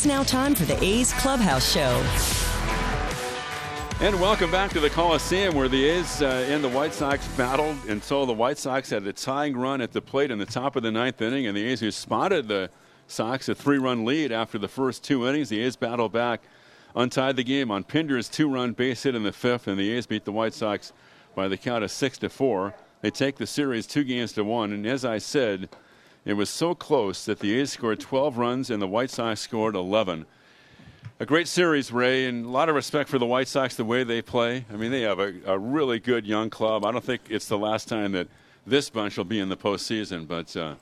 It's now time for the A's Clubhouse Show. And welcome back to the Coliseum where the A's uh, and the White Sox battled until the White Sox had a tying run at the plate in the top of the ninth inning, and the A's who spotted the Sox a three-run lead after the first two innings. The A's battled back, untied the game on Pinder's two-run base hit in the fifth, and the A's beat the White Sox by the count of six to four. They take the series two games to one, and as I said, it was so close that the A's scored 12 runs and the White Sox scored 11 a great series, Ray, and a lot of respect for the White Sox, the way they play. I mean, they have a, a really good young club. I don't think it's the last time that this bunch will be in the postseason, but uh,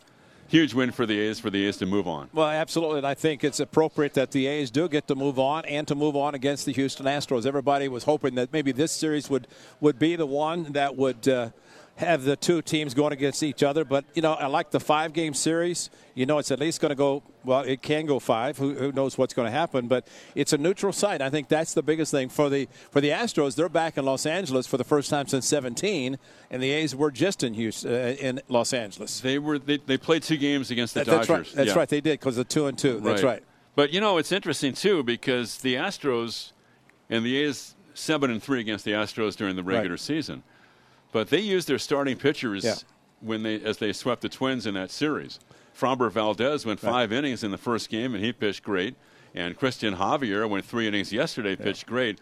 huge win for the A's for the A's to move on. Well, absolutely. And I think it's appropriate that the A's do get to move on and to move on against the Houston Astros. Everybody was hoping that maybe this series would, would be the one that would. Uh, have the two teams going against each other. But, you know, I like the five game series. You know, it's at least going to go, well, it can go five. Who, who knows what's going to happen? But it's a neutral site. I think that's the biggest thing. For the for the Astros, they're back in Los Angeles for the first time since 17, and the A's were just in Houston, uh, in Los Angeles. They were they, they played two games against the that's Dodgers. Right. That's yeah. right. They did because of two and two. That's right. But, you know, it's interesting, too, because the Astros and the A's 7 and 3 against the Astros during the regular Right. season. But they used their starting pitchers Yeah. when they as they swept the Twins in that series. Framber Valdez went five innings in the first game and he pitched great. And Cristian Javier went three innings yesterday, pitched great.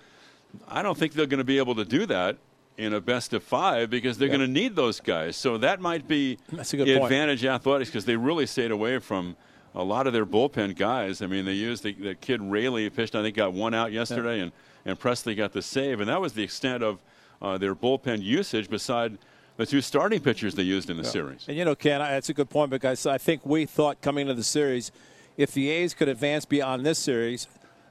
I don't think they're going to be able to do that in a best of five because they're Yeah. going to need those guys. So that might be That's a good the point. advantage athletics because they really stayed away from a lot of their bullpen guys. I mean, they used the, the kid Raley pitched. I think got one out yesterday, and and Pressly got the save, and that was the extent of uh, their bullpen usage. Beside the two starting pitchers they used in the series. And you know, Ken, I- that's a good point because I think we thought coming into the series, if the A's could advance beyond this series,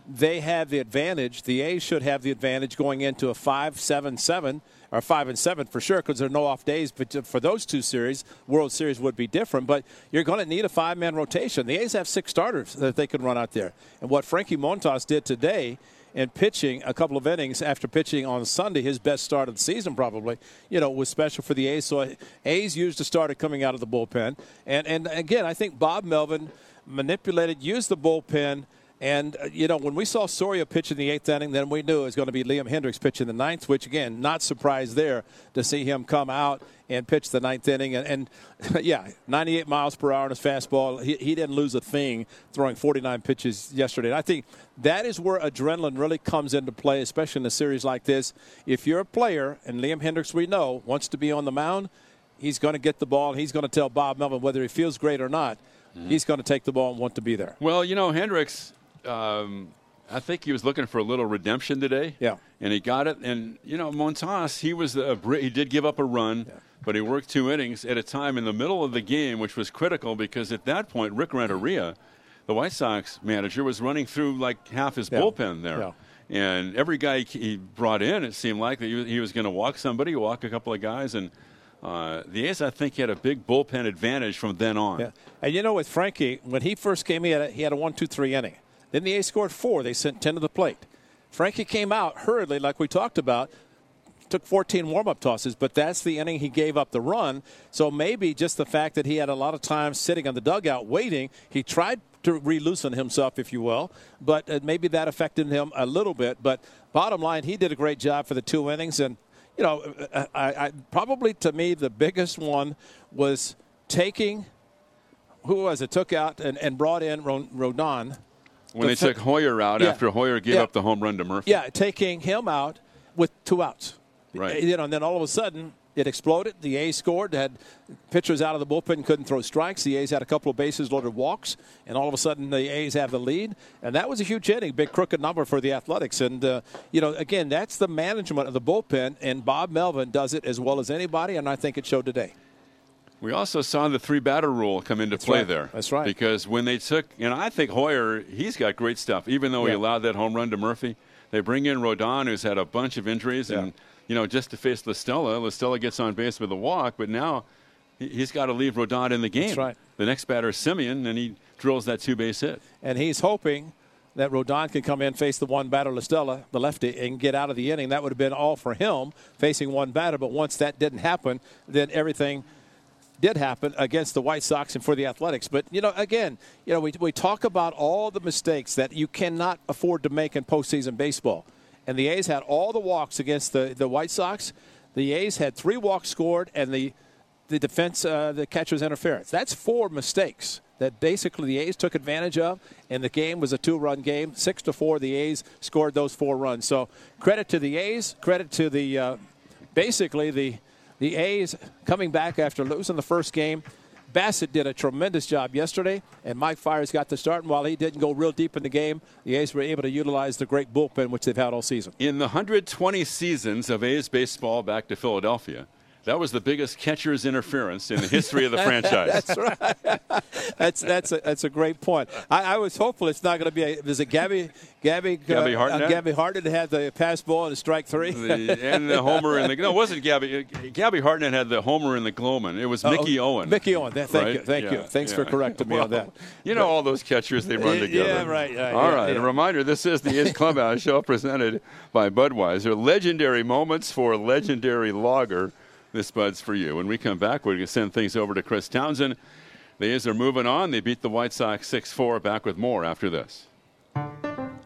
they have the advantage. The A's should have the advantage going into a five, seven, seven, or five and seven for sure, because there are no off days. But for those two series, World Series would be different. But you're going to need a five-man rotation. The A's have six starters that they can run out there, and what Frankie Montas did today and pitching a couple of innings after pitching on Sunday, his best start of the season probably, you know, was special for the A's. So A's used a starter coming out of the bullpen. And, and again, I think Bob Melvin manipulated, used the bullpen. And, uh, you know, when we saw Soria pitch in the eighth inning, then we knew it was going to be Liam Hendriks pitch in the ninth, which, again, not surprised there to see him come out and pitch the ninth inning. And, and yeah, 98 miles per hour on his fastball. He, he didn't lose a thing throwing 49 pitches yesterday. And I think that is where adrenaline really comes into play, especially in a series like this. If you're a player, and Liam Hendriks, we know, wants to be on the mound, he's going to get the ball, and he's going to tell Bob Melvin whether he feels great or not. He's going to take the ball and want to be there. Well, you know, Hendriks, um, I think he was looking for a little redemption today. Yeah. And he got it. And, you know, Montas, he was a, he did give up a run, but he worked two innings at a time in the middle of the game, which was critical because at that point, Rick Renteria, the White Sox manager, was running through like half his Yeah. bullpen there. Yeah. And every guy he- brought in, it seemed like that he was, he was going to walk somebody, walk a couple of guys, and uh, the A's, I think, had a big bullpen advantage from then on. Yeah. And you know, with Frankie, when he first came, he had a, he had a one, two, three inning. Then the A's scored four. They sent 10 to the plate. Frankie came out hurriedly, like we talked about, took 14 warm-up tosses, but that's the inning he gave up the run. So maybe just the fact that he had a lot of time sitting on the dugout waiting, he tried to re-loosen himself, if you will, but uh, maybe that affected him a little bit. But bottom line, he did a great job for the two innings, and you know, I, I, probably to me the biggest one was taking who was it took out and, and brought in Rodon. When they The fa- took Heuer out Yeah. after Heuer gave Yeah. up the home run to Murphy. Yeah, taking him out with two outs. Right. You know, and then all of a sudden it exploded. The A's scored. Had pitchers out of the bullpen couldn't throw strikes. The A's had a couple of bases loaded walks, and all of a sudden the A's have the lead. And that was a huge inning, big crooked number for the Athletics. And uh, you know, again, that's the management of the bullpen, and Bob Melvin does it as well as anybody, and I think it showed today. We also saw the three batter rule come into play right. there. That's right. Because when they took, and I think Heuer, he's got great stuff. Even though he allowed that home run to Murphy, they bring in Rodon, who's had a bunch of injuries, Yeah. and you know just to face La Stella. Listella gets on base with a walk, but now he- he's got to leave Rodon in the game. That's right. The next batter is Semien, and he drills that two base hit. and he's hoping that Rodon can come in, face the one batter, La Stella, the lefty, and get out of the inning. That would have been all for him, facing one batter. But once that didn't happen, then everything did happen against the White Sox and for the Athletics. But, you know, again, you know, we, we talk about all the mistakes that you cannot afford to make in postseason baseball. And the A's had all the walks against the, the White Sox. The A's had three walks scored, and the the defense, uh, the catcher's interference. That's four mistakes that basically the A's took advantage of, and the game was a two-run game, six to four. The A's scored those four runs. So credit to the A's, credit to the uh, basically the the A's coming back after losing the first game. Bassitt did a tremendous job yesterday, and Mike Fiers got the start. And while he didn't go real deep in the game, the A's were able to utilize the great bullpen which they've had all season. In the 120 seasons of A's baseball back to Philadelphia, that was the biggest catcher's interference in the history of the franchise. That's right. that's that's a, that's a great point. I, I was hopeful it's not going to be. A, was it Gabby Gabby Gabby uh, Hartnett? Uh, Gabby Hartnett had the pass ball and a strike three. the, and the homer and the no, it wasn't Gabby. Gabby Hartnett had the homer and the Gloamin'. It was Mickey Oh, Owen. Mickey Owen. Th- Thank right? you. Thank you. Yeah, Thanks for correcting me on that. You know all those catchers they run together. yeah, right, right, All yeah, right. yeah. A reminder: this is the A's Clubhouse show presented by Budweiser. Legendary moments for legendary lager. This Bud's for you. When we come back, we're going to send things over to Chris Townsend. The A's are moving on. They beat the White Sox 6-4. Back with more after this.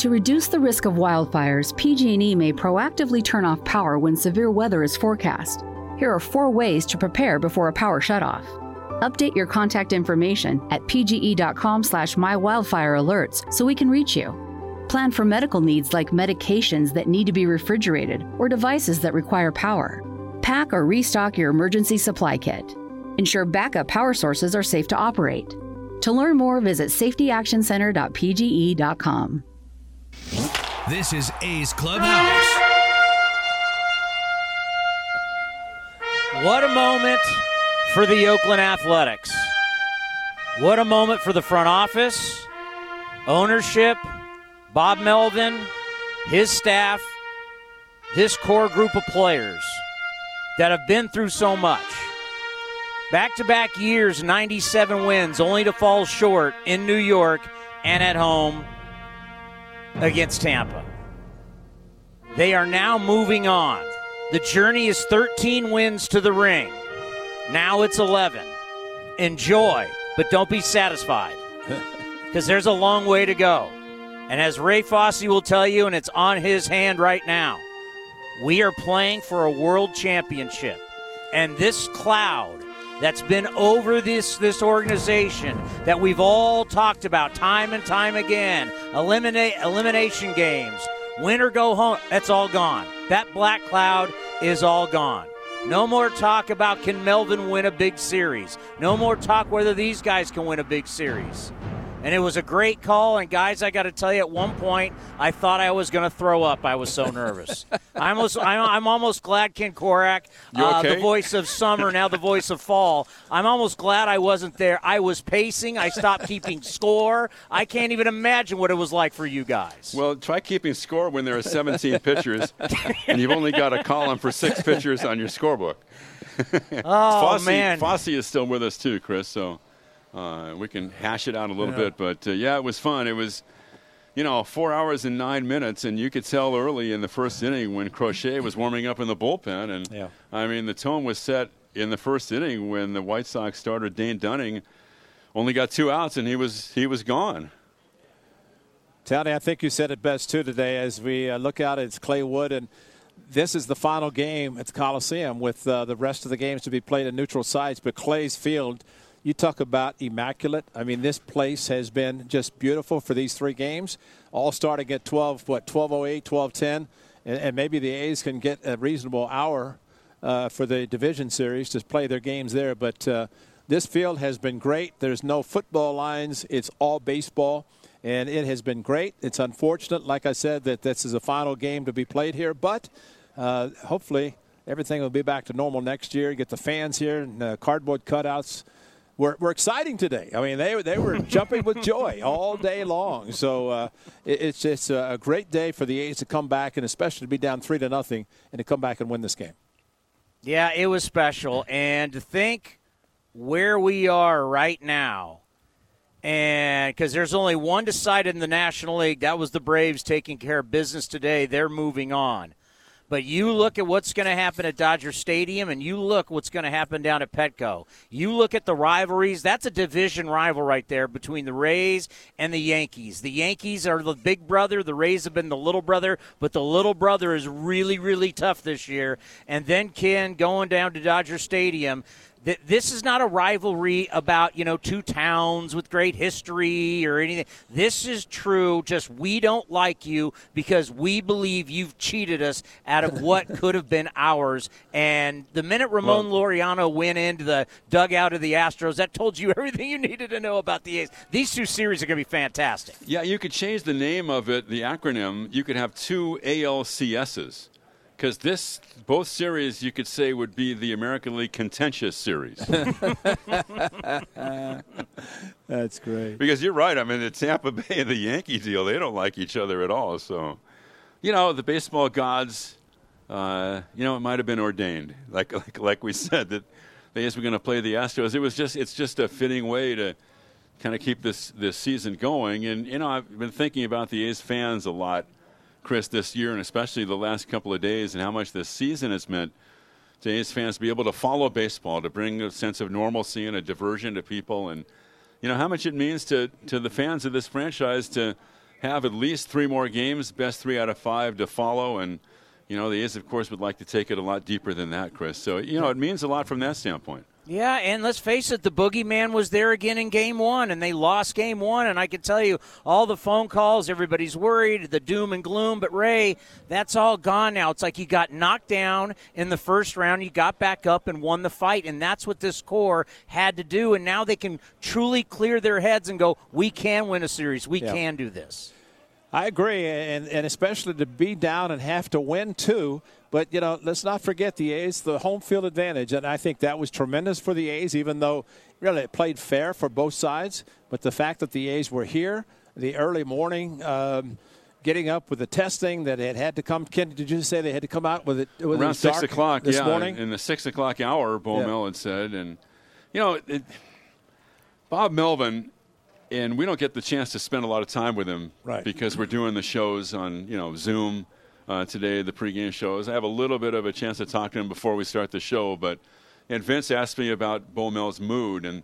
To reduce the risk of wildfires, PG&E may proactively turn off power when severe weather is forecast. Here are four ways to prepare before a power shutoff. Update your contact information at pge.com slash mywildfirealerts so we can reach you. Plan for medical needs like medications that need to be refrigerated or devices that require power. Pack or restock your emergency supply kit. Ensure backup power sources are safe to operate. To learn more, visit safetyactioncenter.pge.com. This is A's Clubhouse. What a moment for the Oakland Athletics. What a moment for the front office, ownership, Bob Melvin, his staff, this core group of players that have been through so much. Back to back years, 97 wins, only to fall short in New York and at home against Tampa. They are now moving on. The journey is 13 wins to the ring. Now it's 11. Enjoy, but don't be satisfied because there's a long way to go. And as Ray Fosse will tell you, and it's on his hand right now, we are playing for a world championship. And this cloud that's been over this, this organization that we've all talked about time and time again eliminate, elimination games, win or go home, that's all gone. That black cloud is all gone. No more talk about can Melvin win a big series. No more talk whether these guys can win a big series. And it was a great call. And guys, I got to tell you, at one point, I thought I was going to throw up. I was so nervous. I almost, I'm, I'm almost glad Ken Korach, uh, okay? the voice of summer, now the voice of fall. I'm almost glad I wasn't there. I was pacing. I stopped keeping score. I can't even imagine what it was like for you guys. Well, try keeping score when there are 17 pitchers and you've only got a column for six pitchers on your scorebook. oh Fosse, man, Fosse is still with us too, Chris. So uh, we can hash it out a little bit. But uh, yeah, it was fun. It was you know, four hours and nine minutes, and you could tell early in the first inning when Crochet was warming up in the bullpen, and Yeah. I mean the tone was set in the first inning when the White Sox starter Dane Dunning only got two outs and he was he was gone. Tony, I think you said it best too today as we uh, look out. It's Clay Wood, and this is the final game at the Coliseum with uh, the rest of the games to be played in neutral sites. But Clay's Field, you talk about immaculate. I mean, this place has been just beautiful for these three games, all starting at 12, what, 1208, 1210, and, maybe the A's can get a reasonable hour uh, for the division series to play their games there. But uh, this field has been great. There's no football lines, it's all baseball and it has been great. It's unfortunate, like I said, that this is a final game to be played here, but uh, hopefully everything will be back to normal next year. Get the fans here and cardboard cutouts. Were, were exciting today. I mean, they, they were jumping with joy all day long. So uh, it, it's a great day for the A's to come back, and especially to be down three to nothing and to come back and win this game. Yeah, it was special. And to think where we are right now, and because there's only one decided in the National League, that was the Braves taking care of business today. They're moving on. But you look at what's going to happen at Dodger Stadium, and you look what's going to happen down at Petco. You look at the rivalries. That's a division rival right there between the Rays and the Yankees. The Yankees are the big brother. The Rays have been the little brother, but the little brother is really, really tough this year. And then Ken going down to Dodger Stadium th- this is not a rivalry about you know two towns with great history or anything. This is true. Just we don't like you because we believe you've cheated us out of what could have been ours. And the minute Ramon Laureano went into the dugout of the Astros, that told you everything you needed to know about the A's. These two series are going to be fantastic. Yeah, you could change the name of it, the acronym. You could have two ALCSs. Because this, both series, you could say would be the American League contentious series. That's great. because you're right. I mean, the Tampa Bay and the Yankee deal, they don't like each other at all. So, you know, the baseball gods, uh, you know, it might have been ordained. Like, like, like we said, that the A's were going to play the Astros. It was just, it's just a fitting way to kind of keep this, this season going. And, you know, I've been thinking about the A's fans a lot, Chris, this year, and especially the last couple of days, and how much this season has meant to A's fans to be able to follow baseball, to bring a sense of normalcy and a diversion to people, and you know how much it means to to the fans of this franchise to have at least three more games, best three out of five to follow, and you know the A's, of course, would like to take it a lot deeper than that, Chris. So you know it means a lot from that standpoint. Yeah, and let's face it, the boogeyman was there again in game one, and they lost game one. And I can tell you, all the phone calls, everybody's worried, the doom and gloom. But Ray, that's all gone now. It's like you got knocked down in the first round, you got back up and won the fight, and that's what this core had to do. And now they can truly clear their heads and go, "We can win a series. We Yeah. can do this." I agree, and, and especially to be down and have to win too. But you know, let's not forget the A's, the home field advantage, and I think that was tremendous for the A's. Even though really it played fair for both sides, but the fact that the A's were here, the early morning. Um, Getting up with the testing that it had to come. Ken, did you say they had to come out with it? With Around was six o'clock, this yeah, morning. in the six o'clock hour, Bo Yeah. Mel had said, and you know, it, Bob Melvin, and we don't get the chance to spend a lot of time with him, Right. Because we're doing the shows on you know Zoom uh, today, the pregame shows. I have a little bit of a chance to talk to him before we start the show, but and Vince asked me about Bo Mel's mood, and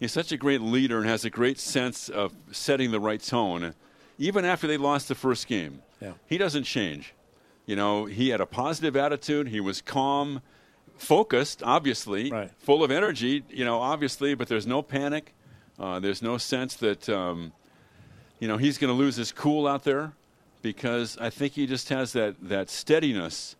he's such a great leader and has a great sense of setting the right tone, even after they lost the first game. Yeah. He doesn't change. You know, he had a positive attitude. He was calm, focused, obviously, Right. full of energy, you know, obviously, but there's no panic. Uh, there's no sense that, um, you know, he's going to lose his cool out there because I think he just has that, that steadiness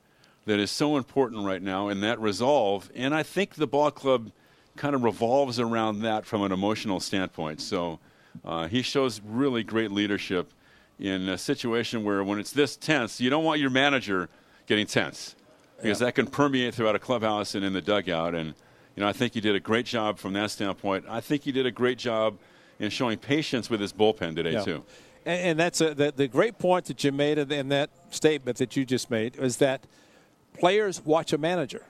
that is so important right now and that resolve. And I think the ball club kind of revolves around that from an emotional standpoint. So uh, he shows really great leadership in a situation where when it's this tense, you don't want your manager getting tense because that can permeate throughout a clubhouse and in the dugout. And you know, I think he did a great job from that standpoint. I think he did a great job in showing patience with his bullpen today Yeah. too. And, and that's a, the, the great point that you made in, that statement that you just made is that players watch a manager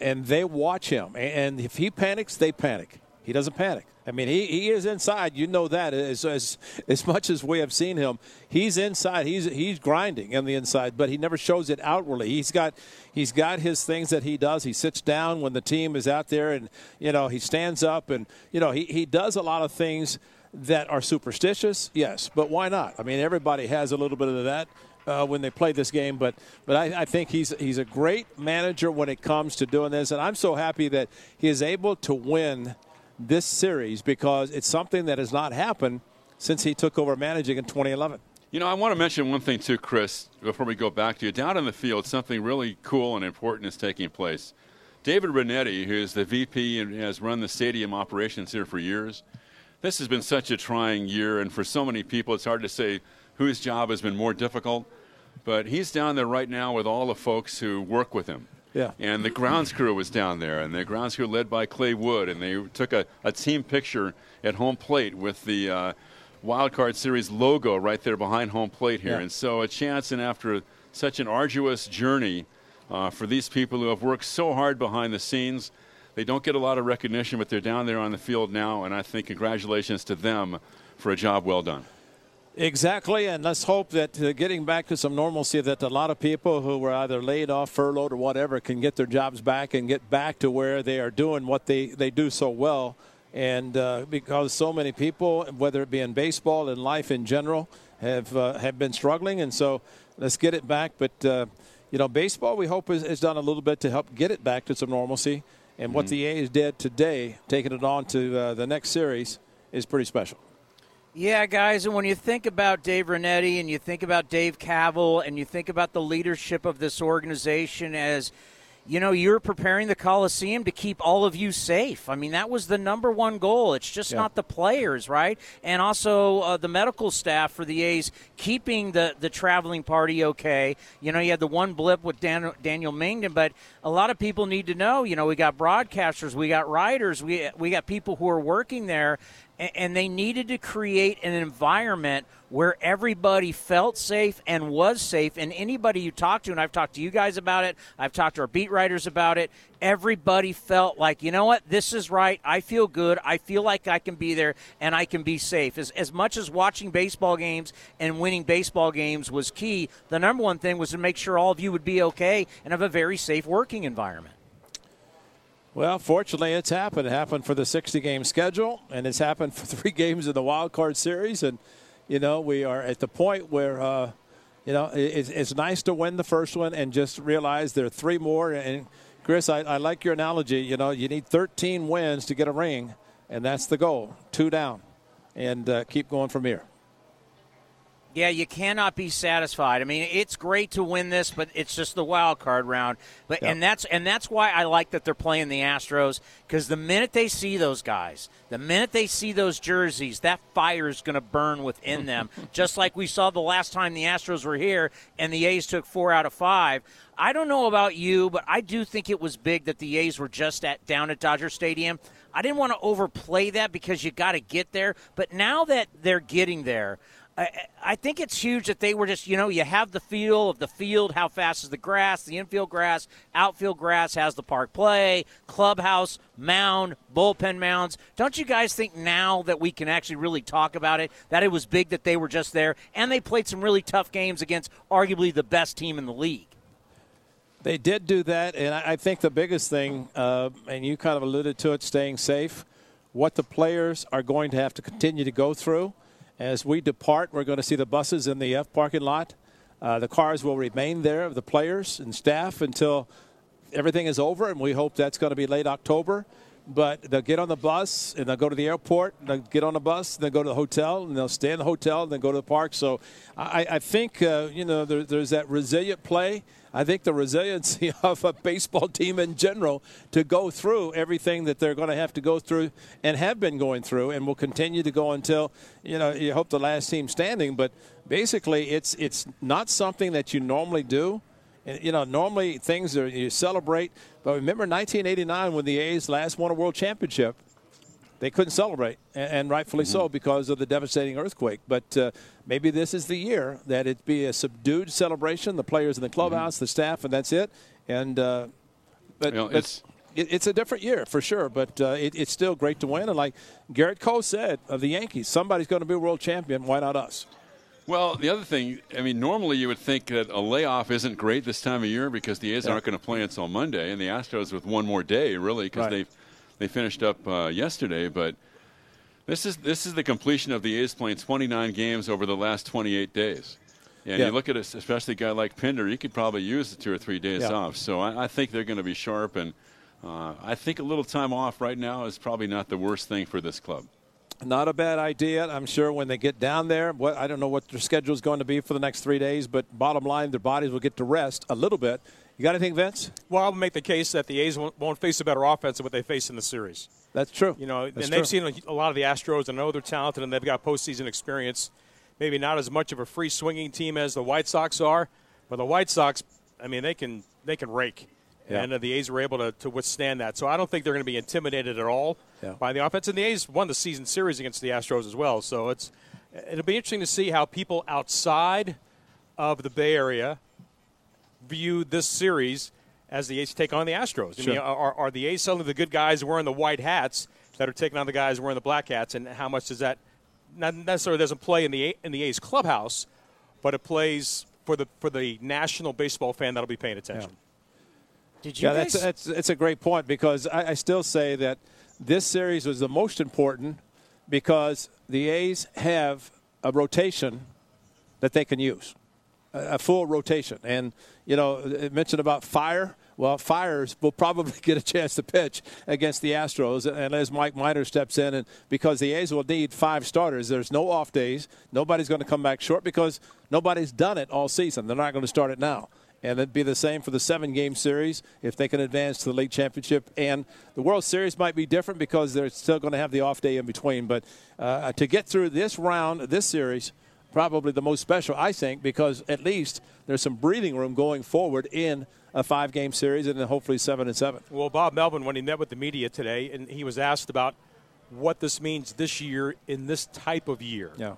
and they watch him. And if he panics, they panic. He doesn't panic. I mean, he, he is inside. You know that as, as as much as we have seen him, he's inside. He's he's grinding on the inside, but he never shows it outwardly. He's got he's got his things that he does. He sits down when the team is out there, and you know he stands up, and you know he he does a lot of things that are superstitious. Yes, but why not? I mean, everybody has a little bit of that. Uh, when they play this game. But but I, I, think he's he's a great manager when it comes to doing this, and I'm so happy that he is able to win this series because it's something that has not happened since he took over managing in 2011. You know, I want to mention one thing too, Chris, before we go back to you. Down in the field, something really cool and important is taking place. David Rinetti, who's the VP and has run the stadium operations here for years, this has been such a trying year, and for so many people, it's hard to say whose job has been more difficult. But he's down there right now with all the folks who work with him. Yeah. And the grounds crew was down there, and the grounds crew led by Clay Wood, and they took a, a team picture at home plate with the uh, Wild Card Series logo right there behind home plate here. Yeah. And so a chance, and after such an arduous journey uh, for these people who have worked so hard behind the scenes, they don't get a lot of recognition, but they're down there on the field now, and I think congratulations to them for a job well done. Exactly, and let's hope that uh, getting back to some normalcy, that a lot of people who were either laid off, furloughed, or whatever can get their jobs back and get back to where they are doing what they, they do so well. And uh, because so many people, whether it be in baseball and life in general, have uh, have been struggling, and so let's get it back. But uh, you know, baseball we hope has, has, done a little bit to help get it back to some normalcy. And mm-hmm. what the A's did today, taking it on to uh, the next series, is pretty special. Yeah, guys, and when you think about Dave Rinetti and you think about Dave Kaval and you think about the leadership of this organization as you know, you're preparing the Coliseum to keep all of you safe. I mean, that was the number one goal. It's just yeah. not the players, right? And also uh, the medical staff for the A's keeping the, the traveling party okay. You know, you had the one blip with Dan, Daniel Mengden, but a lot of people need to know, you know, we got broadcasters, we got writers, we, we got people who are working there, and they needed to create an environment where everybody felt safe and was safe. And anybody you talked to, and I've talked to you guys about it, I've talked to our beat writers about it, everybody felt like, you know what, this is right. I feel good. I feel like I can be there and I can be safe. As, as much as watching baseball games and winning baseball games was key, the number one thing was to make sure all of you would be okay and have a very safe working environment. Well, fortunately, it's happened. It happened for the 60 game schedule, and it's happened for three games in the wild card series. And, you know, we are at the point where, uh, you know, it's, it's nice to win the first one and just realize there are three more. And, Chris, I, I like your analogy. You know, you need 13 wins to get a ring, and that's the goal two down, and uh, keep going from here. Yeah, you cannot be satisfied. I mean, it's great to win this, but it's just the wild card round. But yep. and that's and that's why I like that they're playing the Astros because the minute they see those guys, the minute they see those jerseys, that fire is going to burn within them. just like we saw the last time the Astros were here and the A's took four out of five. I don't know about you, but I do think it was big that the A's were just at down at Dodger Stadium. I didn't want to overplay that because you got to get there, but now that they're getting there. I, I think it's huge that they were just, you know, you have the feel of the field, how fast is the grass, the infield grass, outfield grass, has the park play, clubhouse, mound, bullpen mounds. Don't you guys think now that we can actually really talk about it, that it was big that they were just there and they played some really tough games against arguably the best team in the league? They did do that, and I think the biggest thing, uh, and you kind of alluded to it, staying safe, what the players are going to have to continue to go through as we depart, we're going to see the buses in the F parking lot. Uh, the cars will remain there of the players and staff until everything is over, and we hope that's going to be late October. But they'll get on the bus and they'll go to the airport. They'll get on the bus, and they'll go to the hotel, and they'll stay in the hotel, and then go to the park. So I, I think uh, you know there, there's that resilient play I think the resiliency of a baseball team in general to go through everything that they're going to have to go through and have been going through and will continue to go until you know you hope the last team standing. But basically, it's it's not something that you normally do. And, you know, normally things are you celebrate. But remember 1989 when the A's last won a world championship they couldn't celebrate, and, rightfully mm-hmm. so because of the devastating earthquake. But uh, maybe this is the year that it be a subdued celebration. The players in the clubhouse, mm-hmm. the staff, and that's it. And uh, but, you know, but it, it's a different year for sure, but uh, it, it's still great to win. And like Gerrit Cole said of the Yankees, somebody's going to be world champion. Why not us? Well, the other thing, I mean, normally you would think that a layoff isn't great this time of year because the A's Yeah. aren't going to play until Monday, and the Astros with one more day, really, because Right. they they finished up uh, yesterday. But this is this is the completion of the A's playing 29 games over the last 28 days. And Yeah. you look at it, especially a guy like Pinder, he could probably use the two or three days Yeah. off. So I, I think they're going to be sharp, and uh, I think a little time off right now is probably not the worst thing for this club. Not a bad idea. I'm sure when they get down there, what I don't know what their schedule is going to be for the next three days, but bottom line, their bodies will get to rest a little bit. You got anything, Vince? Well, I'll make the case that the A's won't, face a better offense than what they face in the series. That's true. You know, That's and they've true. seen a lot of the Astros, and I know they're talented, and they've got postseason experience. Maybe not as much of a free swinging team as the White Sox are, but the White Sox, I mean, they can they can rake, Yeah. and uh, the A's were able to, to withstand that. So I don't think they're going to be intimidated at all Yeah. by the offense. And the A's won the season series against the Astros as well. So it's it'll be interesting to see how people outside of the Bay Area view this series as the A's take on the Astros. I mean, are, are the A's suddenly the good guys wearing the white hats that are taking on the guys wearing the black hats, and how much does that not necessarily doesn't play in the in the A's clubhouse, but it plays for the for the national baseball fan that'll be paying attention. Did you Yeah, guys? that's, that's it's a great point because I, I still say that this series was the most important because the A's have a rotation that they can use, a, a full rotation. And you know, it mentioned about fire. Well, Fiers will probably get a chance to pitch against the Astros, and as Mike Minor steps in, and because the A's will need five starters, there's no off days. Nobody's going to come back short because nobody's done it all season. They're not going to start it now. And it'd be the same for the seven game series if they can advance to the league championship. And the World Series might be different because they're still going to have the off day in between. But uh, to get through this round, this series, probably the most special, I think, because at least there's some breathing room going forward in a five game series and then hopefully seven and seven. Well, Bob Melvin, when he met with the media today, and he was asked about what this means this year in this type of year. Yeah.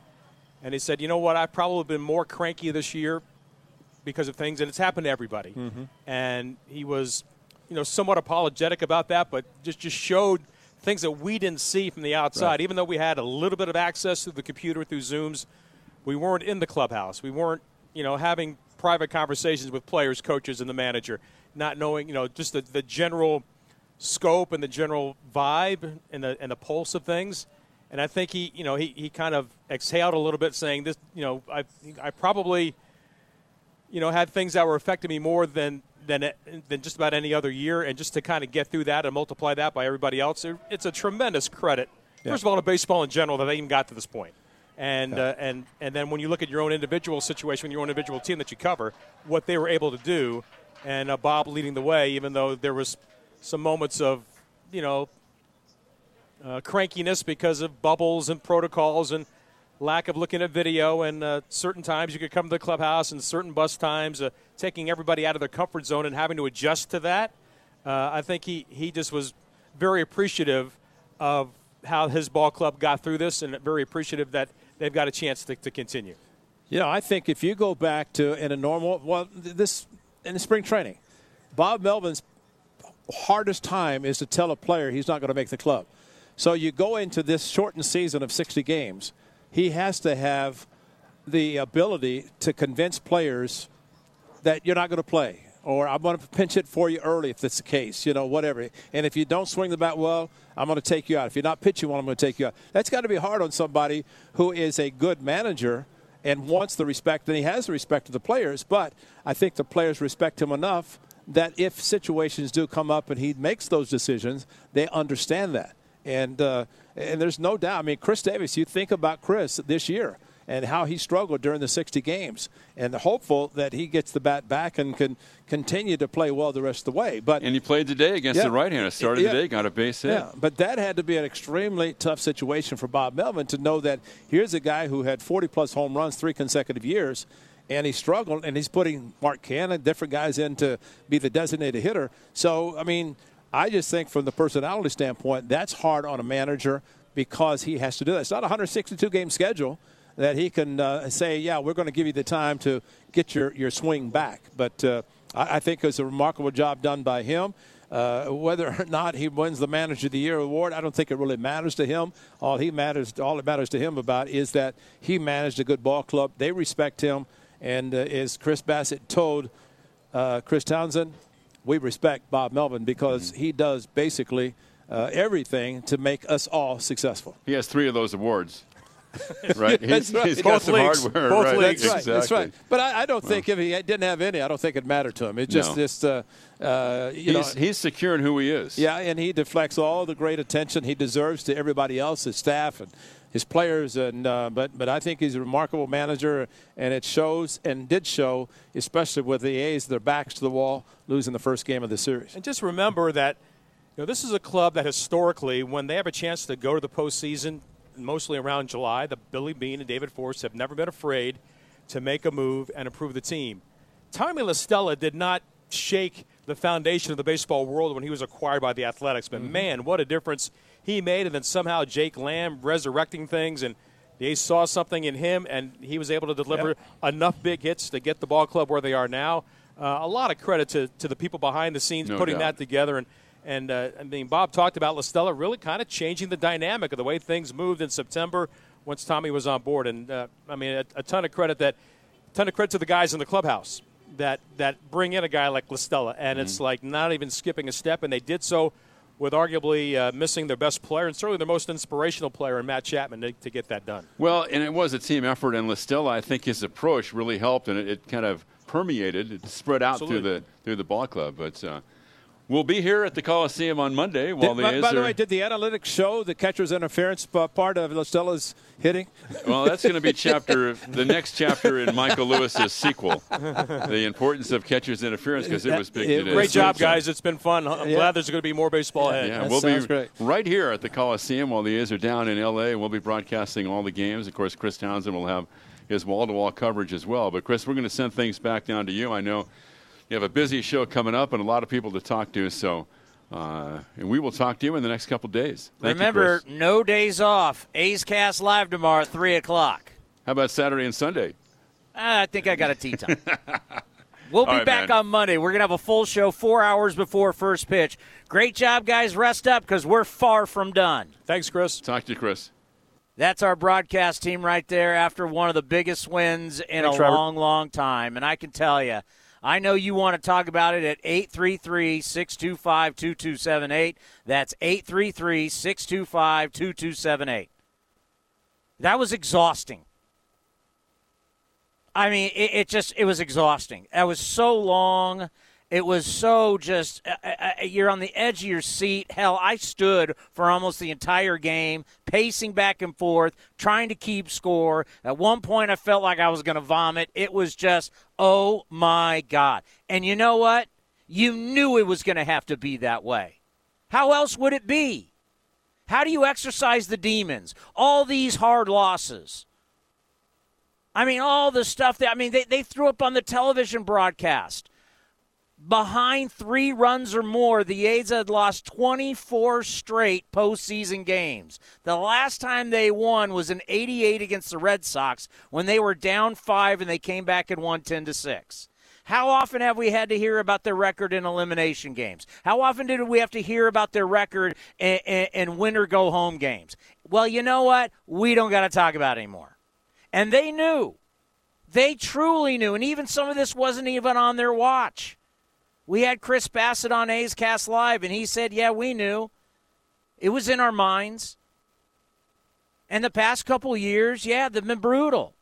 And he said, you know what, I've probably been more cranky this year because of things, and it's happened to everybody. Mm-hmm. And he was, you know, somewhat apologetic about that, but just, just showed things that we didn't see from the outside. Right. Even though we had a little bit of access to the computer through Zooms, we weren't in the clubhouse. We weren't, you know, having private conversations with players, coaches, and the manager, not knowing, you know, just the, the general scope and the general vibe and the, and the pulse of things. And I think he, you know, he, he kind of exhaled a little bit, saying this, you know, I, I probably, you know, had things that were affecting me more than than than just about any other year, and just to kind of get through that and multiply that by everybody else, it- it's a tremendous credit. Yeah. First of all, to baseball in general that they even got to this point. And, uh, and and then when you look at your own individual situation, your own individual team that you cover, what they were able to do, and uh, Bob leading the way, even though there was some moments of, you know, uh, crankiness because of bubbles and protocols and lack of looking at video. And uh, certain times you could come to the clubhouse, and certain bus times, uh, taking everybody out of their comfort zone and having to adjust to that. Uh, I think he, he just was very appreciative of how his ball club got through this, and very appreciative that they've got a chance to, to continue. You know, I think if you go back to in a normal, well, this in the spring training, Bob Melvin's hardest time is to tell a player he's not going to make the club. So you go into this shortened season of 60 games, he has to have the ability to convince players that you're not going to play or I'm going to pinch it for you early if that's the case, you know, whatever. And if you don't swing the bat well, I'm going to take you out. If you're not pitching well, I'm going to take you out. That's got to be hard on somebody who is a good manager and wants the respect, and he has the respect of the players, but I think the players respect him enough that if situations do come up and he makes those decisions, they understand that. And uh, and there's no doubt. I mean, Khris Davis. You think about Khris this year and how he struggled during the 60 games, and hopeful that he gets the bat back and can continue to play well the rest of the way. But And he played today against Yeah. the right-hander. Started Yeah. day, got a base hit. yeah, but that had to be an extremely tough situation for Bob Melvin to know that here's a guy who had 40 plus home runs three consecutive years, and he struggled, and he's putting Mark Canha, different guys in to be the designated hitter. So, I mean, I just think from the personality standpoint, that's hard on a manager because he has to do that. It's not a 162 game schedule that he can uh, say, yeah, we're going to give you the time to get your, your swing back. But uh, I, I think it was a remarkable job done by him. Uh, whether or not he wins the Manager of the Year award, I don't think it really matters to him. All he matters, all it matters to him about is that he managed a good ball club. They respect him, and uh, as Chris Bassitt told uh, Chris Townsend, we respect Bob Melvin because Mm-hmm. he does basically uh, everything to make us all successful. He has three of those awards. right? That's He's, right. he's got Both some leagues. hardware. Both right. leagues. That's Exactly. right. That's right. But I, I don't think if he didn't have any, I don't think it mattered to him. It just, No. just uh, uh, you He's, know, he's secure in who he is. yeah, and he deflects all the great attention he deserves to everybody else, his staff and his players. And uh, but but I think he's a remarkable manager, and it shows and did show, especially with the A's, their backs to the wall, losing the first game of the series. And just remember that you know this is a club that historically, when they have a chance to go to the postseason, mostly around July, the Billy Beane and David Forst have never been afraid to make a move and improve the team. Tommy LaStella did not shake the foundation of the baseball world when he was acquired by the Athletics, but man, what a difference he made! And then somehow Jake Lamb resurrecting things and. The A's saw something in him, and he was able to deliver Yep. enough big hits to get the ball club where they are now. Uh, a lot of credit to, to the people behind the scenes No putting doubt. that together. And, and uh, I mean, Bob talked about LaStella really kind of changing the dynamic of the way things moved in September once Tommy was on board. And uh, I mean, a, a ton of credit that, ton of credit to the guys in the clubhouse that that bring in a guy like LaStella, and it's Mm-hmm. like not even skipping a step, and they did so with arguably uh, missing their best player and certainly their most inspirational player in Matt Chapman to, to get that done. Well, and it was a team effort, and La Stella, I think his approach really helped, and it, it kind of permeated, it spread out through the through the ball club. But uh, we'll be here at the Coliseum on Monday while Did- the by, A's by the are- way, did the analytics show the catcher's interference part of LaStella's hitting? Well, that's going to be chapter the next chapter in Michael Lewis's sequel, the importance of catcher's interference, because it was big It- today. Great job, uh, guys. It's been fun. I'm Yeah. glad there's going to be more baseball ahead. Yeah, That we'll sounds be great. right here at the Coliseum while the A's are down in L.A. and We'll be broadcasting all the games. Of course, Chris Townsend will have his wall-to-wall coverage as well. But Chris, we're going to send things back down to you. I know you have a busy show coming up and a lot of people to talk to. So, uh, and we will talk to you in the next couple days. Thank you, Remember, Chris. no days off. A's Cast live tomorrow at three o'clock. how about Saturday and Sunday? Ah, I think I got a tee time. We'll be All right, back man. on Monday. We're going to have a full show four hours before first pitch. Great job, guys. Rest up because we're far from done. Thanks, Chris. Talk to you, Chris. That's our broadcast team right there after one of the biggest wins in Thanks, a Trevor. long, long time. And I can tell you, I know you want to talk about it at 833 625 2278. That's 833 625 2278. That was exhausting. I mean, it, it just it was exhausting. That was so long. It was so just uh, uh, you're on the edge of your seat. Hell, I stood for almost the entire game, pacing back and forth, trying to keep score. At one point, I felt like I was going to vomit. It was just, oh my god! And you know what? You knew it was going to have to be that way. How else would it be? How do you exercise the demons? All these hard losses. I mean, all the stuff that, I mean, they, they threw up on the television broadcast. Behind three runs or more, the A's had lost 24 straight postseason games. The last time they won was in 88 against the Red Sox when they were down five and they came back and won 10 to 6. How often have we had to hear about their record in elimination games? How often did we have to hear about their record in, in, in win or go home games? Well, you know what? We don't got to talk about anymore. And they knew. They truly knew. And even some of this wasn't even on their watch. We had Chris Bassitt on A's Cast Live, and he said, Yeah, we knew. It was in our minds. And the past couple years, yeah, they've been brutal.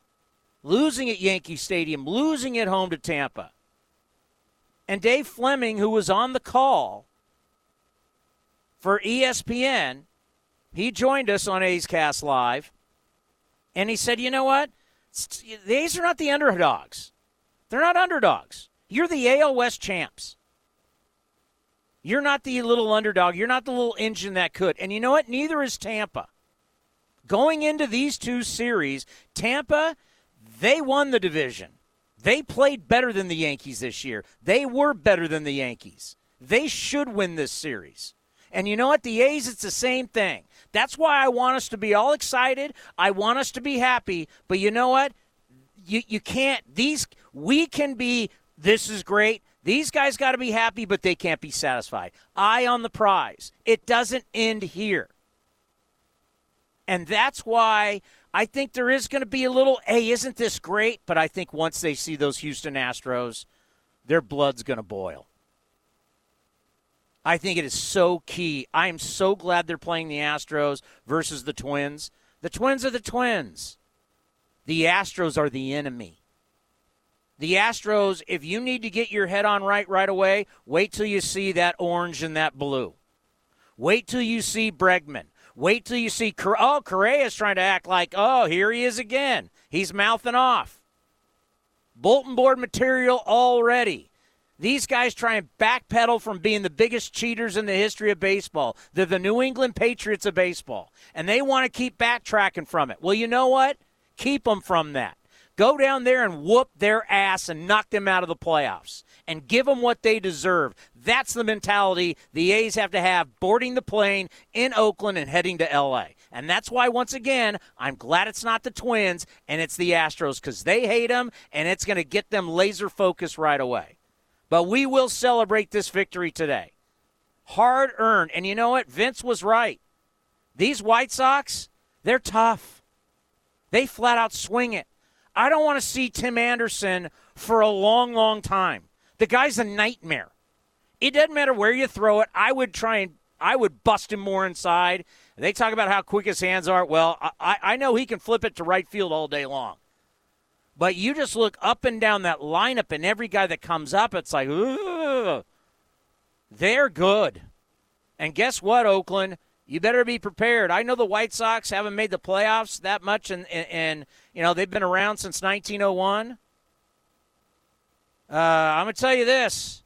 Losing at Yankee Stadium, losing at home to Tampa. And Dave Flemming, who was on the call for ESPN, he joined us on A's Cast Live. And he said, you know what? The A's are not the underdogs. They're not underdogs. You're the AL West champs. You're not the little underdog. You're not the little engine that could. And you know what? Neither is Tampa. Going into these two series, Tampa, they won the division. They played better than the Yankees this year. They were better than the Yankees. They should win this series. And you know what? The A's, it's the same thing. That's why I want us to be all excited. I want us to be happy. But you know what? You, you can't, these, we can be, this is great, These guys got to be happy, but they can't be satisfied. Eye on the prize. It doesn't end here. And that's why I think there is going to be a little, hey, isn't this great? But I think once they see those Houston Astros, their blood's going to boil. I think it is so key. I am so glad they're playing the Astros versus the Twins. The Twins are the Twins. The Astros are the enemy. The Astros, if you need to get your head on right right away, wait till you see that orange and that blue. Wait till you see Bregman. Wait till you see, oh, Correa is trying to act like, oh, here he is again. He's mouthing off. Bulletin board material already. These guys try and backpedal from being the biggest cheaters in the history of baseball. They're the New England Patriots of baseball, and they want to keep backtracking from it. Well, you know what? Keep them from that. Go down there and whoop their ass and knock them out of the playoffs and give them what they deserve. That's the mentality the A's have to have boarding the plane in Oakland and heading to LA. And that's why, once again, I'm glad it's not the Twins and it's the Astros because they hate them and it's going to get them laser focused right away. But we will celebrate this victory today. Hard earned. And you know what? Vince was right. These White Sox, they're tough. They flat out swing it. I don't want to see Tim Anderson for a long, long time. The guy's a nightmare. It doesn't matter where you throw it. I would try and I would bust him more inside. They talk about how quick his hands are. Well, I, I know he can flip it to right field all day long. But you just look up and down that lineup, and every guy that comes up, it's like, Ugh. they're good. And guess what, Oakland? You better be prepared. I know the White Sox haven't made the playoffs that much, and, and, and you know they've been around since 1901. Uh, I'm to tell you this: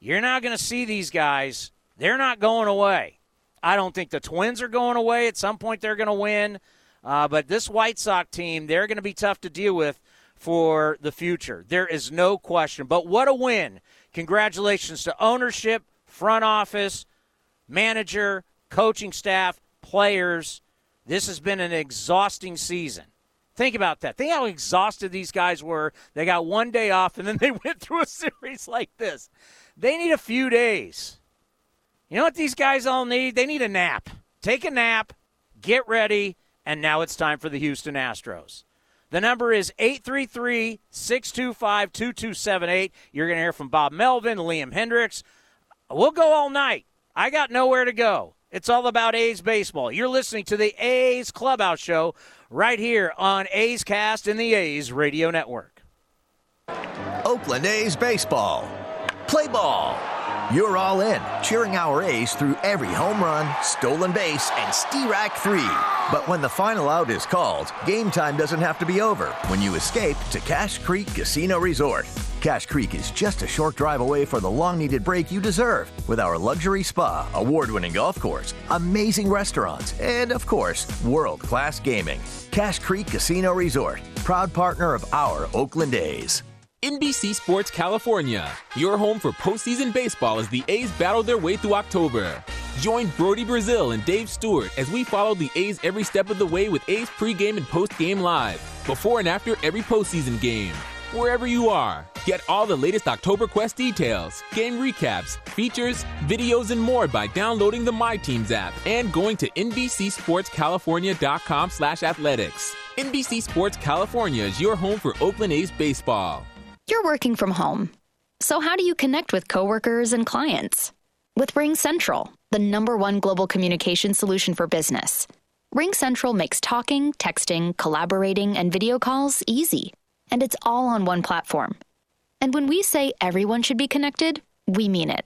you're not to see these guys. They're not going away. I don't think the Twins are going away. At some point, they're to win. Uh, but this White Sox team, they're to be tough to deal with for the future. There is no question. But what a win. Congratulations to ownership, front office, manager, coaching staff, players. This has been an exhausting season. Think about that. Think how exhausted these guys were. They got one day off and then they went through a series like this. They need a few days. You know what these guys all need? They need a nap. Take a nap, get ready, and now it's time for the Houston Astros. The number is 833 625 2278. You're going to hear from Bob Melvin, Liam Hendriks. We'll go all night. I got nowhere to go. It's all about A's baseball. You're listening to the A's Clubhouse Show right here on A's Cast in the A's Radio Network. Oakland A's Baseball. Play ball. You're all in, cheering our A's through every home run, stolen base, and Steerack 3. But when the final out is called, game time doesn't have to be over when you escape to Cache Creek Casino Resort. Cache Creek is just a short drive away for the long needed break you deserve with our luxury spa, award winning golf course, amazing restaurants, and of course, world class gaming. Cache Creek Casino Resort, proud partner of our Oakland A's. NBC Sports California, your home for postseason baseball as the A's battle their way through October. Join Brodie Brazil and Dave Stewart as we follow the A's every step of the way with A's pregame and postgame live, before and after every postseason game. Wherever you are, get all the latest October Quest details, game recaps, features, videos, and more by downloading the My Teams app and going to NBCSportsCalifornia.com slash athletics. NBC Sports California is your home for Oakland A's baseball. You're working from home. So, how do you connect with coworkers and clients? With Ring Central, the number one global communication solution for business. Ring Central makes talking, texting, collaborating, and video calls easy, and it's all on one platform. And when we say everyone should be connected, we mean it.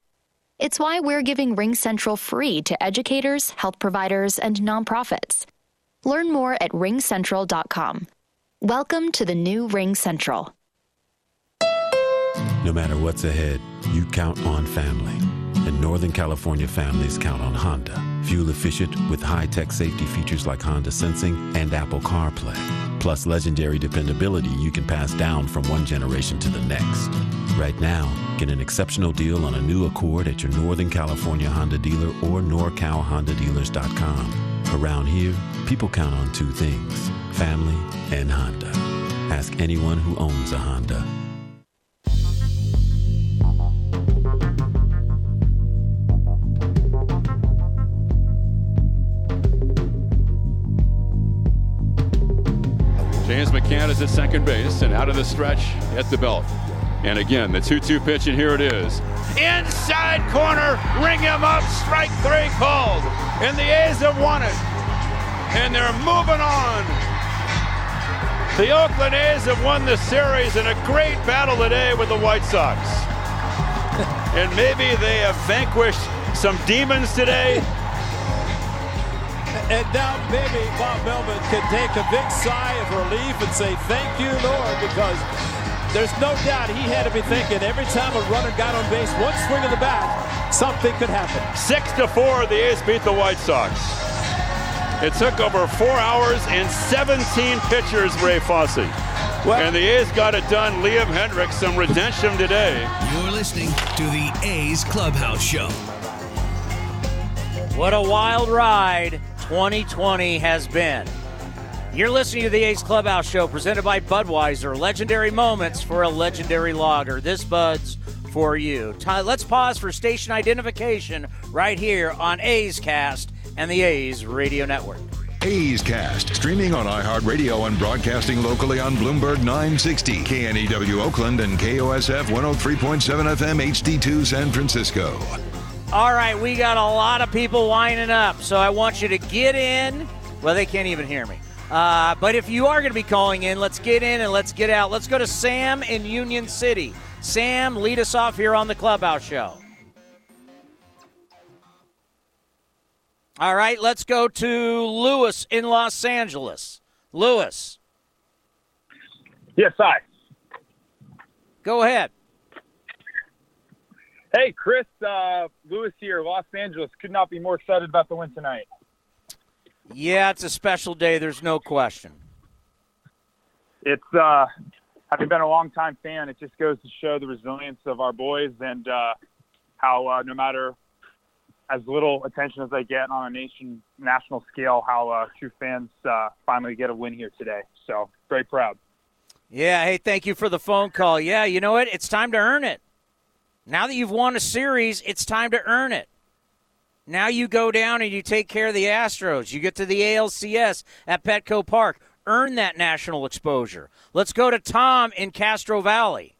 It's why we're giving Ring Central free to educators, health providers, and nonprofits. Learn more at ringcentral.com. Welcome to the new Ring Central. No matter what's ahead, you count on family. And Northern California families count on Honda. Fuel efficient with high tech safety features like Honda Sensing and Apple CarPlay. Plus legendary dependability you can pass down from one generation to the next. Right now, get an exceptional deal on a new Accord at your Northern California Honda dealer or NorCalHondaDealers.com. Around here, people count on two things family and Honda. Ask anyone who owns a Honda. McCann is at second base and out of the stretch at the belt. And again, the 2 2 pitch, and here it is. Inside corner, ring him up, strike three called. And the A's have won it. And they're moving on. The Oakland A's have won the series in a great battle today with the White Sox. and maybe they have vanquished some demons today. And now maybe Bob Melvin can take a big sigh of relief and say, Thank you, Lord, because there's no doubt he had to be thinking every time a runner got on base, one swing of the bat, something could happen. Six to four, the A's beat the White Sox. It took over four hours and 17 pitchers, Ray Fosse. and the A's got it done. Liam Hendriks, some redemption today. You're listening to the A's Clubhouse Show. What a wild ride 2020 has been. You're listening to the A's Clubhouse Show presented by Budweiser. Legendary moments for a legendary lager. This Bud's for you. Let's pause for station identification right here on A's Cast and the A's Radio Network. A's Cast, streaming on iHeartRadio and broadcasting locally on Bloomberg 960, KNEW Oakland, and KOSF 103.7 FM HD2 San Francisco. All right, we got a lot of people lining up, so I want you to get in. Well, they can't even hear me. Uh, but if you are going to be calling in, let's get in and let's get out. Let's go to Sam in Union City. Sam, lead us off here on the Clubhouse Show. All right, let's go to Lewis in Los Angeles. Lewis. Yes, hi. Go ahead. Hey, Chris, uh, Lewis here, Los Angeles. Could not be more excited about the win tonight. Yeah, it's a special day. There's no question. It's uh, having been a long-time fan, it just goes to show the resilience of our boys and uh, how uh, no matter as little attention as they get on a nation national scale, how uh, true fans uh, finally get a win here today. So very proud. Yeah. Hey, thank you for the phone call. Yeah, you know what? It's time to earn it. Now that you've won a series, it's time to earn it. Now you go down and you take care of the Astros. You get to the ALCS at Petco Park. Earn that national exposure. Let's go to Tom in Castro Valley.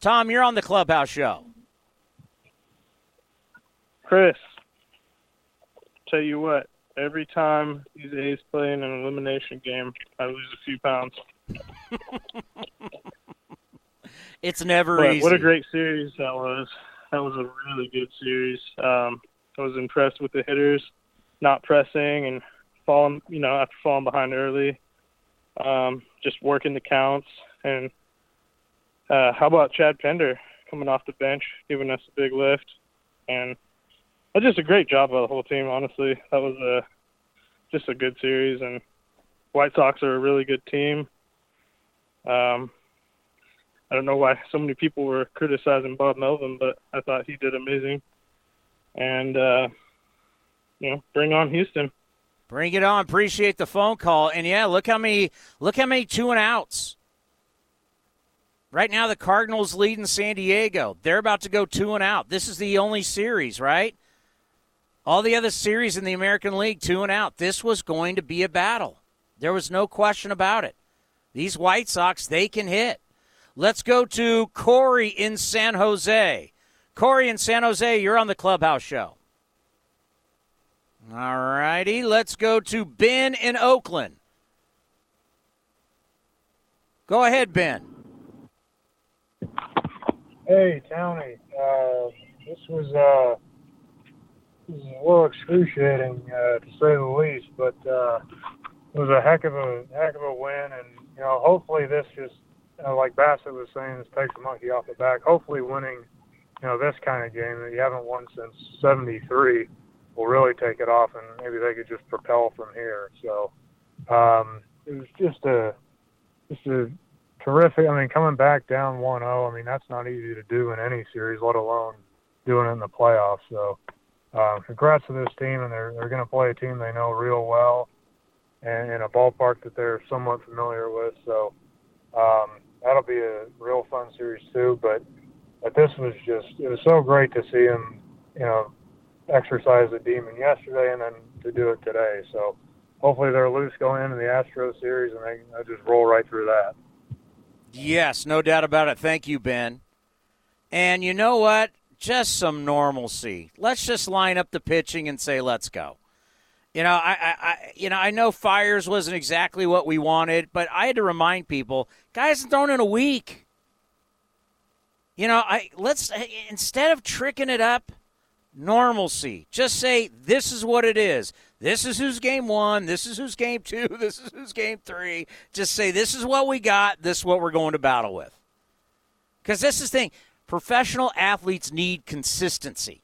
Tom, you're on the Clubhouse Show. Chris, tell you what, every time these A's play in an elimination game, I lose a few pounds. it's never but easy. What a great series that was. That was a really good series. Um, I was impressed with the hitters not pressing and falling, you know, after falling behind early, um, just working the counts. And uh, how about Chad Pender coming off the bench, giving us a big lift? And that's just a great job by the whole team, honestly. That was a just a good series, and White Sox are a really good team. Um, I don't know why so many people were criticizing Bob Melvin, but I thought he did amazing. And uh, you know, bring on Houston. Bring it on. Appreciate the phone call. And yeah, look how many look how many two and outs. Right now the Cardinals lead in San Diego. They're about to go two and out. This is the only series, right? All the other series in the American League, two and out. This was going to be a battle. There was no question about it. These White Sox, they can hit. Let's go to Corey in San Jose. Corey in San Jose, you're on the Clubhouse Show. All righty, let's go to Ben in Oakland. Go ahead, Ben. Hey, Townie. Uh, this was uh, a little excruciating uh, to say the least, but uh, it was a heck of a heck of a win, and you know, hopefully this just like Bassitt was saying, this takes the monkey off the back. Hopefully, winning you know this kind of game that you haven't won since '73 will really take it off, and maybe they could just propel from here. So um, it was just a just a terrific. I mean, coming back down 1-0. I mean, that's not easy to do in any series, let alone doing it in the playoffs. So uh, congrats to this team, and they're they're going to play a team they know real well, and in a ballpark that they're somewhat familiar with. So um, that'll be a real fun series too. But but this was just it was so great to see him, you know, exercise the demon yesterday and then to do it today. So hopefully they're loose going into the Astros series, and they just roll right through that. Yes, no doubt about it. Thank you, Ben. And you know what? Just some normalcy. Let's just line up the pitching and say, "Let's go." You know, I, I, you know, I know Fiers wasn't exactly what we wanted, but I had to remind people, guys, thrown in a week. You know, I let's eh, instead of tricking it up, normalcy. Just say this is what it is. This is who's game one. This is who's game two. This is who's game three. Just say this is what we got. This is what we're going to battle with. Because this is the thing. Professional athletes need consistency.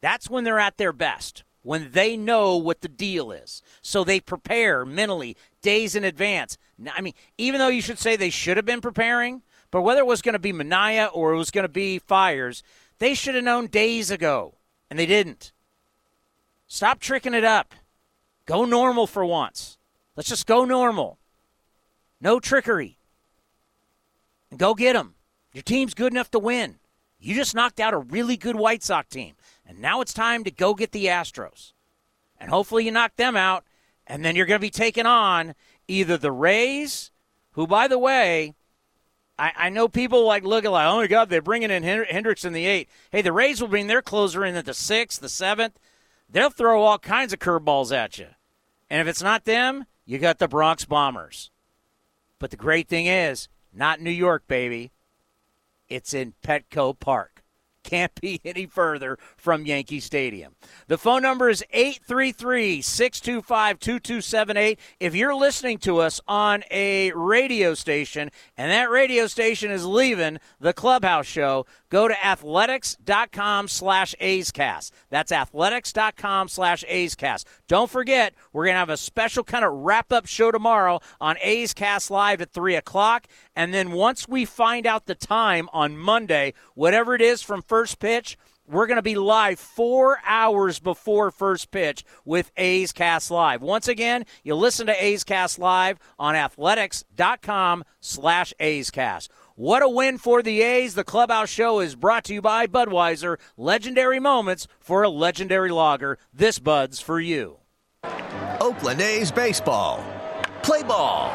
That's when they're at their best when they know what the deal is. So they prepare mentally days in advance. I mean, even though you should say they should have been preparing, but whether it was going to be Manaea or it was going to be Fiers, they should have known days ago, and they didn't. Stop tricking it up. Go normal for once. Let's just go normal. No trickery. And go get them. Your team's good enough to win. You just knocked out a really good White Sox team. And now it's time to go get the Astros. And hopefully you knock them out. And then you're going to be taking on either the Rays, who, by the way, I, I know people like look at like, oh my God, they're bringing in Hendriks in the eighth. Hey, the Rays will bring their closer in at the sixth, the seventh. They'll throw all kinds of curveballs at you. And if it's not them, you got the Bronx Bombers. But the great thing is, not New York, baby. It's in Petco Park can't be any further from Yankee Stadium. The phone number is 833 625 2278. If you're listening to us on a radio station and that radio station is leaving the clubhouse show, go to athletics.com slash A'scast. That's athletics.com slash A'scast. Don't forget, we're going to have a special kind of wrap up show tomorrow on A's Cast Live at 3 o'clock. And then once we find out the time on Monday, whatever it is from first pitch, we're going to be live four hours before first pitch with A's Cast Live. Once again, you listen to A's Cast Live on athletics.com slash A's Cast. What a win for the A's. The Clubhouse Show is brought to you by Budweiser. Legendary moments for a legendary lager. This Bud's for you. Oakland A's baseball. Play ball.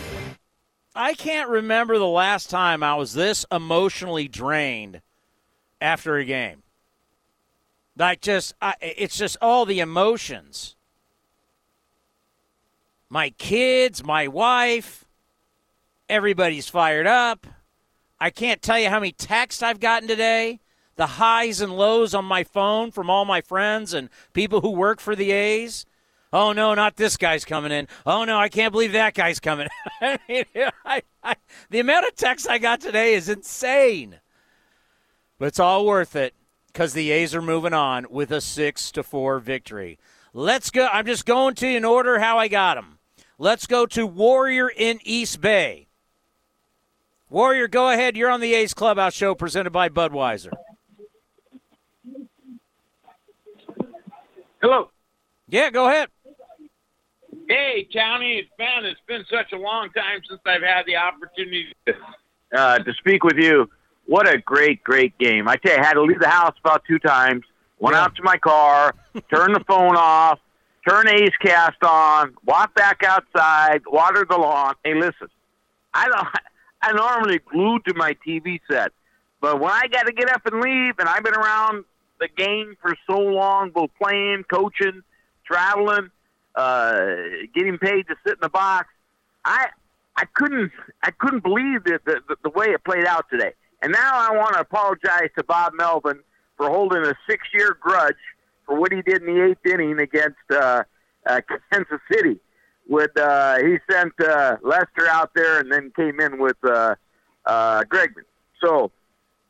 I can't remember the last time I was this emotionally drained after a game. Like, just, I, it's just all the emotions. My kids, my wife, everybody's fired up. I can't tell you how many texts I've gotten today, the highs and lows on my phone from all my friends and people who work for the A's. Oh no, not this guy's coming in. Oh no, I can't believe that guy's coming. I mean, I, I, the amount of texts I got today is insane. But it's all worth it because the A's are moving on with a six to four victory. Let's go. I'm just going to in order how I got them. Let's go to Warrior in East Bay. Warrior, go ahead. You're on the A's Clubhouse Show presented by Budweiser. Hello. Yeah, go ahead. Hey, Townie, it's Ben. It's been such a long time since I've had the opportunity to, uh, to speak with you. What a great, great game. I tell you, I had to leave the house about two times, went out to my car, turned the phone off, turned A's Cast on, walked back outside, watered the lawn. Hey, listen, I don't, I normally glued to my TV set, but when I got to get up and leave, and I've been around the game for so long, both playing, coaching, traveling, uh, getting paid to sit in the box, I, I couldn't, I couldn't believe the, the the way it played out today. And now I want to apologize to Bob Melvin for holding a six-year grudge for what he did in the eighth inning against uh, uh, Kansas City. With uh, he sent uh, Lester out there and then came in with uh, uh, Bregman. So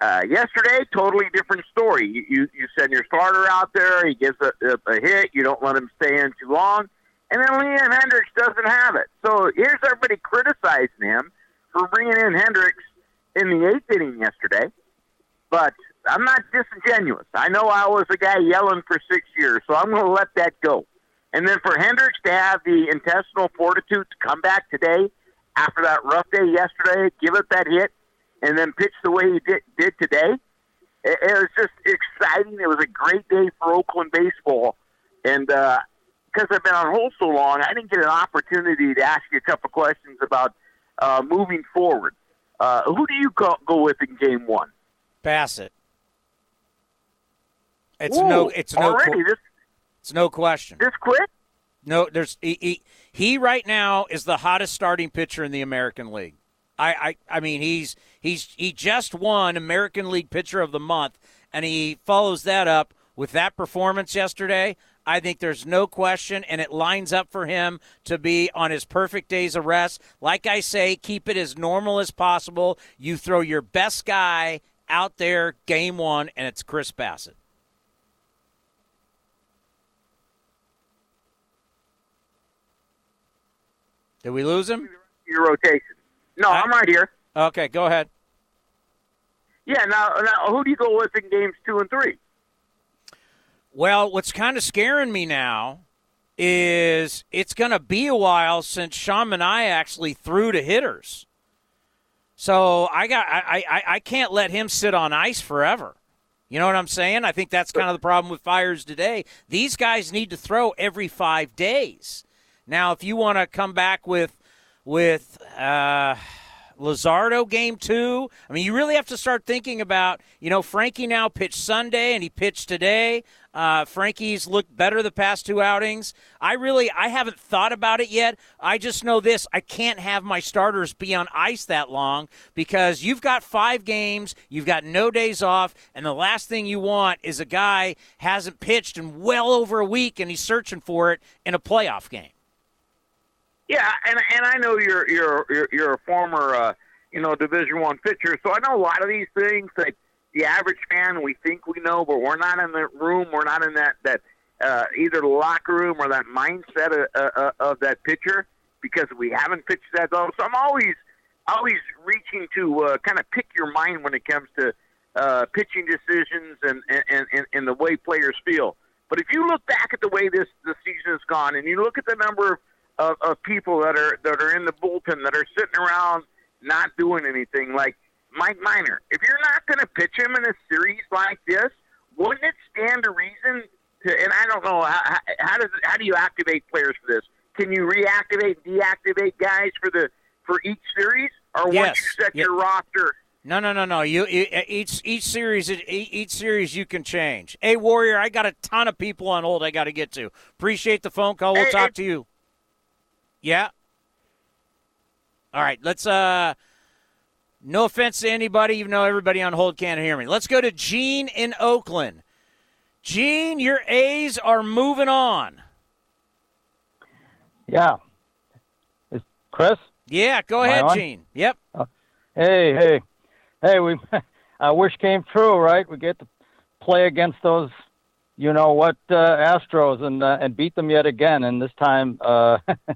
uh, yesterday, totally different story. You, you send your starter out there, he gives a, a, a hit. You don't let him stay in too long, and then Liam Hendriks doesn't have it. So here's everybody criticizing him for bringing in Hendriks in the eighth inning yesterday. But I'm not disingenuous. I know I was a guy yelling for six years, so I'm going to let that go. And then for Hendriks to have the intestinal fortitude to come back today after that rough day yesterday, give it that hit, and then pitch the way he did, did today, it, it was just exciting. It was a great day for Oakland baseball. And uh, because I've been on hold so long, I didn't get an opportunity to ask you a couple questions about uh, moving forward. Uh, who do you go, go with in game one? Bassitt. It's Whoa, no. It's no. already this it's no question. This quick? No, there's he, he, he right now is the hottest starting pitcher in the American League. I, I I mean he's he's he just won American League Pitcher of the Month, and he follows that up with that performance yesterday. I think there's no question, and it lines up for him to be on his perfect days of rest. Like I say, keep it as normal as possible. You throw your best guy out there game one, and it's Chris Bassitt. Did we lose him? Your rotation. No, I'm right here. Okay, go ahead. Yeah. Now, now, who do you go with in games two and three? Well, what's kind of scaring me now is it's going to be a while since Sean Manaea actually threw to hitters. So I got I, I I can't let him sit on ice forever. You know what I'm saying? I think that's kind of the problem with Fiers today. These guys need to throw every five days. Now, if you want to come back with with uh, Luzardo game two, I mean, you really have to start thinking about. You know, Frankie now pitched Sunday and he pitched today. Uh, Frankie's looked better the past two outings. I really, I haven't thought about it yet. I just know this: I can't have my starters be on ice that long because you've got five games, you've got no days off, and the last thing you want is a guy hasn't pitched in well over a week and he's searching for it in a playoff game. Yeah, and and I know you're you're you're, a former uh, you know Division One pitcher, so I know a lot of these things that the average fan we think we know, but we're not in the room. We're not in that that uh, either the locker room or that mindset of, uh, of that pitcher because we haven't pitched that though. So I'm always always reaching to uh, kind of pick your mind when it comes to uh, pitching decisions and, and, and, and the way players feel. But if you look back at the way this the season has gone, and you look at the number of, of, of people that are that are in the bullpen that are sitting around not doing anything, like Mike Minor, if you're not going to pitch him in a series like this, wouldn't it stand to reason to? And I don't know how, how does how do you activate players for this? Can you reactivate, deactivate guys for the for each series, or once Yes. you set Yeah. your roster? No, no, no, no. You, you uh, each each series each series you can change. Hey, Warrior, I got a ton of people on hold. I got to get to. Appreciate the phone call. We'll Hey, talk hey. to you. Yeah. All right. Let's. uh No offense to anybody, even though everybody on hold can't hear me. Let's go to Gene in Oakland. Gene, your A's are moving on. Yeah. Is Chris? Yeah, go ahead, on? Gene. Yep. Hey, hey, hey! We, I wish came true, right? We get to play against those, you know what, uh, Astros, and uh, and beat them yet again, and this time uh,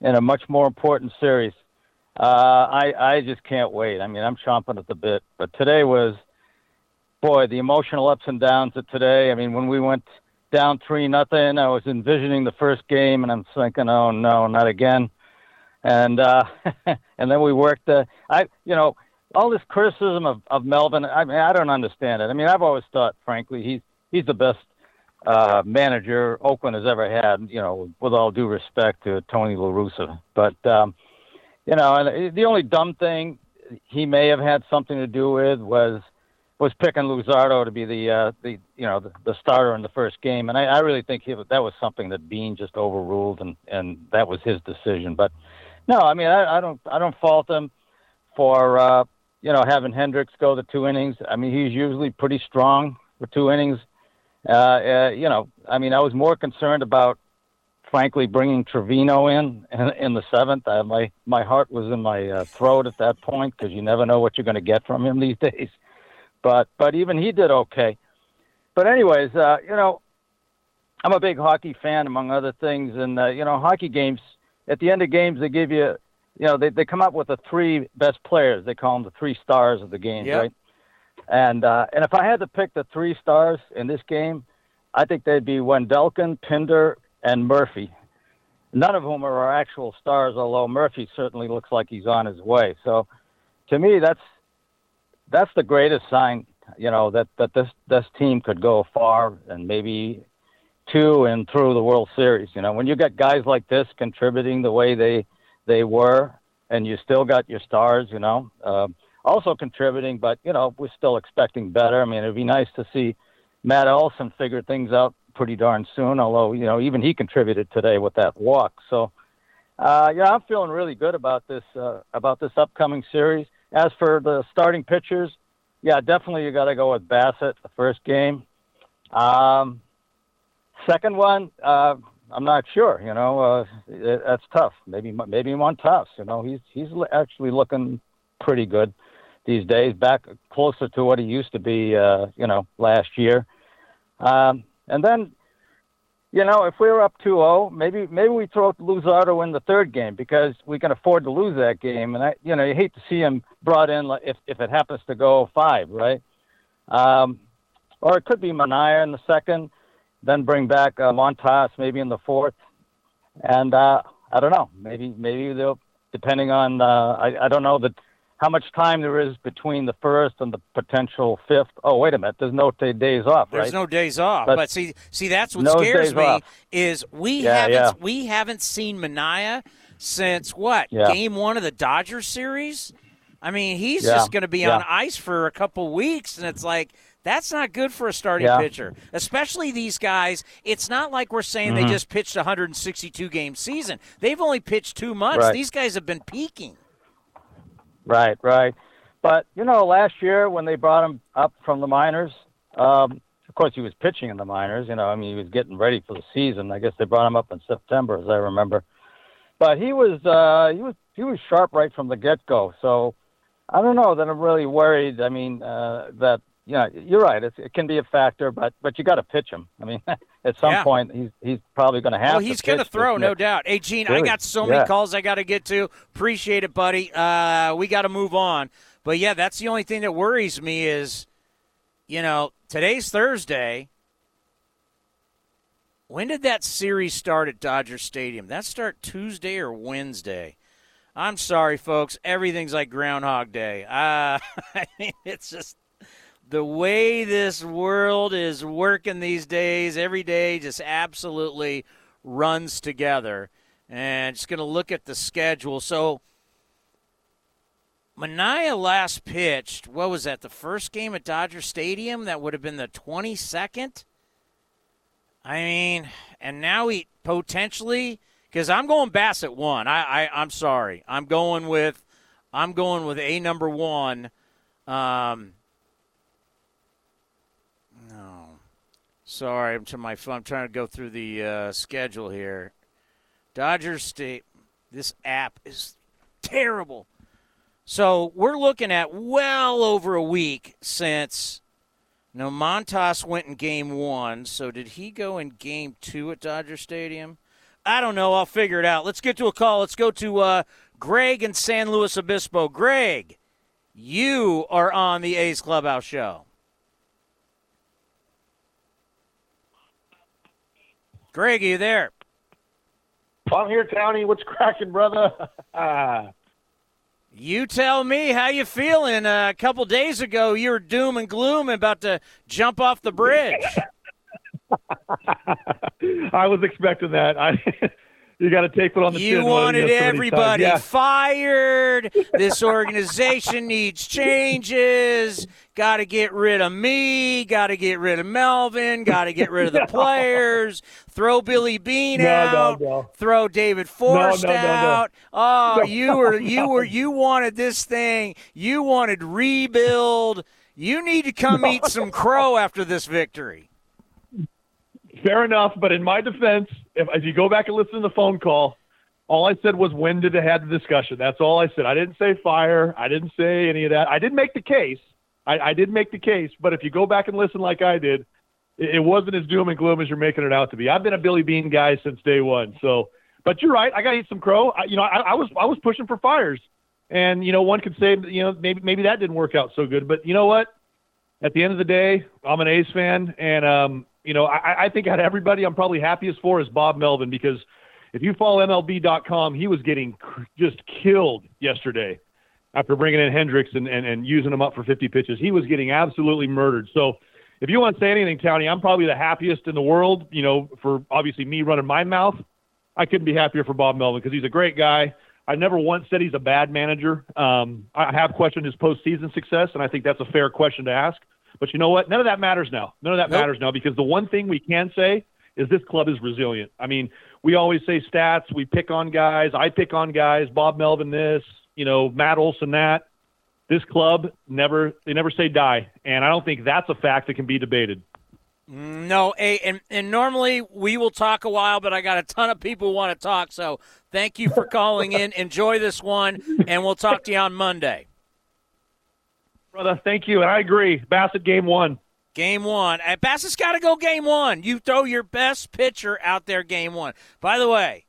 in a much more important series. Uh, I I just can't wait. I mean, I'm chomping at the bit. But today was, boy, the emotional ups and downs of today. I mean, when we went down three nothing. I was envisioning the first game, and I'm thinking, oh no, not again. And uh, and then we worked. I you know all this criticism of, of Melvin. I mean, I don't understand it. I mean, I've always thought, frankly, he's he's the best uh, manager Oakland has ever had. You know, with all due respect to Tony La Russa, but um, you know, and the only dumb thing he may have had something to do with was was picking Luzardo to be the uh, the you know the, the starter in the first game, and I, I really think he, that was something that Beane just overruled, and and that was his decision. But no, I mean I, I don't I don't fault him for uh, you know having Hendriks go the two innings. I mean he's usually pretty strong for two innings. Uh, uh, you know, I mean I was more concerned about frankly bringing Trivino in in, in the seventh. Uh, my my heart was in my uh, throat at that point because you never know what you're going to get from him these days but but even he did okay. But anyways, uh, you know, I'm a big hockey fan among other things, and uh, you know, hockey games at the end of games they give you, you know, they they come up with the three best players. They call them the three stars of the game, Yep. right? And uh, and if I had to pick the three stars in this game, I think they'd be Wendelken, Pinder, and Murphy. None of whom are our actual stars, although Murphy certainly looks like he's on his way. So, to me, that's that's the greatest sign, you know, that that this this team could go far and maybe to and through the World Series. You know, when you got guys like this contributing the way they they were, and you still got your stars, you know, um, also contributing, but you know, we're still expecting better. I mean, it'd be nice to see Matt Olson figure things out pretty darn soon. Although, you know, even he contributed today with that walk. So, uh, yeah, I'm feeling really good about this uh, about this upcoming series. As for the starting pitchers, yeah, definitely you got to go with Bassitt the first game. Um, second one, uh, I'm not sure. You know, uh, it, that's tough. Maybe maybe Montas. You know, he's he's actually looking pretty good these days, back closer to what he used to be. Uh, you know, last year. Um, and then, you know, if we're up 2-0, maybe maybe we throw Luzardo in the third game because we can afford to lose that game. And I, you know, you hate to see him brought in if if it happens to go five, right? Um, or it could be Manaea in the second, then bring back uh, Montas maybe in the fourth, and uh, I don't know, maybe maybe they'll depending on uh, I I don't know that how much time there is between the first and the potential fifth. Oh wait a minute, there's no t- days off, There's no days off. But- But, see, see, that's what No scares me off. is we Yeah, haven't yeah. we haven't seen Manaea since what Yeah. game one of the Dodgers series. I mean, he's just going to be on ice for a couple weeks, and it's like that's not good for a starting Yeah. pitcher, especially these guys. It's not like we're saying they Mhm. just pitched a 162 game season. They've only pitched two months. Right. These guys have been peaking. Right, right. But you know, last year when they brought him up from the minors, um, of course he was pitching in the minors. You know, I mean he was getting ready for the season. I guess they brought him up in September, as I remember. But he was uh, he was he was sharp right from the get go. So I don't know that I'm really worried. I mean uh, that know you're right. It's, it can be a factor, but but you got to pitch him. I mean at some Yeah. point he's he's probably going to have. Well, he's going to throw, no doubt. Hey, Gene, I got so many calls I got to get to. Appreciate it, buddy. Uh, we got to move on. But yeah, that's the only thing that worries me is, you know, today's Thursday. When did that series start at Dodger Stadium? That start Tuesday or Wednesday? I'm sorry, folks. Everything's like Groundhog Day. Uh, I mean, it's just the way this world is working these days, every day just absolutely runs together. And just going to look at the schedule. So, Manaea last pitched, what was that, the first game at Dodger Stadium? That would have been the 22nd? I mean, and now he potentially, because I'm going Bassitt one. I, I, I'm sorry. I'm going with, I'm going with a number one. Um, no. Sorry, I'm to my phone. I'm trying to go through the uh, schedule here. Dodgers State. This app is terrible. So we're looking at well over a week since. No, Montas went in game one. So did he go in game two at Dodger Stadium? I don't know. I'll figure it out. Let's get to a call. Let's go to uh, Greg in San Luis Obispo. Greg, you are on the A's Clubhouse show. Greg, are you there? I'm here, Townie. What's cracking, brother? You tell me how you feeling. Uh, a couple days ago, you were doom and gloom and about to jump off the bridge. I was expecting that. I, you got to take it on the You chin. wanted William, so everybody times. fired. This organization needs changes. Got to get rid of me. Got to get rid of Melvin. Got to get rid of the players. Throw Billy Beane No, no, out. no. Throw David no, no, no. out. Oh, No, you were you were you wanted this thing. You wanted rebuild. You need to come eat some crow after this victory. Fair enough, but in my defense, if, if you go back and listen to the phone call, all I said was when did they have the discussion? That's all I said. I didn't say fire. I didn't say any of that. I didn't make the case. I, I did make the case, but if you go back and listen like I did, it, it wasn't as doom and gloom as you're making it out to be. I've been a Billy Beane guy since day one. So, but you're right. I got to eat some crow. I, you know, I, I was I was pushing for Fiers, and you know, one could say you know maybe maybe that didn't work out so good. But you know what? At the end of the day, I'm an A's fan, and um, you know, I, I think out of everybody, I'm probably happiest for is Bob Melvin because if you follow MLB.com, he was getting just killed yesterday after bringing in Hendriks and, and, and using him up for 50 pitches. He was getting absolutely murdered. So if you want to say anything, Townie, I'm probably the happiest in the world, you know, for obviously me running my mouth. I couldn't be happier for Bob Melvin because he's a great guy. I never once said he's a bad manager. Um, I have questioned his postseason success, and I think that's a fair question to ask. But you know what? None of that matters now. None of that Nope. matters now because the one thing we can say is this club is resilient. I mean, we always say stats. We pick on guys. I pick on guys. Bob Melvin this, you know, Matt Olson that. This club never they never say die, and I don't think that's a fact that can be debated. No, a, and and normally we will talk a while, but I got a ton of people who want to talk. So thank you for calling in. Enjoy this one, and we'll talk to you on Monday. Brother, thank you, and I agree. Bassitt game one. Game one. Uh, Bassitt's got to go game one. You throw your best pitcher out there game one. By the way,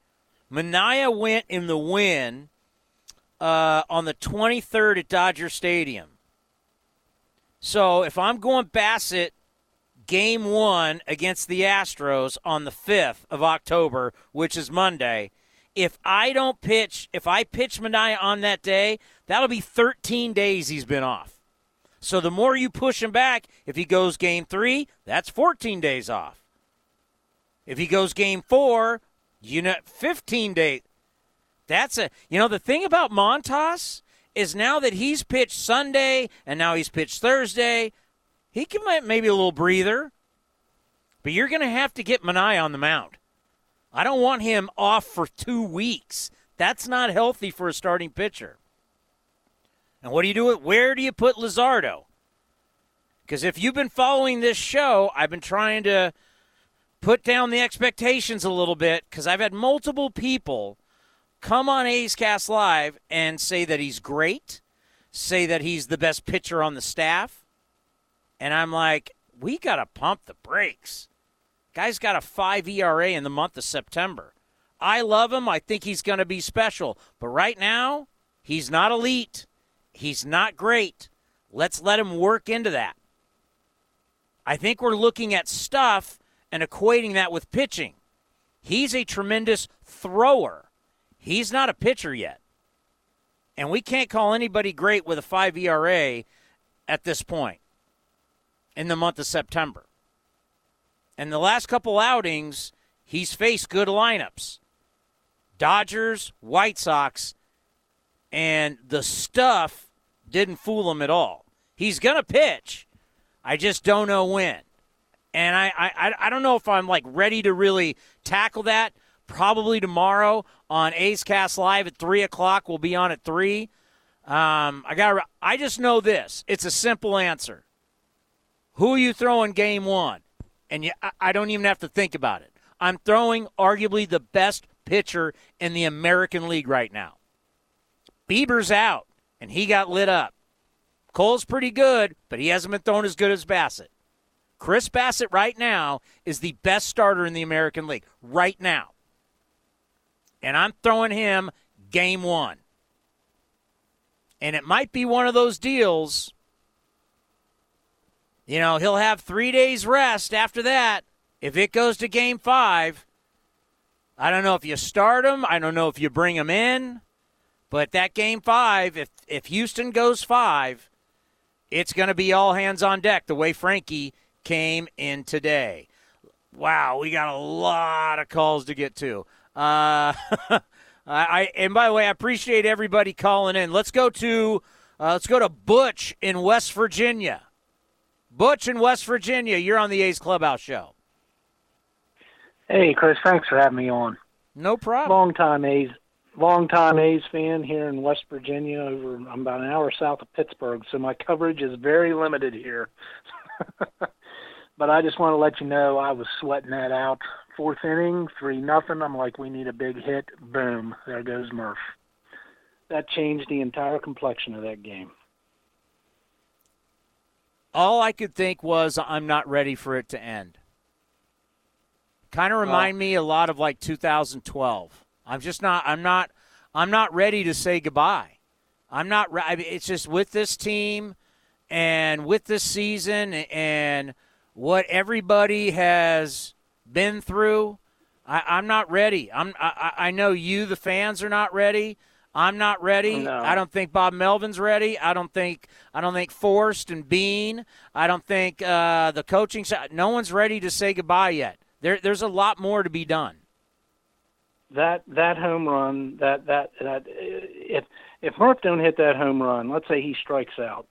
Manaea went in the win uh, on the 23rd at Dodger Stadium. So if I'm going Bassitt game one against the Astros on the 5th of October, which is Monday, if I don't pitch, if I pitch Manaea on that day, that'll be 13 days he's been off. So the more you push him back, if he goes game three, that's 14 days off. If he goes game four, you know, 15 days. That's a, you know, the thing about Montas is now that he's pitched Sunday and now he's pitched Thursday, he can maybe a little breather. But you're going to have to get Manaea on the mound. I don't want him off for two weeks. That's not healthy for a starting pitcher. And what do you do? With, where do you put Luzardo? Because if you've been following this show, I've been trying to put down the expectations a little bit because I've had multiple people come on A's Cast Live and say that he's great, say that he's the best pitcher on the staff. And I'm like, we got to pump the brakes. Guy's got a 5 ERA in the month of September. I love him. I think he's going to be special. But right now, he's not elite. He's not great. Let's let him work into that. I think we're looking at stuff and equating that with pitching. He's a tremendous thrower. He's not a pitcher yet. And we can't call anybody great with a 5 ERA at this point in the month of September. And the last couple outings, he's faced good lineups Dodgers, White Sox, and the stuff didn't fool him at all. He's going to pitch. I just don't know when. And I, I, I don't know if I'm like ready to really tackle that. Probably tomorrow on A's Cast Live at three o'clock. We'll be on at three. Um, I got. I just know this. It's a simple answer. Who are you throwing game one? And you, I, I don't even have to think about it. I'm throwing arguably the best pitcher in the American League right now. Bieber's out, and he got lit up. Cole's pretty good, but he hasn't been thrown as good as Bassitt. Chris Bassitt right now is the best starter in the American League right now. And I'm throwing him game one. And it might be one of those deals. You know, he'll have three days rest after that. If it goes to game five, I don't know if you start him. I don't know if you bring him in. But that game five, if if Houston goes five, it's going to be all hands on deck. The way Frankie came in today. Wow, we got a lot of calls to get to. Uh, I and by the way, I appreciate everybody calling in. Let's go to uh, let's go to Butch in West Virginia. Butch in West Virginia, you're on the A's Clubhouse show. Hey, Chris, thanks for having me on. No problem. Long time A's, long time A's fan here in West Virginia. Over, I'm about an hour south of Pittsburgh, so my coverage is very limited here. but I just want to let you know I was sweating that out. Fourth inning, three nothing. I'm like, we need a big hit. Boom, there goes Murph. That changed the entire complexion of that game. All I could think was, I'm not ready for it to end. Kind of remind well, me a lot of like 2012. I'm just not. I'm not. I'm not ready to say goodbye. I'm not. Re- I mean, it's just with this team and with this season and what everybody has been through. I, am not ready. I'm. I, I know you, the fans, are not ready. I'm not ready. No. I don't think Bob Melvin's ready. I don't think I don't think Forst and Beane. I don't think uh, the coaching side. No one's ready to say goodbye yet. There, there's a lot more to be done. That that home run, that that that if if Murph don't hit that home run, let's say he strikes out,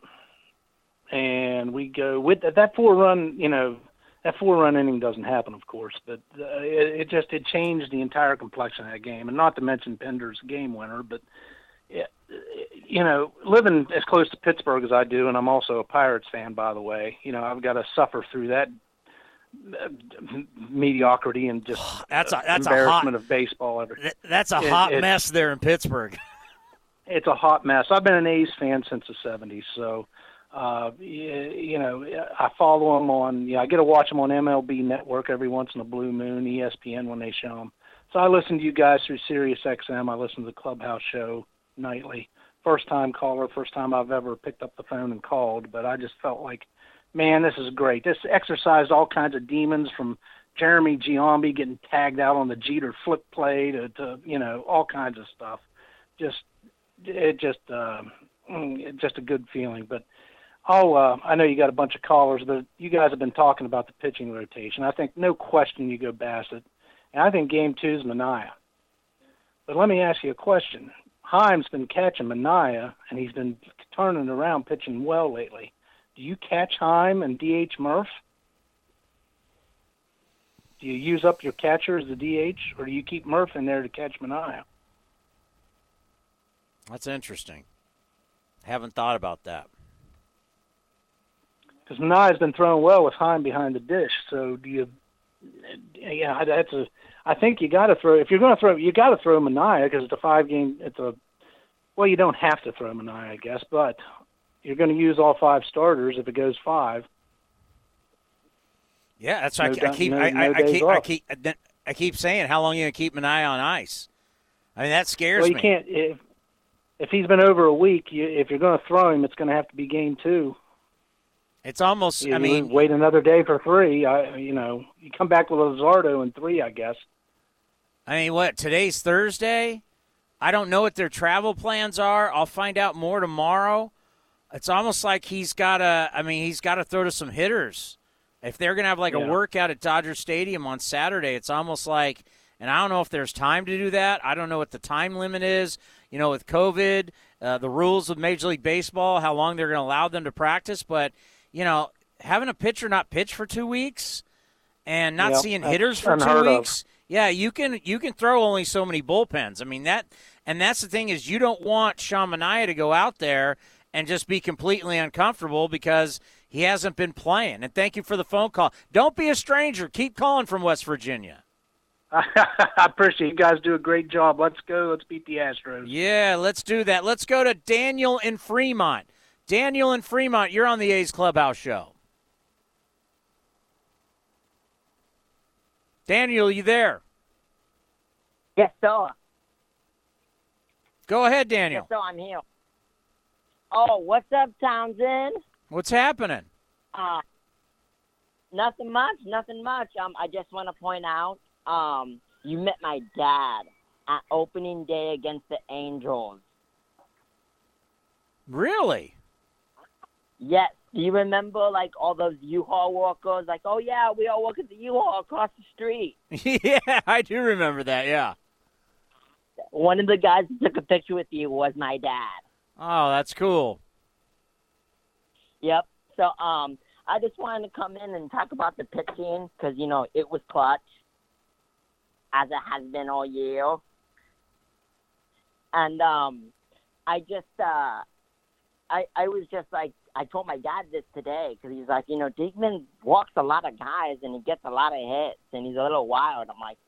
and we go with that four run, you know, that four run inning doesn't happen, of course, but uh, it, it just it changed the entire complexion of that game, and not to mention Pinder's game winner, but. It, you know, living as close to Pittsburgh as I do, and I'm also a Pirates fan, by the way. You know, I've got to suffer through that mediocrity and just that's a, that's embarrassment a hot, of baseball. Every, that's a it, hot it, mess there in Pittsburgh. It's a hot mess. I've been an A's fan since the '70s, so uh, you, you know I follow them on. Yeah, I get to watch them on MLB Network every once in a blue moon, ESPN when they show them. So I listen to you guys through Sirius XM. I listen to the Clubhouse show nightly. First time caller, first time I've ever picked up the phone and called, but I just felt like man, this is great. This exercised all kinds of demons from Jeremy Giambi getting tagged out on the Jeter flip play to, to you know all kinds of stuff. Just it just uh, just a good feeling. But oh, uh, I know you got a bunch of callers, but you guys have been talking about the pitching rotation. I think no question you go Bassitt, and I think Game Two is Manaea. But let me ask you a question. Heim's been catching Manaea, and he's been turning around pitching well lately do you catch Heim and DH Murph? Do you use up your catcher as the DH, or do you keep Murph in there to catch Manaea? That's interesting. Haven't thought about that. Because Manaea has been thrown well with Heim behind the dish. So do you? Yeah, that's a. I think you got to throw. If you're going to throw, you got to throw Manaea because it's a five game. It's a. Well, you don't have to throw Manaea, I guess, but you're going to use all five starters if it goes five. Yeah, that's no, I, I, keep. No, I, no I, keep. I keep. I keep saying, how long are you going to keep an eye on ice? I mean, that scares me. well, you me. can't. If, if he's been over a week, you, if you're going to throw him, it's going to have to be game two. It's almost. You, I mean, wait another day for three. I, you know, you come back with Luzardo in three, I guess. I mean, what? Today's Thursday. I don't know what their travel plans are. I'll find out more tomorrow it's almost like he's got to. I mean, he's got to throw to some hitters. If they're going to have like yeah. a workout at Dodger Stadium on Saturday, it's almost like, and I don't know if there's time to do that. I don't know what the time limit is. You know, with COVID, uh, the rules of Major League Baseball, how long they're going to allow them to practice. But you know, having a pitcher not pitch for two weeks and not seeing hitters for two weeks. Of. Yeah, you can you can throw only so many bullpens. I mean that, and that's the thing is you don't want Sean Manaea to go out there and just be completely uncomfortable because he hasn't been playing. And thank you for the phone call. Don't be a stranger. Keep calling from West Virginia. I appreciate you guys do a great job. Let's go. Let's beat the Astros. Yeah, let's do that. Let's go to Daniel in Fremont. Daniel in Fremont, you're on the A's Clubhouse show. Daniel, you there? Yes, sir. Go ahead, Daniel. Yes, sir, I'm here. Oh, what's up, Townsend? What's happening? Uh, nothing much, nothing much. Um, I just want to point out, um, you met my dad at opening day against the Angels. Really? Yes. Do you remember like all those U-Haul walkers? Like, oh yeah, we all work at the U-Haul across the street. yeah, I do remember that. Yeah. One of the guys that took a picture with you was my dad. Oh, that's cool. Yep. So, um, I just wanted to come in and talk about the pitching because you know it was clutch, as it has been all year. And um, I just, uh, I, I was just like, I told my dad this today because he's like, you know, Diekman walks a lot of guys and he gets a lot of hits and he's a little wild. I'm like,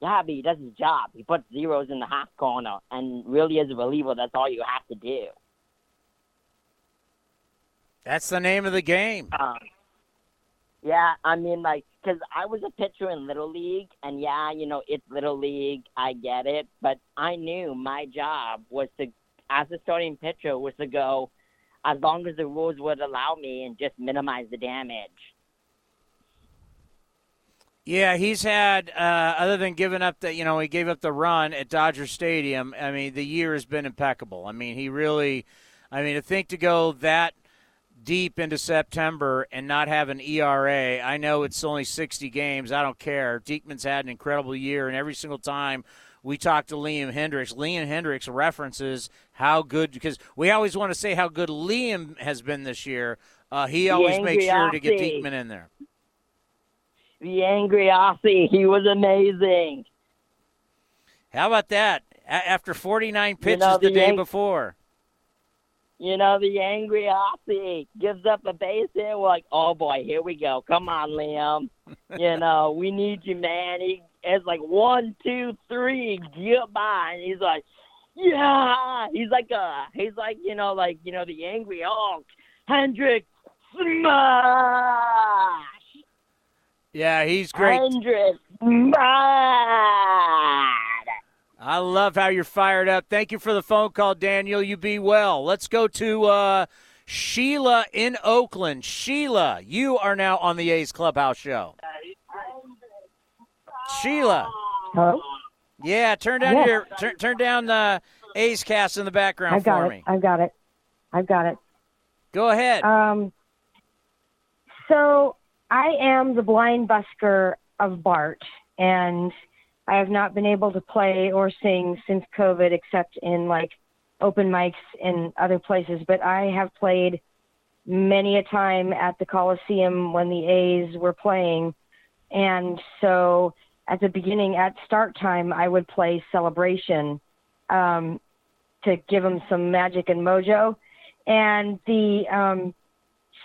yeah, but he does his job. He puts zeros in the half corner and really as a reliever, that's all you have to do. That's the name of the game. Um, yeah, I mean, like, because I was a pitcher in Little League, and yeah, you know, it's Little League, I get it, but I knew my job was to, as a starting pitcher, was to go as long as the rules would allow me and just minimize the damage. Yeah, he's had uh, other than giving up the you know he gave up the run at Dodger Stadium. I mean, the year has been impeccable. I mean, he really, I mean, to think to go that deep into September and not have an ERA. I know it's only 60 games. I don't care. Diekman's had an incredible year, and every single time we talk to Liam Hendriks, Liam Hendriks references how good because we always want to say how good Liam has been this year. Uh, he always makes sure to get Diekman in there. The angry Aussie, he was amazing. How about that? A- after 49 pitches You know, the, the day Yan- before. You know, the angry Aussie gives up a base hit. We're like, oh boy, here we go. Come on, Liam. you know, we need you, man. He is like one, two, three, get by, and he's like, yeah. He's like a, he's like, you know, like you know, the angry Hulk. Hendrick smash. Yeah, he's great. Hendrick smash. I love how you're fired up. Thank you for the phone call, Daniel. You be well. Let's go to uh, Sheila in Oakland. Sheila, you are now on the A's Clubhouse Show. Sheila. Hello? Yeah, turn down Yes. your turn, turn down the A's cast in the background I've got for it. me. I've got it. I've got it. Go ahead. Um, so I am the blind busker of BART, and I have not been able to play or sing since COVID, except in like open mics in other places. But I have played many a time at the Coliseum when the A's were playing, and so at the beginning, at start time, I would play Celebration um, to give them some magic and mojo. And the um,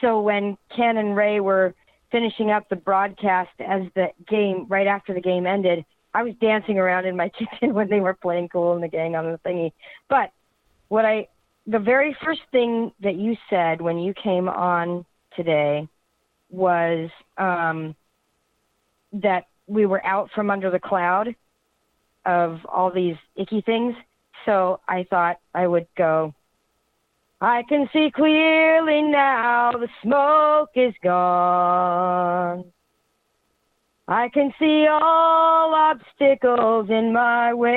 so when Ken and Ray were finishing up the broadcast as the game right after the game ended, I was dancing around in my kitchen when they were playing Kool and the Gang on the thingy. But what I the very first thing that you said when you came on today was um, that we were out from under the cloud of all these icky things. So I thought I would go. I can see clearly now the smoke is gone. I can see all obstacles in my way.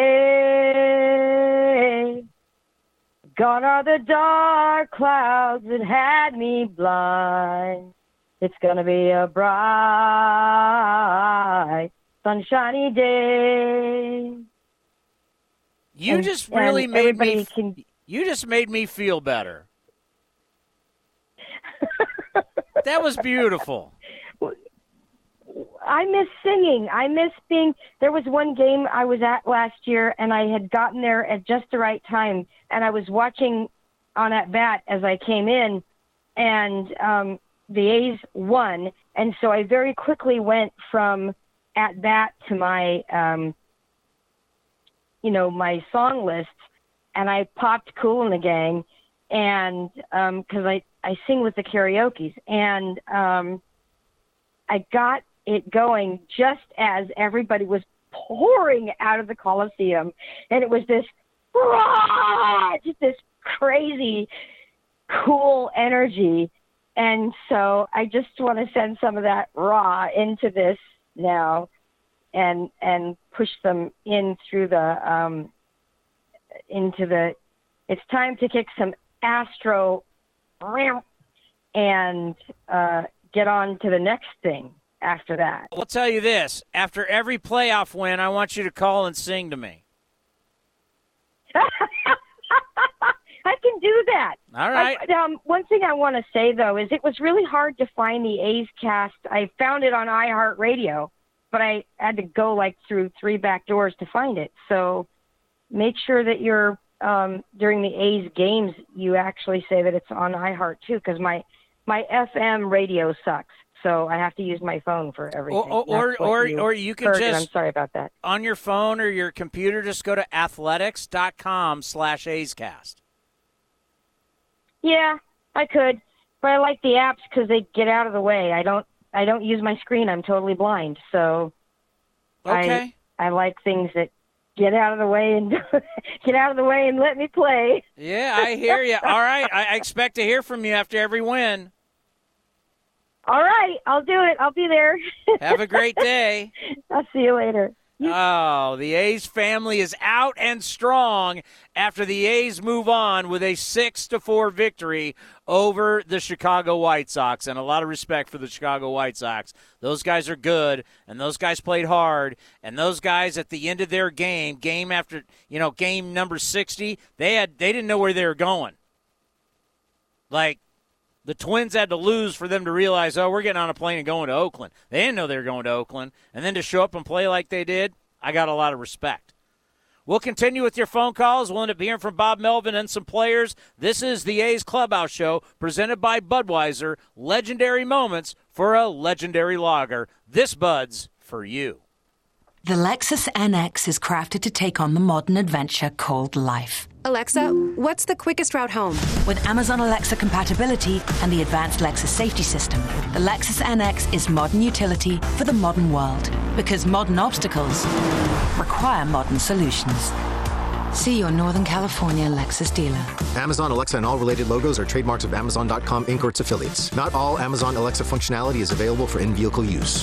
Gone are the dark clouds that had me blind. It's gonna be a bright, sunshiny day. You And- just really made me. can- You just made me feel better. that was beautiful. I miss singing. I miss being. There was one game I was at last year, and I had gotten there at just the right time, and I was watching on at bat as I came in, and um, the A's won, and so I very quickly went from at bat to my, um, you know, my song list, and I popped Kool in the Gang, and because I I sing with the karaoke's, and um, I got it going just as everybody was pouring out of the Coliseum, and it was this, "Rah!" just this crazy, cool energy. And so I just want to send some of that raw into this now. and and push them in through the um, into the. It's time to kick some Astro, and uh, get on to the next thing after that. I'll tell you this: after every playoff win, I want you to call and sing to me. I can do that. All right. I, um, one thing I want to say though is it was really hard to find the A's cast. I found it on iHeartRadio, but I had to go like through three back doors to find it. So make sure that you're um, during the A's games, you actually say that it's on iHeart too, because my my FM radio sucks. So I have to use my phone for everything. Or or or, you or you can heard, just I'm sorry about that. on your phone or your computer. Just go to athletics.com slash A'scast. Yeah, I could, but I like the apps because they get out of the way. I don't. I don't use my screen. I'm totally blind, so Okay. I I like things that get out of the way and get out of the way and let me play. Yeah, I hear you. All right, I, I expect to hear from you after every win. All right, I'll do it. I'll be there. Have a great day. I'll see you later. Oh, the A's family is out and strong after the A's move on with a 6 to 4 victory over the Chicago White Sox and a lot of respect for the Chicago White Sox. Those guys are good and those guys played hard and those guys at the end of their game, game after, you know, game number 60, they had they didn't know where they were going. Like the Twins had to lose for them to realize, oh, we're getting on a plane and going to Oakland. They didn't know they were going to Oakland. And then to show up and play like they did, I got a lot of respect. We'll continue with your phone calls. We'll end up hearing from Bob Melvin and some players. This is the A's Clubhouse Show presented by Budweiser. Legendary moments for a legendary lager. This Bud's for you. The Lexus NX is crafted to take on the modern adventure called life. Alexa, what's the quickest route home? With Amazon Alexa compatibility and the advanced Lexus safety system, the Lexus NX is modern utility for the modern world. Because modern obstacles require modern solutions. See your Northern California Lexus dealer. Amazon Alexa and all related logos are trademarks of Amazon.com Inc. or its affiliates. Not all Amazon Alexa functionality is available for in vehicle use.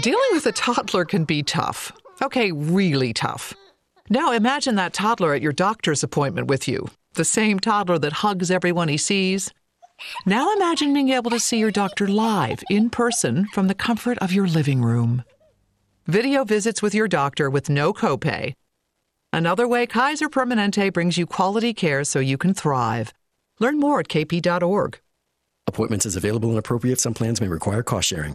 Dealing with a toddler can be tough. Okay, really tough. Now imagine that toddler at your doctor's appointment with you, the same toddler that hugs everyone he sees. Now imagine being able to see your doctor live, in person, from the comfort of your living room. Video visits with your doctor with no copay. Another way Kaiser Permanente brings you quality care so you can thrive. Learn more at kp.org. Appointments as available and appropriate. Some plans may require cost sharing.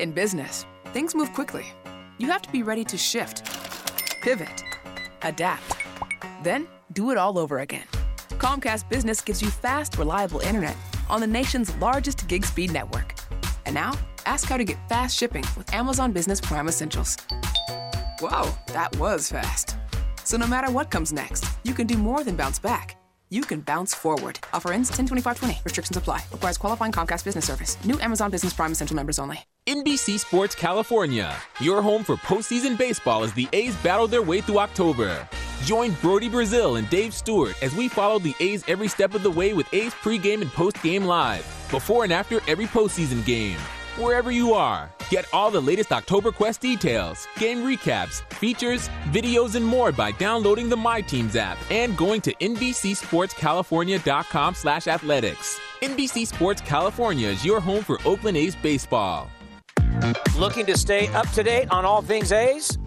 In business, things move quickly. You have to be ready to shift, pivot, adapt, then do it all over again. Comcast Business gives you fast, reliable internet on the nation's largest gig speed network. And now, ask how to get fast shipping with Amazon Business Prime Essentials. Whoa, that was fast. So no matter what comes next, you can do more than bounce back. You can bounce forward. Offer ends 10-25-20. Restrictions apply. Requires qualifying Comcast business service. New Amazon Business Prime Essential members only. NBC Sports California, your home for postseason baseball as the A's battle their way through October. Join Brodie Brazil and Dave Stewart as we follow the A's every step of the way with A's pregame and postgame live, before and after every postseason game. Wherever you are, get all the latest October Quest details, game recaps, features, videos, and more by downloading the My Teams app and going to NBCSportsCalifornia.com slash athletics. NBC Sports California is your home for Oakland A's baseball. Looking to stay up to date on all things A's?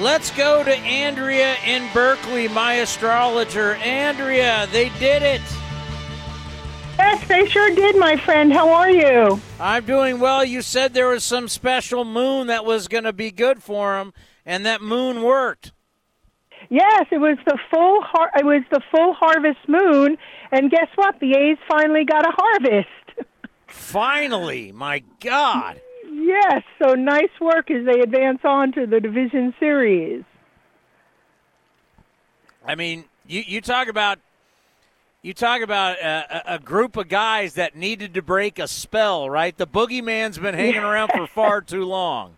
Let's go to Andrea in Berkeley, my astrologer. Andrea, they did it. Yes, they sure did, my friend. How are you? I'm doing well. You said there was some special moon that was going to be good for them, and that moon worked. Yes, it was the full har- it was the full harvest moon, and guess what? The A's finally got a harvest. Finally, my God. Yes, so nice work as they advance on to the division series. I mean, you, you talk about you talk about a, a group of guys that needed to break a spell, right? The boogeyman's been hanging around for far too long.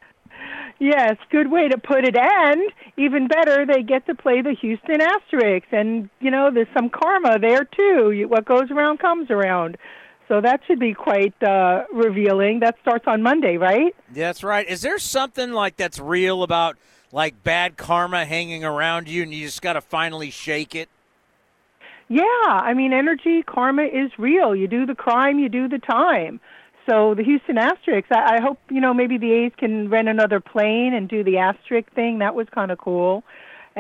Yes, good way to put it. And even better, they get to play the Houston Asterix, and you know there's some karma there too. What goes around comes around. So that should be quite uh, revealing. That starts on Monday, right? That's right. Is there something like that's real about like bad karma hanging around you, and you just got to finally shake it? Yeah, I mean, energy karma is real. You do the crime, you do the time. So the Houston Asterix, I, I hope you know maybe the A's can rent another plane and do the Asterix thing. That was kind of cool,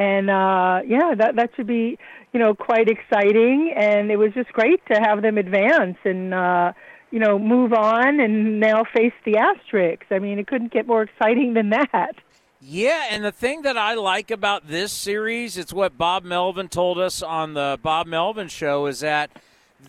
and uh, yeah, that that should be you know quite exciting. And it was just great to have them advance and uh, you know move on and now face the Asterix. I mean, it couldn't get more exciting than that. Yeah, and the thing that I like about this series, it's what Bob Melvin told us on the Bob Melvin show, is that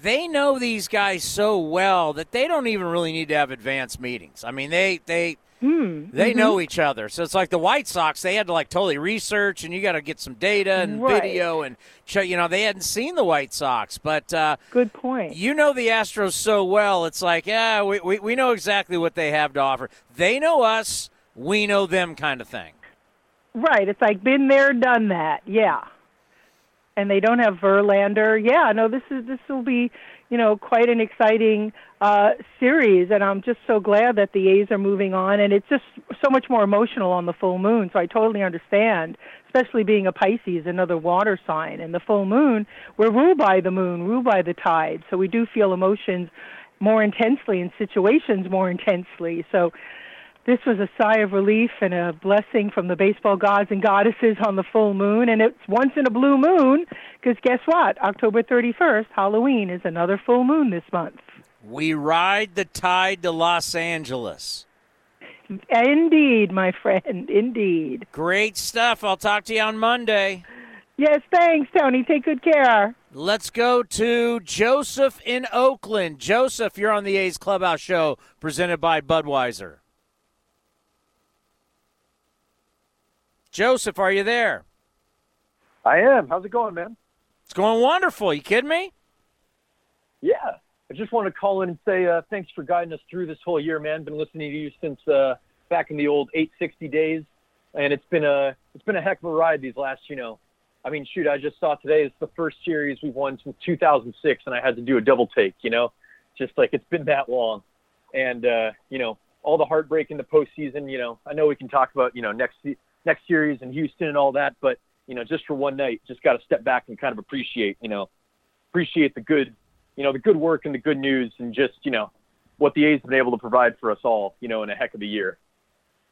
they know these guys so well that they don't even really need to have advanced meetings. I mean, they they Hmm. they mhm. know each other. So it's like the White Sox, they had to like totally research and you got to get some data and Right. video and show, you know, they hadn't seen the White Sox, but uh Good point. You know the Astros so well. It's like, yeah, we, we we know exactly what they have to offer. They know us, we know them kind of thing. Right. It's like been there, done that. Yeah. And they don't have Verlander. Yeah. No, this is this will be, you know, quite an exciting uh, series, and I'm just so glad that the A's are moving on. And it's just so much more emotional on the full moon. So I totally understand, especially being a Pisces, another water sign, and the full moon. We're ruled by the moon, ruled by the tide. So we do feel emotions more intensely in situations more intensely. So this was a sigh of relief and a blessing from the baseball gods and goddesses on the full moon. And it's once in a blue moon, because guess what? October 31st, Halloween, is another full moon this month. We ride the tide to Los Angeles. Indeed, my friend, indeed. Great stuff. I'll talk to you on Monday. Yes, thanks, Townie. Take good care. Let's go to Joseph in Oakland. Joseph, you're on the A's Clubhouse show presented by Budweiser. Joseph, are you there? I am. How's it going, man? It's going wonderful. You kidding me? Yeah. I just want to call in and say uh, thanks for guiding us through this whole year, man. Been listening to you since uh, back in the old 860 days, and it's been a it's been a heck of a ride these last, you know. I mean, shoot, I just saw today it's the first series we've won since 2006, and I had to do a double take, you know, just like it's been that long, and uh, you know, all the heartbreak in the postseason. You know, I know we can talk about you know next next series in Houston and all that, but you know, just for one night, just got to step back and kind of appreciate, you know, appreciate the good, you know, the good work and the good news, and just you know, what the A's have been able to provide for us all, you know, in a heck of a year.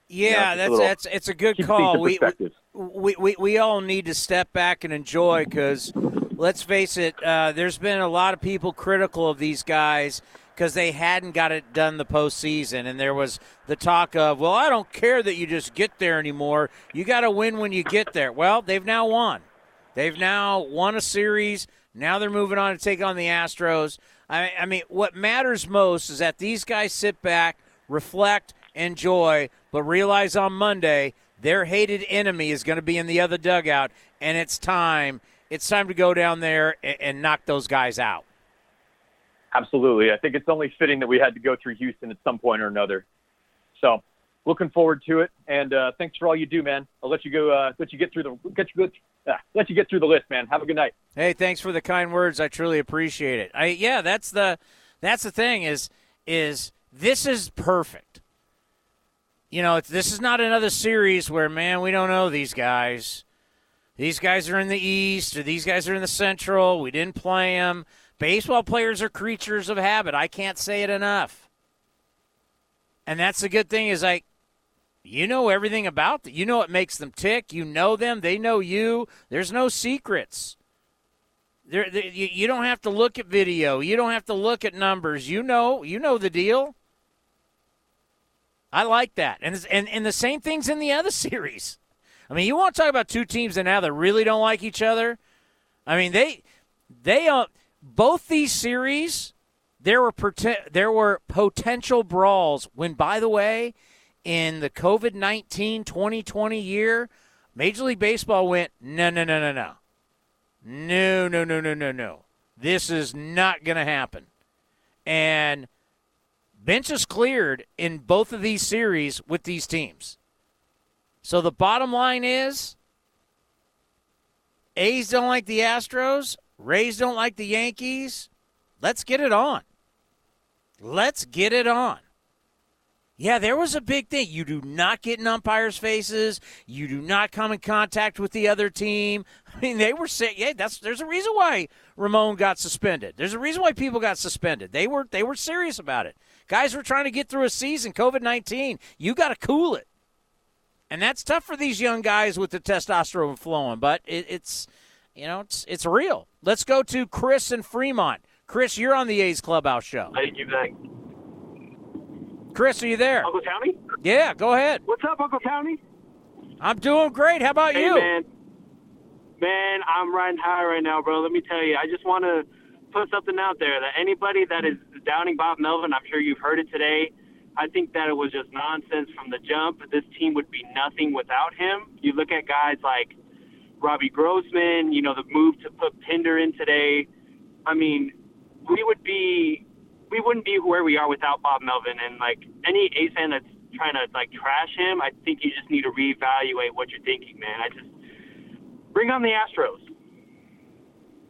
Yeah, You know, that's little- that's it's a good call. We, we we we all need to step back and enjoy because let's face it, uh, there's been a lot of people critical of these guys because they hadn't got it done the postseason, and there was the talk of, well, I don't care that you just get there anymore. You got to win when you get there. Well, they've now won. They've now won a series. Now they're moving on to take on the Astros. I, I mean, what matters most is that these guys sit back, reflect, enjoy, but realize on Monday their hated enemy is going to be in the other dugout, and it's time. It's time to go down there and, and knock those guys out. Absolutely. I think it's only fitting that we had to go through Houston at some point or another. So, looking forward to it. And uh, thanks for all you do, man. I'll let you go. Uh, let you get through the get you uh, let you get through the list, man. Have a good night. Hey, thanks for the kind words. I truly appreciate it. I yeah, that's the that's the thing is is this is perfect. You know, this is not another series where man, we don't know these guys. These guys are in the East, or these guys are in the Central. We didn't play them. Baseball players are creatures of habit. I can't say it enough. And that's the good thing is like you know everything about them. You know what makes them tick. You know them. They know you. There's no secrets. There, you, you don't have to look at video. You don't have to look at numbers. You know, you know the deal. I like that, and and and the same things in the other series. I mean, you want to talk about two teams that now that really don't like each other? I mean, they they uh, both these series there were there were potential brawls when by the way in the COVID-19 2020 year Major League Baseball went no no no no no. No no no no no no. This is not going to happen. And benches cleared in both of these series with these teams. So the bottom line is A's don't like the Astros, Rays don't like the Yankees. Let's get it on. Let's get it on. Yeah, there was a big thing. You do not get in umpires' faces. You do not come in contact with the other team. I mean, they were saying, "Yeah, that's there's a reason why Ramon got suspended. There's a reason why people got suspended. They were they were serious about it. Guys were trying to get through a season, COVID nineteen. You got to cool it, and that's tough for these young guys with the testosterone flowing. But it, it's you know it's it's real. Let's go to Chris in Fremont. Chris, you're on the A's Clubhouse show. Thank you, Zach. Chris, are you there? Uncle Townie? Yeah, go ahead. What's up, Uncle Townie? I'm doing great. How about hey, you? man. Man, I'm riding high right now, bro. Let me tell you, I just want to put something out there that anybody that is downing Bob Melvin, I'm sure you've heard it today. I think that it was just nonsense from the jump. This team would be nothing without him. You look at guys like Robbie Grossman, you know, the move to put Pinder in today. I mean, we would be we wouldn't be where we are without Bob Melvin. And like any A's fan that's trying to like trash him, I think you just need to reevaluate what you're thinking, man. I just bring on the Astros.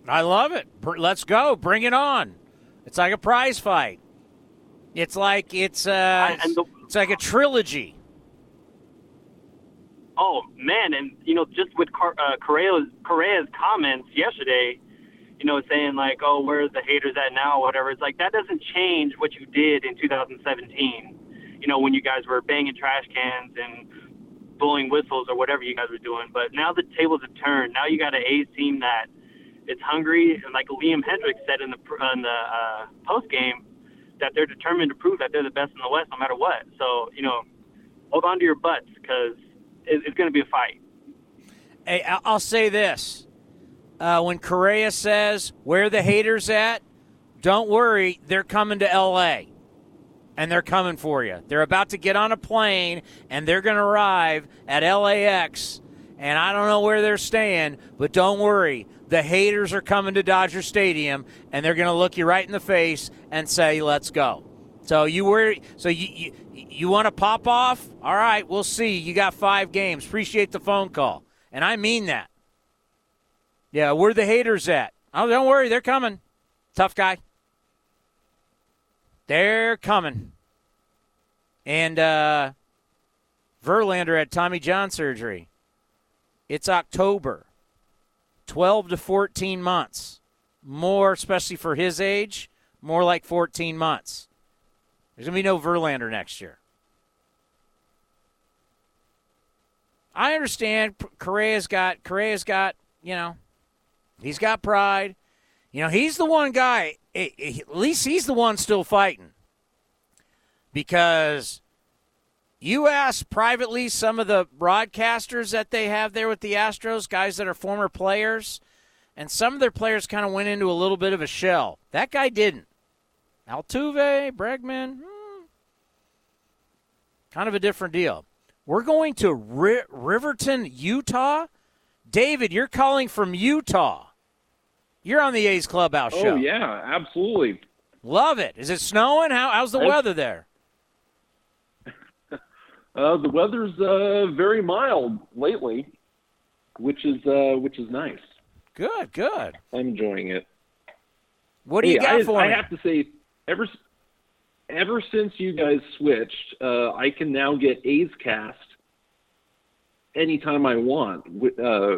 I love it. Let's go. Bring it on. It's like a prize fight. It's like it's uh, the, it's like a trilogy. Oh man, and you know, just with Car- uh, Correa's, Correa's comments yesterday, you know, saying like, "Oh, where's the haters at now?" Whatever. It's like that doesn't change what you did in 2017. You know, when you guys were banging trash cans and blowing whistles or whatever you guys were doing. But now the tables have turned. Now you got an A's team that it's hungry, and like Liam Hendriks said in the in the uh, post game, that they're determined to prove that they're the best in the West no matter what. So you know, hold on to your butts because it's going to be a fight. Hey, I'll say this uh, when Correa says, Where the haters at? Don't worry, they're coming to L.A. And they're coming for you. They're about to get on a plane and they're going to arrive at LAX. And I don't know where they're staying, but don't worry. The haters are coming to Dodger Stadium and they're going to look you right in the face and say, Let's go. So you were so you, you you want to pop off? All right, we'll see. You got five games. Appreciate the phone call, and I mean that. Yeah, where the haters at? Oh, don't worry, they're coming. Tough guy. They're coming. And uh, Verlander had Tommy John surgery. It's October. 12 to 14 months. More, especially for his age, more like 14 months. There's going to be no Verlander next year. I understand Correa's got Correa's got, you know, He's got pride. You know, he's the one guy. eh, eh, At least he's the one still fighting. Because you ask privately some of the broadcasters that they have there with the Astros, guys that are former players, and some of their players kind of went into a little bit of a shell. That guy didn't. Altuve, Bregman, hmm, kind of a different deal. We're going to Ri- Riverton, Utah. David, you're calling from Utah. You're on the A's Clubhouse show. Oh yeah, absolutely. Love it. Is it snowing? How, how's the It's- weather there? Uh, the weather's uh, very mild lately, which is uh, which is nice. Good, good. I'm enjoying it. What do you got I, for I me? have to say, ever ever since you guys switched, uh, I can now get A's Cast anytime I want. Uh,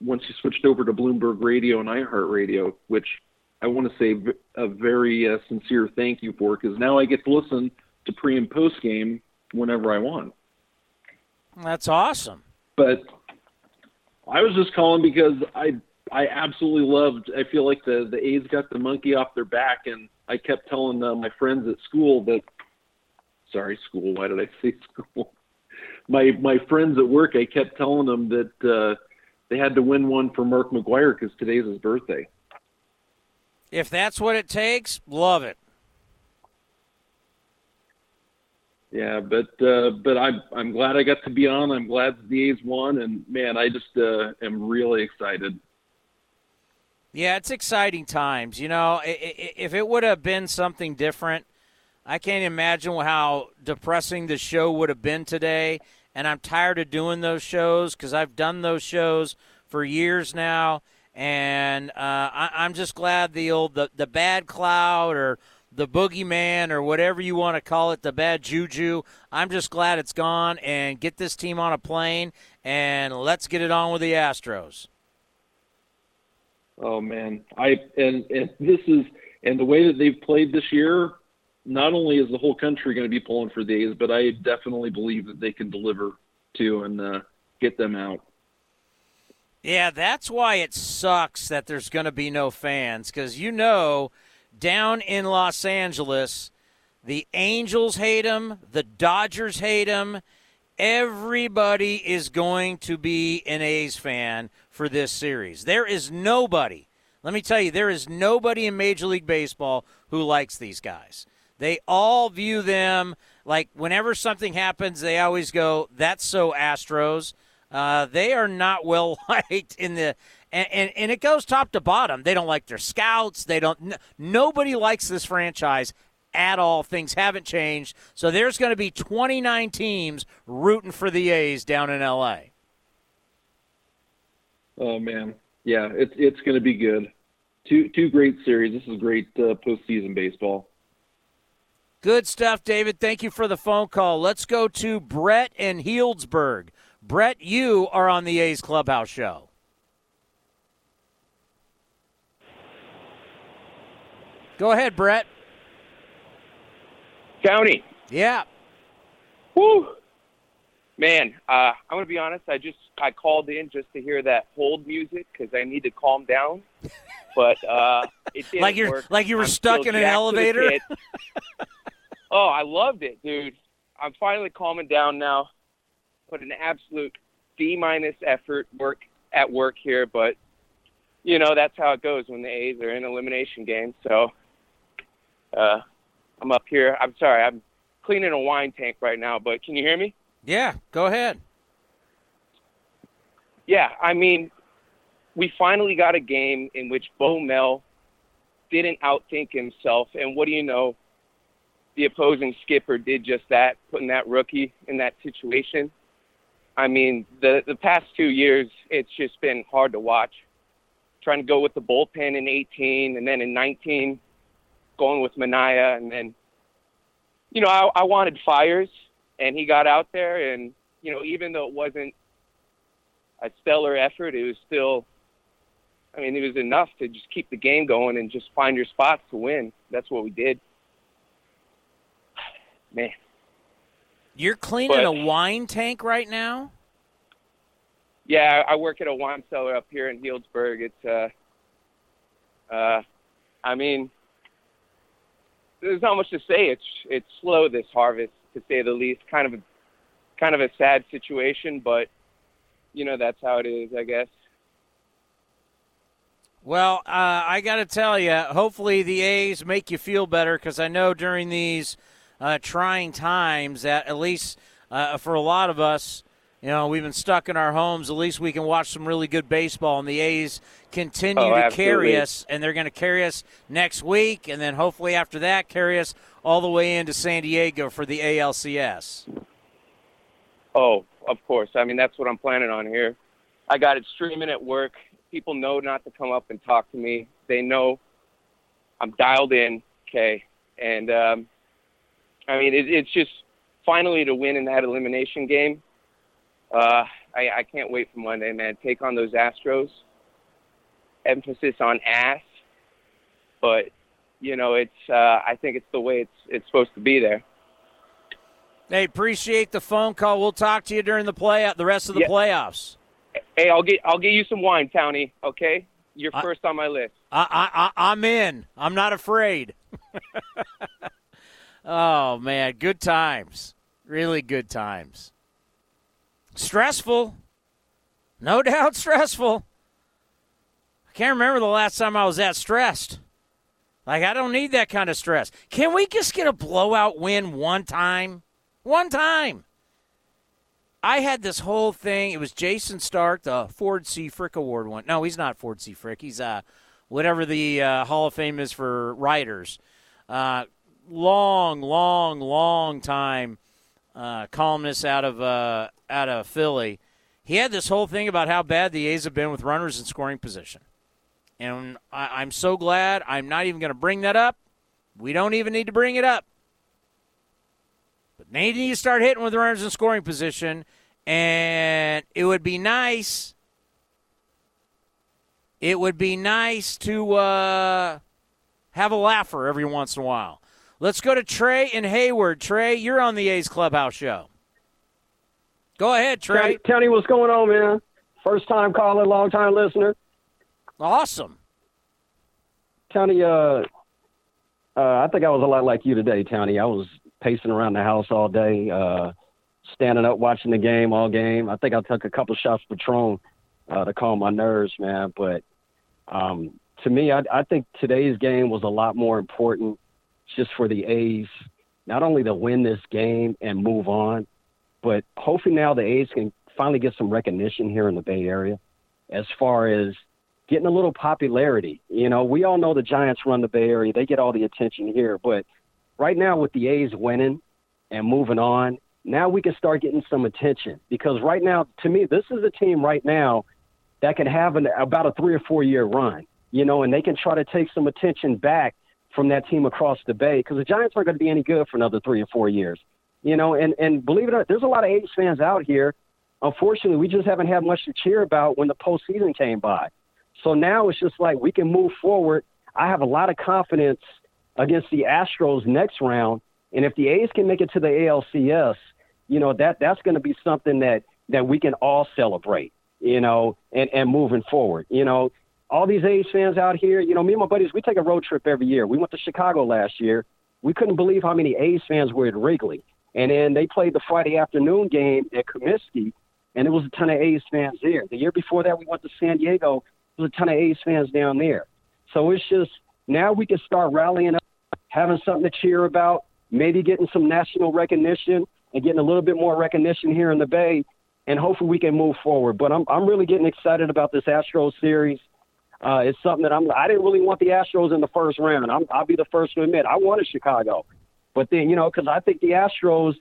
once you switched over to Bloomberg Radio and iHeartRadio, which I want to say a very uh, sincere thank you for, because now I get to listen to pre and post game whenever I want. That's awesome. But I was just calling because I I absolutely loved. I feel like the the A's got the monkey off their back, and I kept telling uh, my friends at school that. Sorry, school. Why did I say school? My my friends at work, I kept telling them that uh, they had to win one for Mark McGwire because today's his birthday. If that's what it takes, love it. Yeah, but uh, but I'm I'm glad I got to be on. I'm glad the A's won, and man, I just uh, am really excited. Yeah, it's exciting times. You know, if it would have been something different, I can't imagine how depressing the show would have been today. And I'm tired of doing those shows because I've done those shows for years now. And uh, I, I'm just glad the old the, the bad cloud or the boogeyman or whatever you want to call it, the bad juju. I'm just glad it's gone and get this team on a plane and let's get it on with the Astros. Oh man, I and and this is and the way that they've played this year. Not only is the whole country going to be pulling for the A's, but I definitely believe that they can deliver too and uh, get them out. Yeah, that's why it sucks that there's going to be no fans because you know, down in Los Angeles, the Angels hate him, the Dodgers hate him. Everybody is going to be an A's fan for this series. There is nobody, let me tell you, there is nobody in Major League Baseball who likes these guys. They all view them like whenever something happens, they always go, "That's so Astros." Uh, they are not well liked in the, and, and and it goes top to bottom. They don't like their scouts. They don't. N- nobody likes this franchise at all. Things haven't changed, so there's going to be 29 teams rooting for the A's down in L.A. Oh man, yeah, it's it's going to be good. Two two great series. This is great uh, postseason baseball. Good stuff, David. Thank you for the phone call. Let's go to Brett in Healdsburg. Brett, you are on the A's Clubhouse show. Go ahead, Brett. County. Yeah. Woo. Man, uh, I'm gonna be honest. I just I called in just to hear that hold music because I need to calm down. But uh, it didn't Like you're- work. like you were I'm stuck in an jacked to the elevator? oh, I loved it, dude. I'm finally calming down now. Put an absolute D minus effort work at work here, but you know that's how it goes when the A's are in elimination games. So uh, I'm up here. I'm sorry. I'm cleaning a wine tank right now, but can you hear me? Yeah, go ahead. Yeah, I mean, we finally got a game in which Bo Mel didn't outthink himself, and what do you know? The opposing skipper did just that, putting that rookie in that situation. I mean, the the past two years, it's just been hard to watch. Trying to go with the bullpen in 18, and then in 19, going with Manaea, and then, you know, I, I wanted Fiers, and he got out there, and you know, even though it wasn't a stellar effort, it was still. I mean, it was enough to just keep the game going and just find your spots to win. That's what we did. Man, You're cleaning But- a wine tank right now? yeah, I work at a wine cellar up here in Healdsburg. It's uh, Uh, I mean, there's not much to say. It's it's slow this harvest, to say the least. Kind of a kind of a sad situation, but you know that's how it is, I guess. Well, uh, I got to tell you, hopefully the A's make you feel better because I know during these uh, trying times that at least uh, for a lot of us, you know, we've been stuck in our homes. At least we can watch some really good baseball, and the A's continue Oh, to carry us, and they're going to carry us next week, and then hopefully after that, carry us all the way into San Diego for the ALCS. Oh, of course. I mean, that's what I'm planning on here. I got it streaming at work. People know not to come up and talk to me. They know I'm dialed in, okay? And um, I mean, it, it's just finally to win in that elimination game. Uh, I, I can't wait for Monday, man. Take on those Astros. Emphasis on ass, but you know, it's. Uh, I think it's the way it's it's supposed to be there. Hey, appreciate the phone call. We'll talk to you during the play the rest of the Yeah. playoffs. Hey, I'll get I'll get you some wine, Townie. Okay, you're first on my list. I, I, I, I'm in. I'm not afraid. oh man, good times. Really good times. Stressful, no doubt. Stressful. I can't remember the last time I was that stressed. Like I don't need that kind of stress. Can we just get a blowout win one time? One time. I had this whole thing. It was Jayson Stark, the Ford C. Frick Award one. No, he's not Ford C. Frick. He's uh, whatever the uh, Hall of Fame is for writers. Uh, long, long, long time uh, columnist out of uh, out of Philly. He had this whole thing about how bad the A's have been with runners in scoring position, and I, I'm so glad. I'm not even going to bring that up. We don't even need to bring it up. But they need to start hitting with runners in scoring position, and it would be nice. It would be nice to uh, have a laugher every once in a while. Let's go to Trey and Hayward. Trey, you're on the A's Clubhouse show. Go ahead, Trey. Townie, what's going on, man? First time caller, long time listener. Awesome. Townie, uh, uh, I think I was a lot like you today, Townie. I was pacing around the house all day, uh, standing up, watching the game all game. I think I took a couple shots of Patron uh, to calm my nerves, man. But um, to me, I, I think today's game was a lot more important just for the A's, not only to win this game and move on, but hopefully now the A's can finally get some recognition here in the Bay Area as far as getting a little popularity. You know, we all know the Giants run the Bay Area, they get all the attention here, but right now with the A's winning and moving on, now we can start getting some attention because right now, to me, this is a team right now that can have an, about a three or four year run, you know, and they can try to take some attention back from that team across the bay because the Giants aren't going to be any good for another three or four years, you know, and, and believe it or not, there's a lot of A's fans out here. Unfortunately, we just haven't had much to cheer about when the postseason came by. So now it's just like we can move forward. I have a lot of confidence against the Astros next round. And if the A's can make it to the ALCS, you know, that that's going to be something that that we can all celebrate, you know, and and moving forward. You know, all these A's fans out here, you know, me and my buddies, we take a road trip every year. We went to Chicago last year. We couldn't believe how many A's fans were at Wrigley. And then they played the Friday afternoon game at Comiskey, and it was a ton of A's fans there. The year before that, we went to San Diego. There was a ton of A's fans down there. So it's just now we can start rallying up, having something to cheer about, maybe getting some national recognition and getting a little bit more recognition here in the Bay, and hopefully we can move forward. But I'm I'm really getting excited about this Astros series. Uh, it's something that I'm. I didn't really want the Astros in the first round. I'm, I'll be the first to admit I wanted Chicago, but then you know because I think the Astros,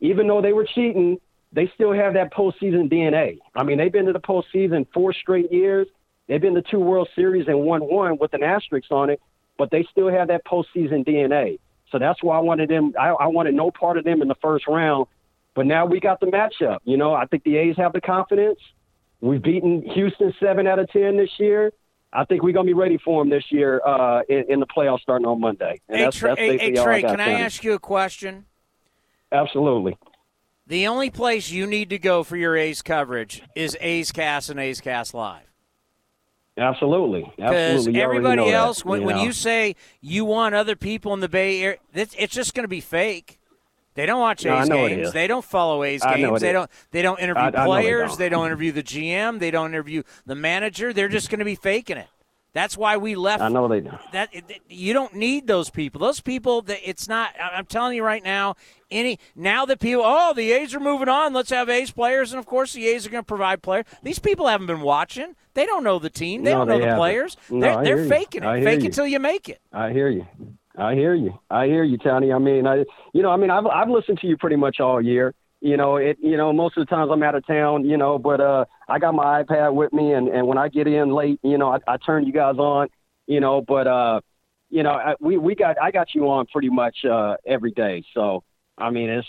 even though they were cheating, they still have that postseason DNA. I mean, they've been to the postseason four straight years. They've been to two World Series and won one with an asterisk on it, but they still have that postseason DNA. So that's why I wanted them. I, I wanted no part of them in the first round. But now we got the matchup. You know, I think the A's have the confidence. We've beaten Houston seven out of ten this year. I think we're gonna be ready for them this year uh, in, in the playoffs starting on Monday. And Hey, that's, Trey, that's hey, hey, Trey I can I ask you a question? Absolutely. The only place you need to go for your A's coverage is A's Cast and A's Cast Live. Absolutely, Because. Everybody know that, else, when, you when you say you want other people in the Bay Area, it's, it's just going to be fake. They don't watch No, A's games. They don't follow A's I games. They don't. They don't interview I- I they don't. don't interview the GM. They don't interview the manager. They're just going to be faking it. That's why we left. I know they don't. That you don't need those people. Those people. That it's not. I'm telling you right now. Any now that people. Oh, the A's are moving on. Let's have A's players, and of course the A's are going to provide players. These people haven't been watching. They don't know the team. They No, don't know they the haven't. players. No, they're they're faking it. Fake you. it till you make it. I hear you. I hear you. I hear you, Townie. I mean, I, you know, I mean, I've I've listened to you pretty much all year. You know, it. You know, most of the times I'm out of town. You know, but uh, I got my iPad with me, and and when I get in late, you know, I, I turn you guys on. You know, but uh, you know, I, we we got I got you on pretty much uh every day. So I mean, it's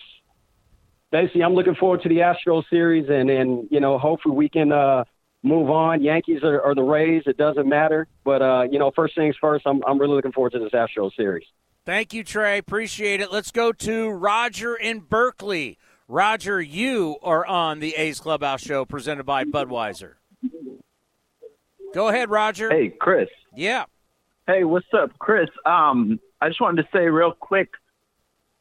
basically I'm looking forward to the Astro series, and and you know, hopefully we can uh move on. Yankees or, or the Rays, it doesn't matter. But uh, you know, first things first, I'm I'm really looking forward to this Astro series. Thank you, Trey. Appreciate it. Let's go to Roger in Berkeley. Roger, you are on the A's Clubhouse Show presented by Budweiser. Go ahead, Roger. Hey, Chris. Yeah. Hey, what's up, Chris? Um, I just wanted to say real quick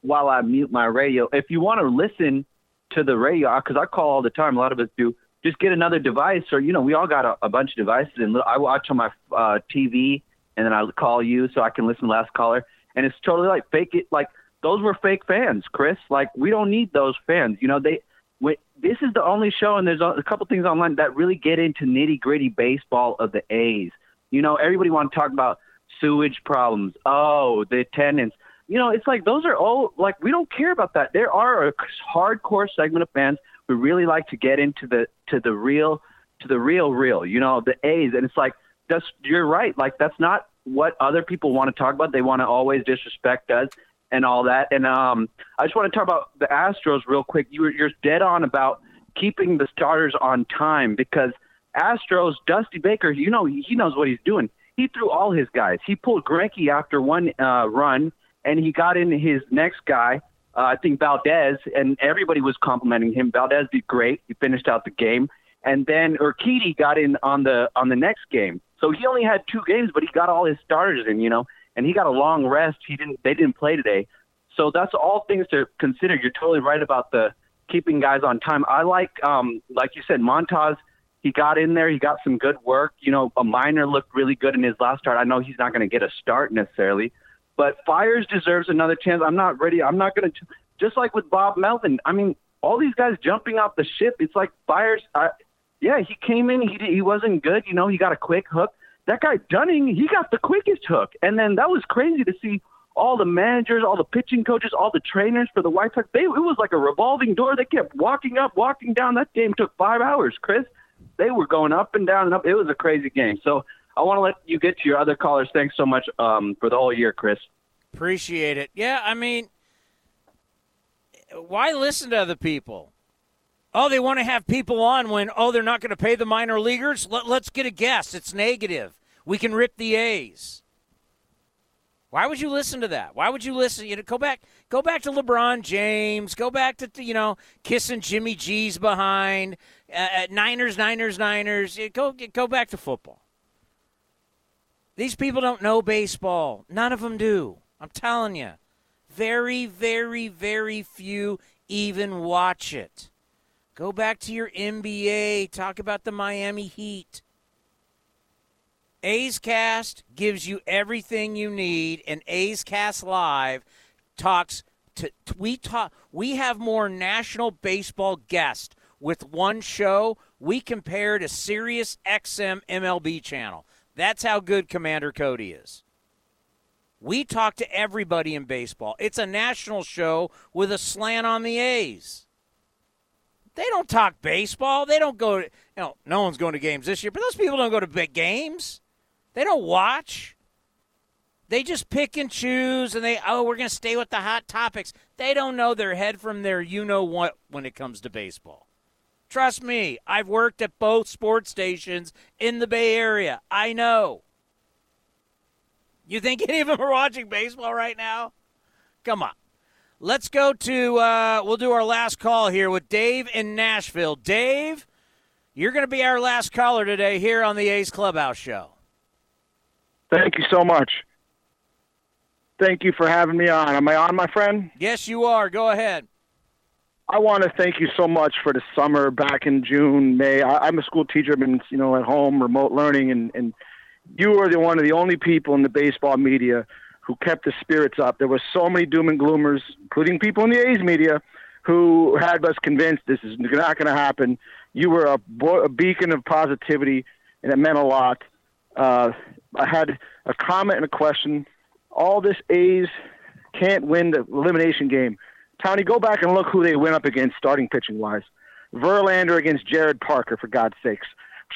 while I mute my radio, if you want to listen to the radio, because I call all the time, a lot of us do. Just get another device, or you know, we all got a, a bunch of devices, and I watch on my uh, TV, and then I call you so I can listen to last caller, and it's totally like fake it. Like those were fake fans, Chris. Like we don't need those fans. You know, they. When, this is the only show, and there's a, a couple things online that really get into nitty gritty baseball of the A's. You know, everybody want to talk about sewage problems. Oh, the attendance. You know, it's like those are all like we don't care about that. There are a hardcore segment of fans who really like to get into the to the real to the real real. You know, the A's, and it's like that's you're right. Like that's not what other people want to talk about. They want to always disrespect us and all that. And um, I just want to talk about the Astros real quick. You were, you're dead on about keeping the starters on time because Astros, Dusty Baker, you know, he knows what he's doing. He threw all his guys. He pulled Greinke after one uh, run, and he got in his next guy, uh, I think Valdez, and everybody was complimenting him. Valdez did great. He finished out the game, and then Urquidy got in on the on the next game. So he only had two games, but he got all his starters in, you know, and he got a long rest. He didn't. They didn't play today, so that's all things to consider. You're totally right about the keeping guys on time. I like, um, like you said, Montas. He got in there. He got some good work. You know, a minor looked really good in his last start. I know he's not going to get a start necessarily, but Fiers deserves another chance. I'm not ready. I'm not going to. Just like with Bob Melvin. I mean, all these guys jumping off the ship. It's like Fiers. I, yeah, he came in. He he wasn't good. You know, he got a quick hook. That guy Dunning, he got the quickest hook, and then that was crazy to see all the managers, all the pitching coaches, all the trainers for the White Sox. They it was like a revolving door. They kept walking up, walking down. That game took five hours, Chris. They were going up and down and up. It was a crazy game. So I want to let you get to your other callers. Thanks so much um, for the whole year, Chris. Appreciate it. Yeah, I mean, why listen to other people? Oh, they want to have people on when, oh, they're not going to pay the minor leaguers? Let, let's get a guess. It's negative. We can rip the A's. Why would you listen to that? Why would you listen? You know, go back, go back to LeBron James. Go back to you know kissing Jimmy G's behind. Uh, Niners, Niners, Niners. Go, go back to football. These people don't know baseball. None of them do. I'm telling you. Very, very, very few even watch it. Go back to your NBA. Talk about the Miami Heat. A's Cast gives you everything you need, and A's Cast Live talks to we talk. We have more national baseball guests with one show. We compare to Sirius XM MLB channel. That's how good Commander Cody is. We talk to everybody in baseball. It's a national show with a slant on the A's. They don't talk baseball. They don't go to, you know, no one's going to games this year, but those people don't go to big games. They don't watch. They just pick and choose and they, oh, we're going to stay with the hot topics. They don't know their head from their you know what when it comes to baseball. Trust me, I've worked at both sports stations in the Bay Area. I know. You think any of them are watching baseball right now? Come on. Let's go to, uh, we'll do our last call here with Dave in Nashville. Dave, You're going to be our last caller today here on the A's Clubhouse Show. Thank you so much. Thank you for having me on. Am I on, my friend? Yes, you are. Go ahead. I want to thank you so much for the summer back in June, May. I, I'm a school teacher. I've been, you know, at home, remote learning, and, and you were the one of the only people in the baseball media who kept the spirits up. There were so many doom and gloomers, including people in the A's media, who had us convinced this is not going to happen. You were a, bo- a beacon of positivity, and it meant a lot. Uh, I had a comment and a question. All this A's can't win the elimination game. Townie, go back and look who they went up against starting pitching wise. Verlander against Jarrod Parker, for God's sakes.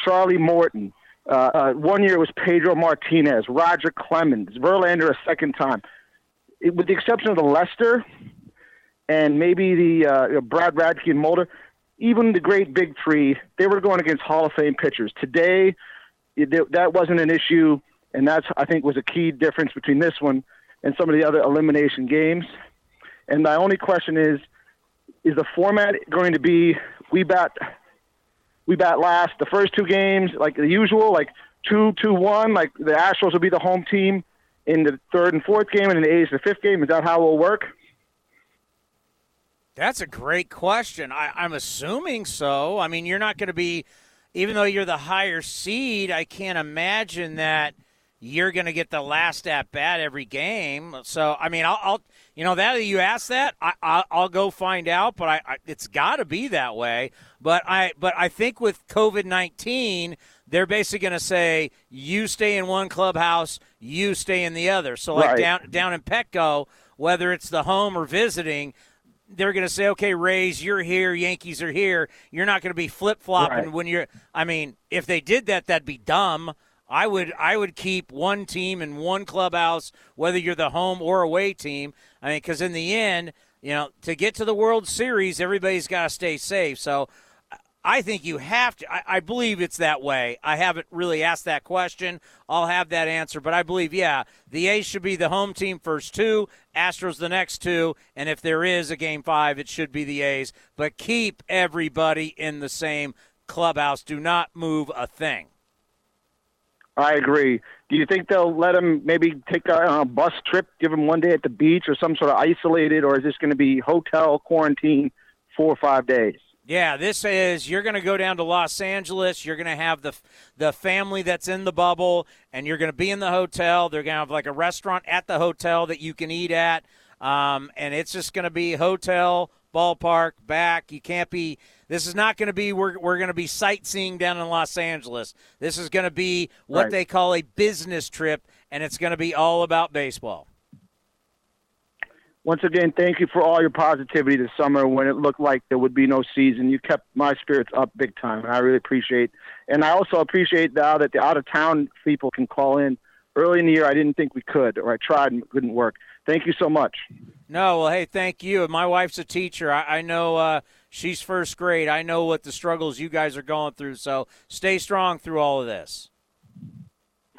Charlie Morton. Uh, uh, one year it was Pedro Martinez, Roger Clemens, Verlander a second time. It, with the exception of the Lester and maybe the uh, Brad Radke and Mulder, even the great big three, they were going against Hall of Fame pitchers. Today, it, that wasn't an issue, and that's I think was a key difference between this one and some of the other elimination games. And my only question is, is the format going to be we bat we bat last the first two games like the usual, like two two one, like the Astros will be the home team in the third and fourth game, and the A's the fifth game. Is that how it will work? That's a great question. I, I'm assuming so. I mean, you're not going to be, even though you're the higher seed, I can't imagine that you're going to get the last at bat every game. So, I mean, I'll, I'll you know, that you ask that, I, will go find out. But I, I it's got to be that way. But I, but I think with COVID nineteen, they're basically going to say you stay in one clubhouse, you stay in the other. So, like Right. down down in Petco, whether it's the home or visiting. They're going to say, okay, Rays, you're here, Yankees are here. You're not going to be flip flopping Right. when you're. I mean, if they did that, that'd be dumb. I would I would keep one team in one clubhouse, whether you're the home or away team. I mean, because in the end, you know, to get to the World Series, everybody's got to stay safe. So I think you have to. I, I believe it's that way. I haven't really asked that question. I'll have that answer, but I believe, yeah, the A's should be the home team first two, Astros the next two, and if there is a game five, it should be the A's. But keep everybody in the same clubhouse. Do not move a thing. I agree. Do you think they'll let him maybe take a, a bus trip, give him one day at the beach or some sort of isolated, or is this going to be hotel quarantine four or five days? Yeah, this is you're going to go down to Los Angeles. You're going to have the the family that's in the bubble, and you're going to be in the hotel. They're going to have like a restaurant at the hotel that you can eat at, um, and it's just going to be hotel, ballpark, back. You can't be. This is not going to be. We're we're going to be sightseeing down in Los Angeles. This is going to be what Right. they call a business trip, and it's going to be all about baseball. Once again, thank you for all your positivity this summer when it looked like there would be no season. You kept my spirits up big time, and I really appreciate. And I also appreciate now that the out of town people can call in. Early in the year, I didn't think we could, or I tried and it couldn't work. Thank you so much. No, well, hey, thank you. My wife's a teacher. I, I know uh, she's first grade. I know what the struggles you guys are going through. So stay strong through all of this.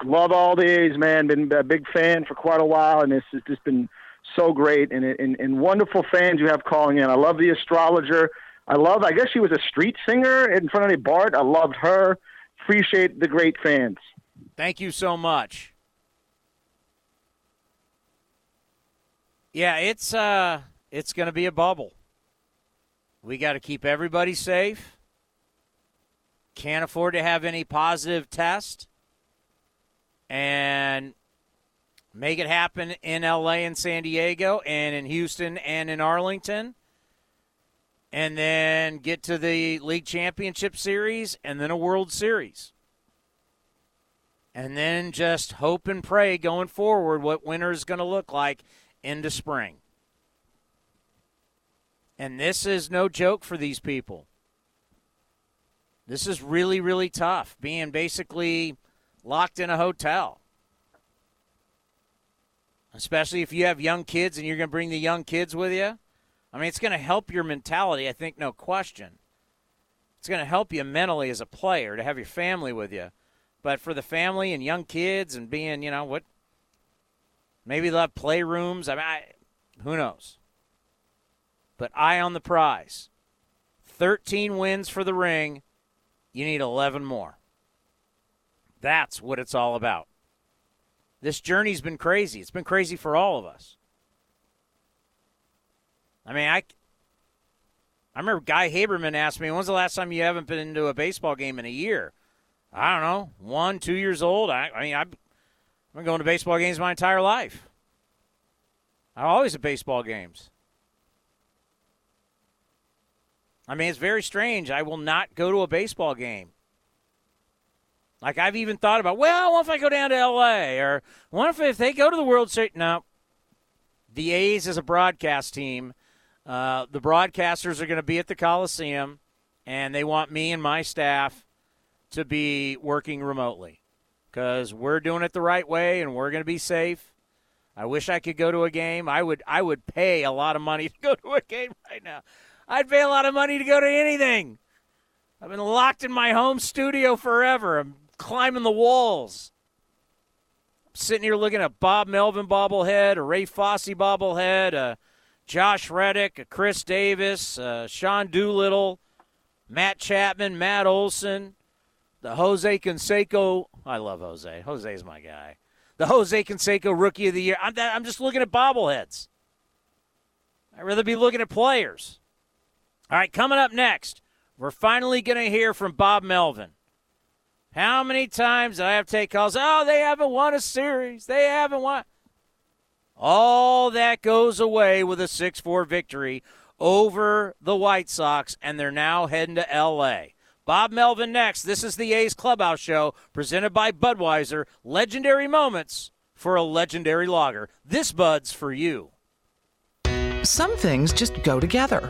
Love all the A's, man. Been a big fan for quite a while, and this has just been so great and, and and wonderful fans you have calling in. I love the astrologer. I love. I guess she was a street singer in front of the BART. I loved her. Appreciate the great fans. Thank you so much. Yeah, it's uh it's going to be a bubble. We got to keep everybody safe. Can't afford to have any positive test. And make it happen in LA and San Diego and in Houston and in Arlington. And then get to the league championship series and then a World Series and then just hope and pray going forward what winter is going to look like into spring. And this is no joke for these people. This is really, really tough, being basically locked in a hotel. Especially if you have young kids and you're going to bring the young kids with you. I mean, it's going to help your mentality, I think, no question. It's going to help you mentally as a player to have your family with you. But for the family and young kids and being, you know, what maybe they'll have playrooms. I mean, I, who knows? But eye on the prize. 13 wins for the ring, you need 11 more. That's what it's all about. This journey's been crazy. It's been crazy for all of us. I mean, I I remember Guy Haberman asked me, "When's the last time you haven't been into a baseball game in a year?" I don't know, one, two years old. I, I mean, I've been going to baseball games my entire life. I'm always at baseball games. I mean, it's very strange. I will not go to a baseball game. Like I've even thought about, well, what if I go down to L.A. or what if if they go to the World Series? No, the A's is a broadcast team, uh, the broadcasters are going to be at the Coliseum, and they want me and my staff to be working remotely because we're doing it the right way and we're going to be safe. I wish I could go to a game. I would. I would pay a lot of money to go to a game right now. I'd pay a lot of money to go to anything. I've been locked in my home studio forever. I'm climbing the walls. I'm sitting here looking at Bob Melvin bobblehead, a Ray Fosse bobblehead, a Josh Reddick, a Khris Davis, a Sean Doolittle, Matt Chapman, Matt Olson, the Jose Canseco. I love Jose. Jose's my guy. The Jose Canseco Rookie of the Year. I'm, I'm just looking at bobbleheads. I'd rather be looking at players. All right, coming up next, we're finally going to hear from Bob Melvin. How many times I have take calls? Oh, they haven't won a series. They haven't won. All that goes away with a 6 4 victory over the White Sox, and they're now heading to L.A. Bob Melvin next. This is the A's Clubhouse Show presented by Budweiser. Legendary moments for a legendary lager. This Bud's for you. Some things just go together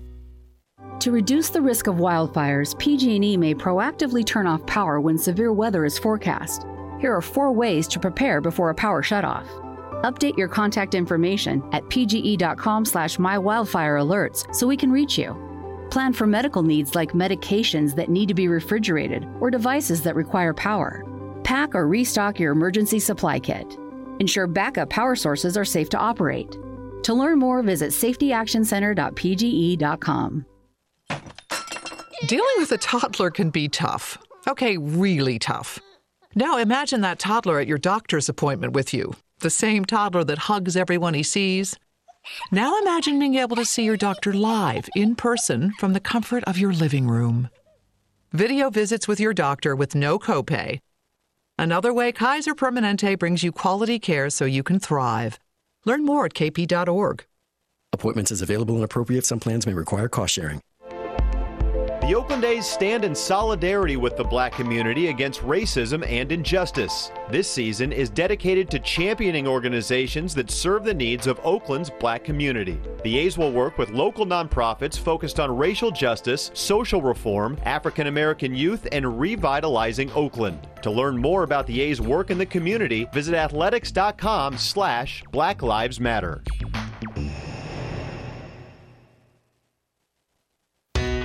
To reduce the risk of wildfires, PG&E may proactively turn off power when severe weather is forecast. Here are four ways to prepare before a power shutoff. Update your contact information at pge.com slash mywildfirealerts so we can reach you. Plan for medical needs like medications that need to be refrigerated or devices that require power. Pack or restock your emergency supply kit. Ensure backup power sources are safe to operate. To learn more, visit safetyactioncenter.pge.com. Dealing with a toddler can be tough. Okay, really tough. Now imagine that toddler at your doctor's appointment with you, the same toddler that hugs everyone he sees. Now imagine being able to see your doctor live, in person, from the comfort of your living room. Video visits with your doctor with no copay. Another way Kaiser Permanente brings you quality care so you can thrive. Learn more at kp.org. Appointments as available and appropriate. Some plans may require cost sharing. The Oakland A's stand in solidarity with the black community against racism and injustice. This season is dedicated to championing organizations that serve the needs of Oakland's black community. The A's will work with local nonprofits focused on racial justice, social reform, African American youth, and revitalizing Oakland. To learn more about the A's work in the community, visit athletics.com slash Black Lives Matter.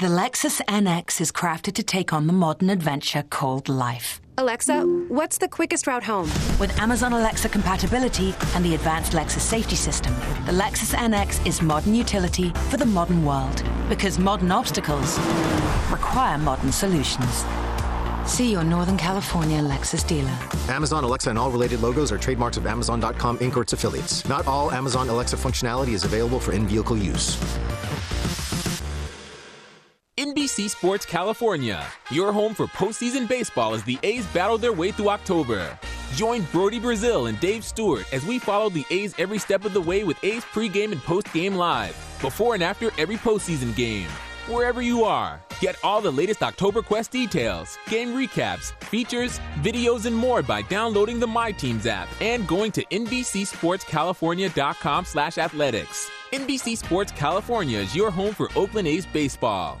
The Lexus NX is crafted to take on the modern adventure called life. Alexa, what's the quickest route home? With Amazon Alexa compatibility and the advanced Lexus safety system, the Lexus NX is modern utility for the modern world. Because modern obstacles require modern solutions. See your Northern California Lexus dealer. Amazon Alexa and all related logos are trademarks of Amazon.com Inc. or its affiliates. Not all Amazon Alexa functionality is available for in vehicle use. NBC Sports California, your home for postseason baseball as the A's battle their way through October. Join Brodie Brazil and Dave Stewart as we follow the A's every step of the way with A's pregame and postgame live, before and after every postseason game. Wherever you are, get all the latest October Quest details, game recaps, features, videos, and more by downloading the My Teams app and going to NBCSportsCalifornia.com slash athletics. NBC Sports California is your home for Oakland A's baseball.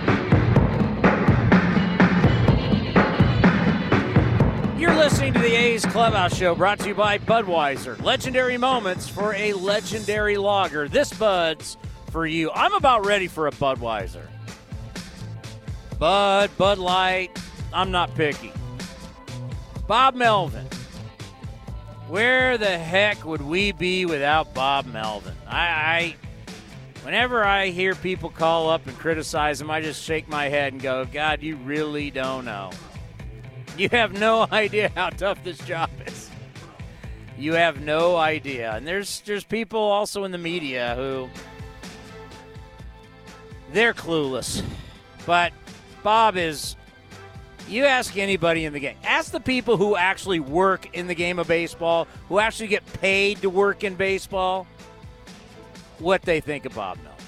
You're listening to the A's Clubhouse Show brought to you by Budweiser. Legendary moments for a legendary lager. This Bud's for you. I'm about ready for a Budweiser. Bud, Bud Light, I'm not picky. Bob Melvin. Where the heck would we be without Bob Melvin? I, I whenever I hear people call up and criticize him, I just shake my head and go, God, you really don't know. You have no idea how tough this job is. You have no idea. And there's there's people also in the media who they're clueless. But Bob is you ask anybody in the game. Ask the people who actually work in the game of baseball, who actually get paid to work in baseball, what they think of Bob Melvin.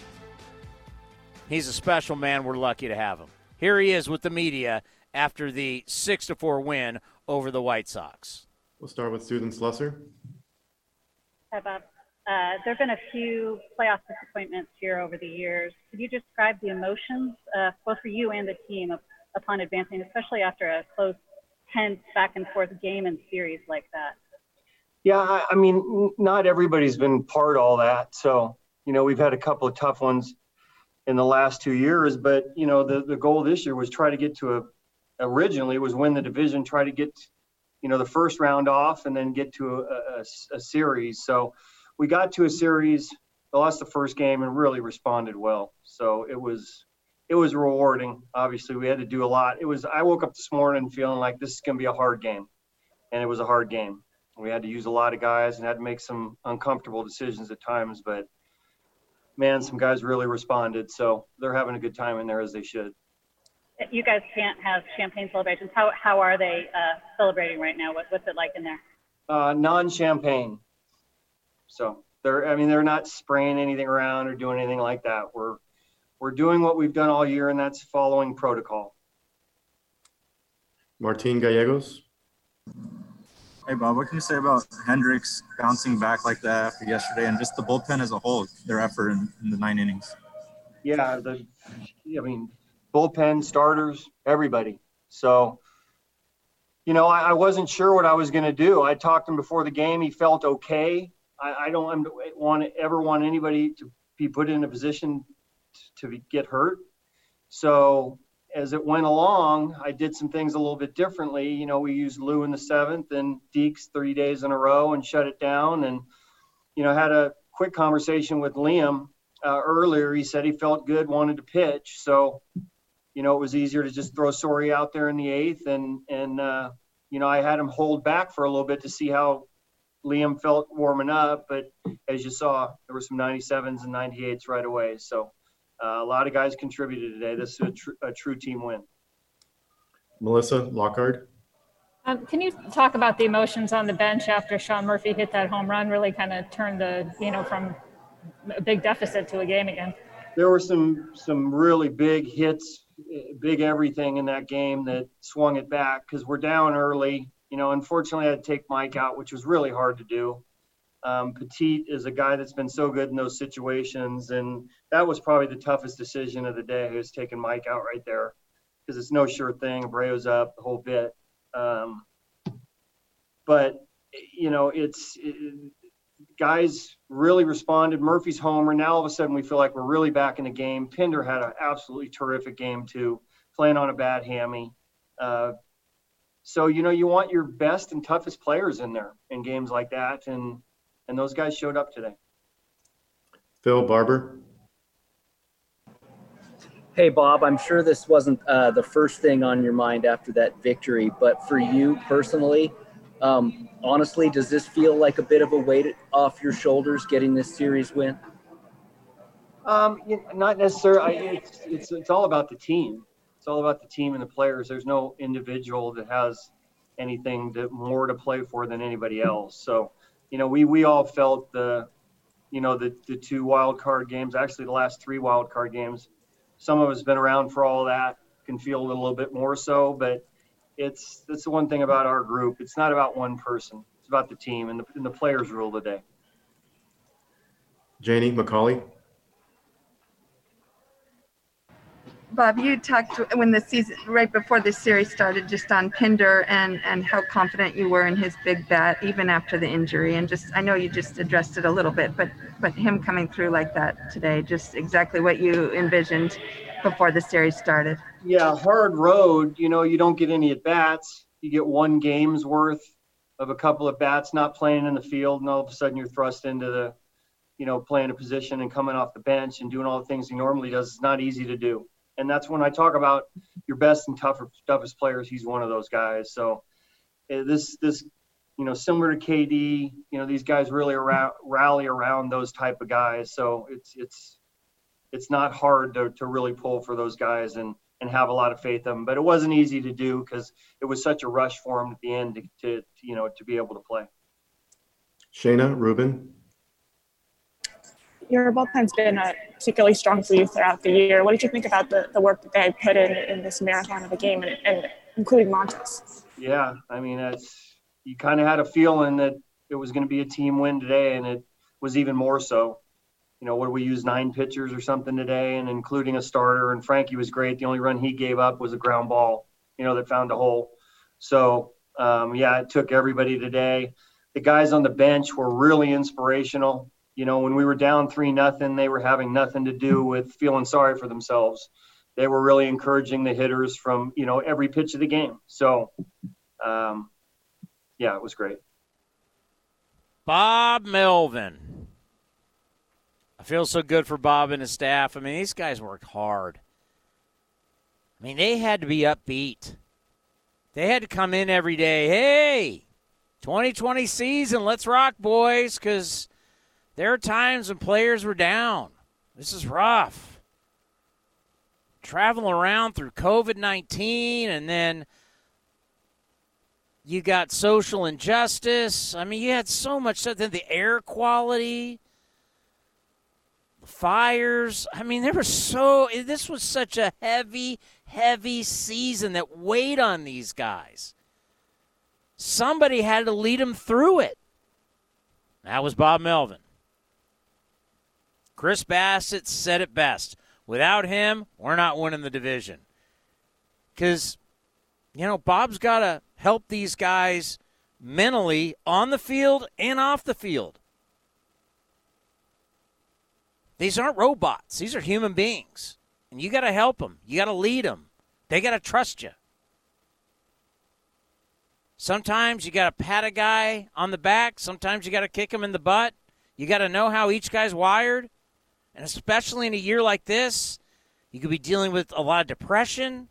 He's a special man. We're lucky to have him. Here he is with the media after the 6 to 4 win over the White Sox. We'll start with Susan Slusser. Hi, Bob. Uh, there have been a few playoff disappointments here over the years. Could you describe the emotions, uh, both for you and the team, of, upon advancing, especially after a close, tense, back and forth game and series like that? Yeah, I, I mean, not everybody's been part of all that. So, you know, we've had a couple of tough ones in the last two years, but, you know, the, the goal this year was try to get to a originally was win the division, try to get, you know, the first round off and then get to a, a, a series. So we got to a series, lost the first game and really responded well. So it was, it was rewarding. Obviously we had to do a lot. It was, I woke up this morning feeling like this is going to be a hard game and it was a hard game. We had to use a lot of guys and had to make some uncomfortable decisions at times, but man, some guys really responded. So they're having a good time in there as they should you guys can't have champagne celebrations. How how are they uh, celebrating right now? What, what's it like in there? Uh, non-champagne. So they're I mean they're not spraying anything around or doing anything like that. We're we're doing what we've done all year, and that's following protocol. Martin Gallegos. Hey Bob, what can you say about Hendriks bouncing back like that after yesterday, and just the bullpen as a whole, their effort in, in the nine innings? Yeah, the I mean bullpen, starters, everybody. So, you know, I, I wasn't sure what I was going to do. I talked to him before the game. He felt okay. I, I don't want to ever want anybody to be put in a position to, to get hurt. So as it went along, I did some things a little bit differently. You know, we used Lou in the seventh and Deeks three days in a row and shut it down. And, you know, had a quick conversation with Liam uh, earlier. He said he felt good, wanted to pitch. So you know, it was easier to just throw Soria out there in the eighth, and and uh, you know, I had him hold back for a little bit to see how Liam felt warming up. But as you saw, there were some 97s and 98s right away. So uh, a lot of guys contributed today. This is a, tr- a true team win. Melissa Lockard. Um, can you talk about the emotions on the bench after Sean Murphy hit that home run? Really kind of turned the you know from a big deficit to a game again. There were some some really big hits big everything in that game that swung it back because we're down early. You know, unfortunately, I had to take Mike out, which was really hard to do. Um, Petit is a guy that's been so good in those situations, and that was probably the toughest decision of the day. Was taking Mike out right there because it's no sure thing. Abreu's up the whole bit, um, but you know, it's it, guys really responded. Murphy's homer. Now all of a sudden we feel like we're really back in the game. Pinder had an absolutely terrific game too, playing on a bad hammy. Uh, So you know you want your best and toughest players in there in games like that, and and those guys showed up today. Phil Barber. Hey, Bob, I'm sure this wasn't uh, the first thing on your mind after that victory, but for you personally, um, honestly, does this feel like a bit of a weight off your shoulders getting this series win? Um, not necessarily. It's, it's, it's all about the team. It's all about the team and the players. There's no individual that has anything to, more to play for than anybody else. So, you know, we, we all felt the, you know, the, the two wild card games, actually the last three wild card games, some of us been around for all that, can feel a little bit more so, but it's that's the one thing about our group. It's not about one person. It's about the team and the, and the players rule the day. Janie McCauley. Bob, you talked when the season, right before the series started, just on Pinder and, and how confident you were in his big bat, even after the injury. And just, I know you just addressed it a little bit, but, but him coming through like that today, just exactly what you envisioned before the series started. Yeah, hard road. You know, you don't get any at bats. You get one game's worth of a couple of bats not playing in the field, and all of a sudden you're thrust into the, you know, playing a position and coming off the bench and doing all the things he normally does. It's not easy to do and that's when I talk about your best and tougher, toughest players. He's one of those guys. So uh, this this you know similar to KD, you know these guys really around, rally around those type of guys. So it's it's it's not hard to, to really pull for those guys and and have a lot of faith in them. But it wasn't easy to do because it was such a rush for him at the end to, to, you know to be able to play. Shayna Rubin your bullpen's been uh, particularly strong for you throughout the year. What did you think about the, the work that they put in in this marathon of a game, and, and including Montas? Yeah, I mean, it's you kind of had a feeling that it was going to be a team win today, and it was even more so. You know, what do we use nine pitchers or something today, and including a starter. And Frankie was great. The only run he gave up was a ground ball, you know, that found a hole. So um, yeah, it took everybody today. The guys on the bench were really inspirational you know, when we were down three nothing, they were having nothing to do with feeling sorry for themselves. They were really encouraging the hitters from you know every pitch of the game. So, um, yeah, it was great. Bob Melvin. I feel so good for Bob and his staff. I mean, these guys worked hard. I mean, they had to be upbeat. They had to come in every day. Hey, 2020 season, let's rock, boys, because there are times when players were down. This is rough. Traveling around through COVID 19 and then you got social injustice. I mean, you had so much stuff. Then the air quality, the fires. I mean, there was so. This was such a heavy, heavy season that weighed on these guys. Somebody had to lead them through it. That was Bob Melvin. Chris Bassitt said it best. Without him, we're not winning the division. Because, you know, Bob's got to help these guys mentally on the field and off the field. These aren't robots, these are human beings. And you got to help them, you got to lead them, they got to trust you. Sometimes you got to pat a guy on the back, sometimes you got to kick him in the butt. You got to know how each guy's wired. And especially in a year like this, you could be dealing with a lot of depression.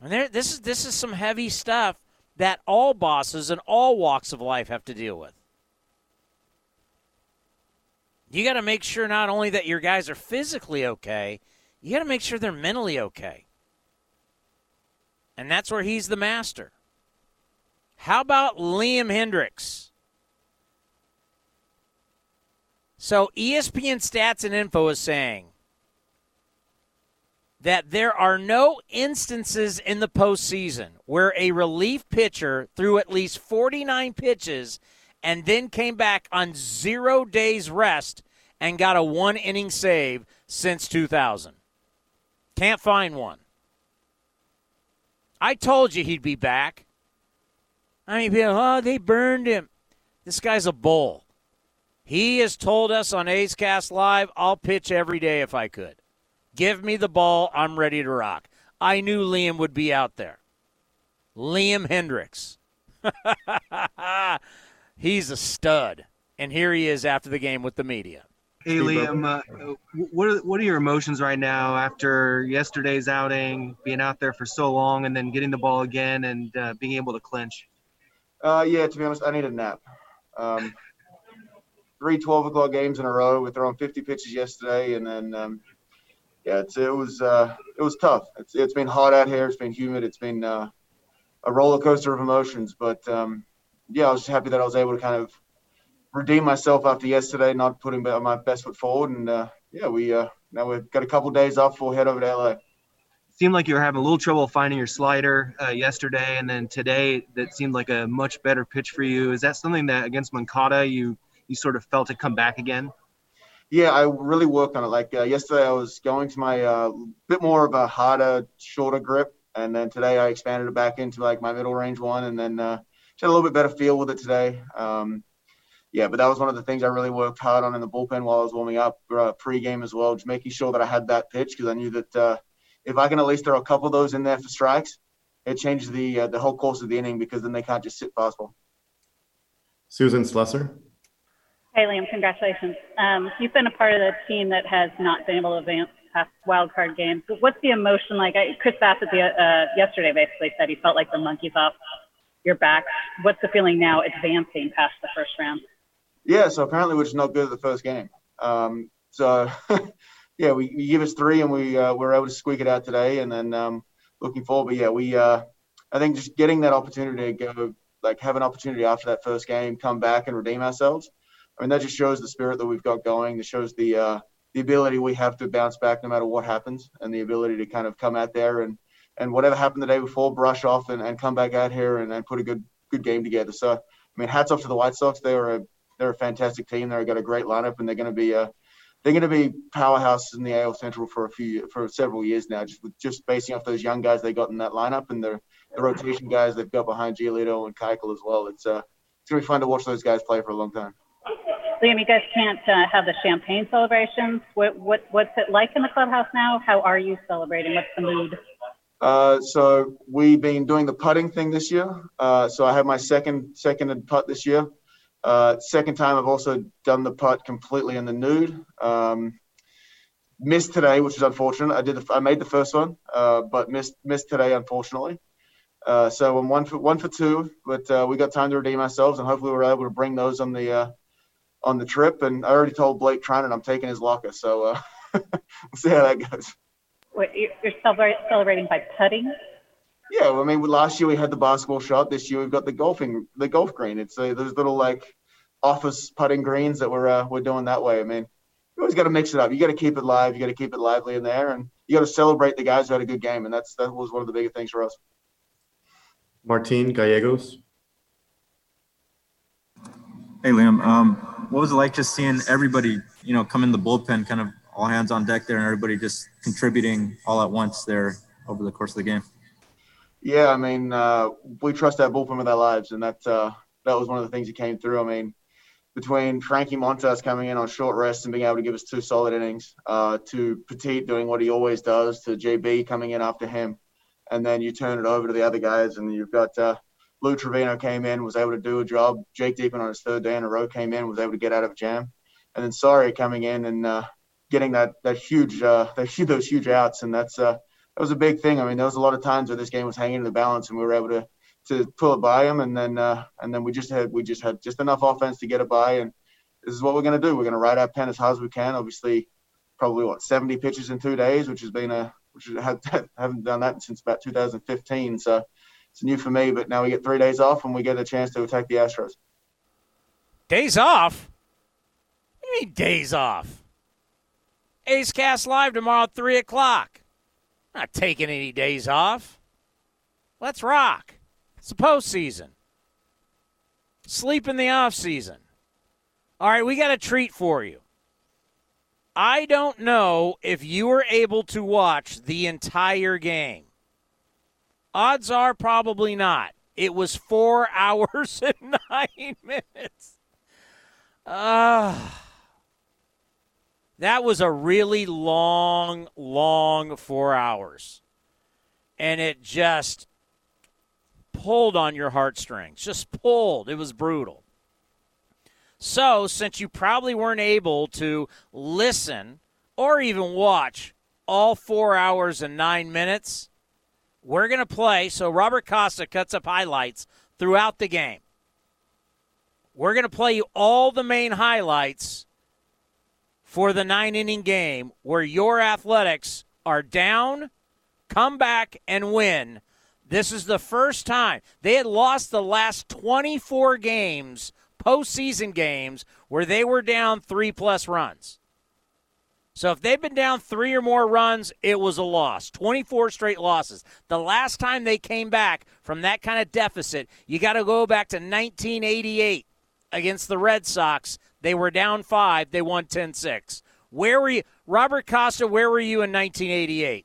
And there, this is this is some heavy stuff that all bosses in all walks of life have to deal with. You got to make sure not only that your guys are physically okay, you got to make sure they're mentally okay. And that's where he's the master. How about Liam Hendriks? So ESPN Stats and Info is saying that there are no instances in the postseason where a relief pitcher threw at least 49 pitches and then came back on zero days rest and got a one inning save since 2000. Can't find one. I told you he'd be back. I mean, oh, they burned him. This guy's a bull. He has told us on A's Cast Live, I'll pitch every day if I could. Give me the ball. I'm ready to rock. I knew Liam would be out there. Liam Hendriks. He's a stud. And here he is after the game with the media. Hey, Liam, uh, what, are, what are your emotions right now after yesterday's outing, being out there for so long, and then getting the ball again and uh, being able to clinch? Uh, yeah, to be honest, I need a nap. Um, three 12 o'clock games in a row. We thrown 50 pitches yesterday, and then um, yeah, it was uh, it was tough. It's it's been hot out here. It's been humid. It's been uh, a roller coaster of emotions. But um, yeah, I was just happy that I was able to kind of redeem myself after yesterday, not putting my best foot forward. And uh, yeah, we uh, now we've got a couple days off. We'll head over to LA. Seemed like you were having a little trouble finding your slider uh, yesterday, and then today that seemed like a much better pitch for you. Is that something that against Moncada you you sort of felt it come back again? Yeah, I really worked on it. Like uh, yesterday, I was going to my uh, bit more of a harder, shorter grip, and then today I expanded it back into like my middle range one, and then uh, just had a little bit better feel with it today. Um, yeah, but that was one of the things I really worked hard on in the bullpen while I was warming up uh, pre-game as well, just making sure that I had that pitch because I knew that uh, if I can at least throw a couple of those in there for strikes, it changes the uh, the whole course of the inning because then they can't just sit fastball. Susan Slusser. Hey, Liam, congratulations. Um, you've been a part of the team that has not been able to advance past wild card games. What's the emotion like? Chris Bassitt the, uh, yesterday basically said he felt like the monkey's off your back. What's the feeling now advancing past the first round? Yeah, so apparently we're just not good at the first game. Um, so, yeah, we, we, give us three and we uh, we're able to squeak it out today. And then um, looking forward, but yeah, we uh, I think just getting that opportunity to go like have an opportunity after that first game, come back and redeem ourselves I mean, that just shows the spirit that we've got going. It shows the uh, the ability we have to bounce back no matter what happens, and the ability to kind of come out there and and whatever happened the day before, brush off and, and come back out here and, and put a good good game together. So, I mean, hats off to the White Sox. They were a they're a fantastic team. They've got a great lineup, and they're going to be a uh, they're going to be powerhouses in the AL Central for a few for several years now. Just with, just basing off those young guys they got in that lineup and the the rotation guys they've got behind Giolito and Keuchel as well. It's uh it's going to be fun to watch those guys play for a long time. Liam, you guys can't uh, have the champagne celebrations. What, what, what's it like in the clubhouse now? How are you celebrating? What's the mood? Uh, so we've been doing the putting thing this year. Uh, so I have my second second putt this year. Uh, second time I've also done the putt completely in the nude. Um, missed today, which is unfortunate. I did the, I made the first one, uh, but missed missed today unfortunately. Uh, so I'm one for one for two, but we got time to redeem ourselves, and hopefully we're able to bring those on the on the trip, and I already told Blake Treinen I'm taking his locker, so uh, we'll see how that goes. Wait, you're celebrating by putting? Yeah, well, I mean, last year we had the basketball shot. This year we've got the golfing, the golf green. It's uh, those little like office putting greens that we're uh, we're doing that way. I mean, you always got to mix it up. You got to keep it live. You got to keep it lively in there, and you got to celebrate the guys who had a good game. And that's that was one of the bigger things for us. Martin Gallegos. Hey Liam, um, what was it like just seeing everybody, you know, come in the bullpen, kind of all hands on deck there, and everybody just contributing all at once there over the course of the game? Yeah, I mean, uh, we trust that bullpen with our lives, and that uh, that was one of the things that came through. I mean, between Frankie Montas coming in on short rest and being able to give us two solid innings, uh, to Petit doing what he always does, to JB coming in after him, and then you turn it over to the other guys, and you've got uh, Lou Trivino came in, was able to do a job. Jake Diekman on his third day in a row came in, was able to get out of a jam, and then Soria coming in and uh, getting that that huge uh, that, those huge outs, and that's uh, that was a big thing. I mean, there was a lot of times where this game was hanging in the balance, and we were able to to pull it by them, and then uh, and then we just had we just had just enough offense to get it by, and this is what we're going to do. We're going to ride our pen as hard as we can. Obviously, probably what 70 pitches in two days, which has been a which I haven't done that since about 2015. So it's new for me, but now we get three days off and we get a chance to attack the Astros. Days off? What do you mean days off? A's Cast Live tomorrow at 3 o'clock. Not taking any days off. Let's rock. It's the postseason. Sleep in the off season. All right, we got a treat for you. I don't know if you were able to watch the entire game. Odds are probably not. It was four hours and nine minutes. Uh, that was a really long, long four hours. And it just pulled on your heartstrings, just pulled. It was brutal. So, since you probably weren't able to listen or even watch all four hours and nine minutes, we're going to play. So, Robert Costa cuts up highlights throughout the game. We're going to play you all the main highlights for the nine inning game where your athletics are down, come back, and win. This is the first time they had lost the last 24 games postseason games where they were down three plus runs. So if they've been down three or more runs, it was a loss. 24 straight losses. The last time they came back from that kind of deficit, you got to go back to 1988 against the Red Sox. They were down five, they won 10 6. Where were you? Robert Costa, where were you in 1988?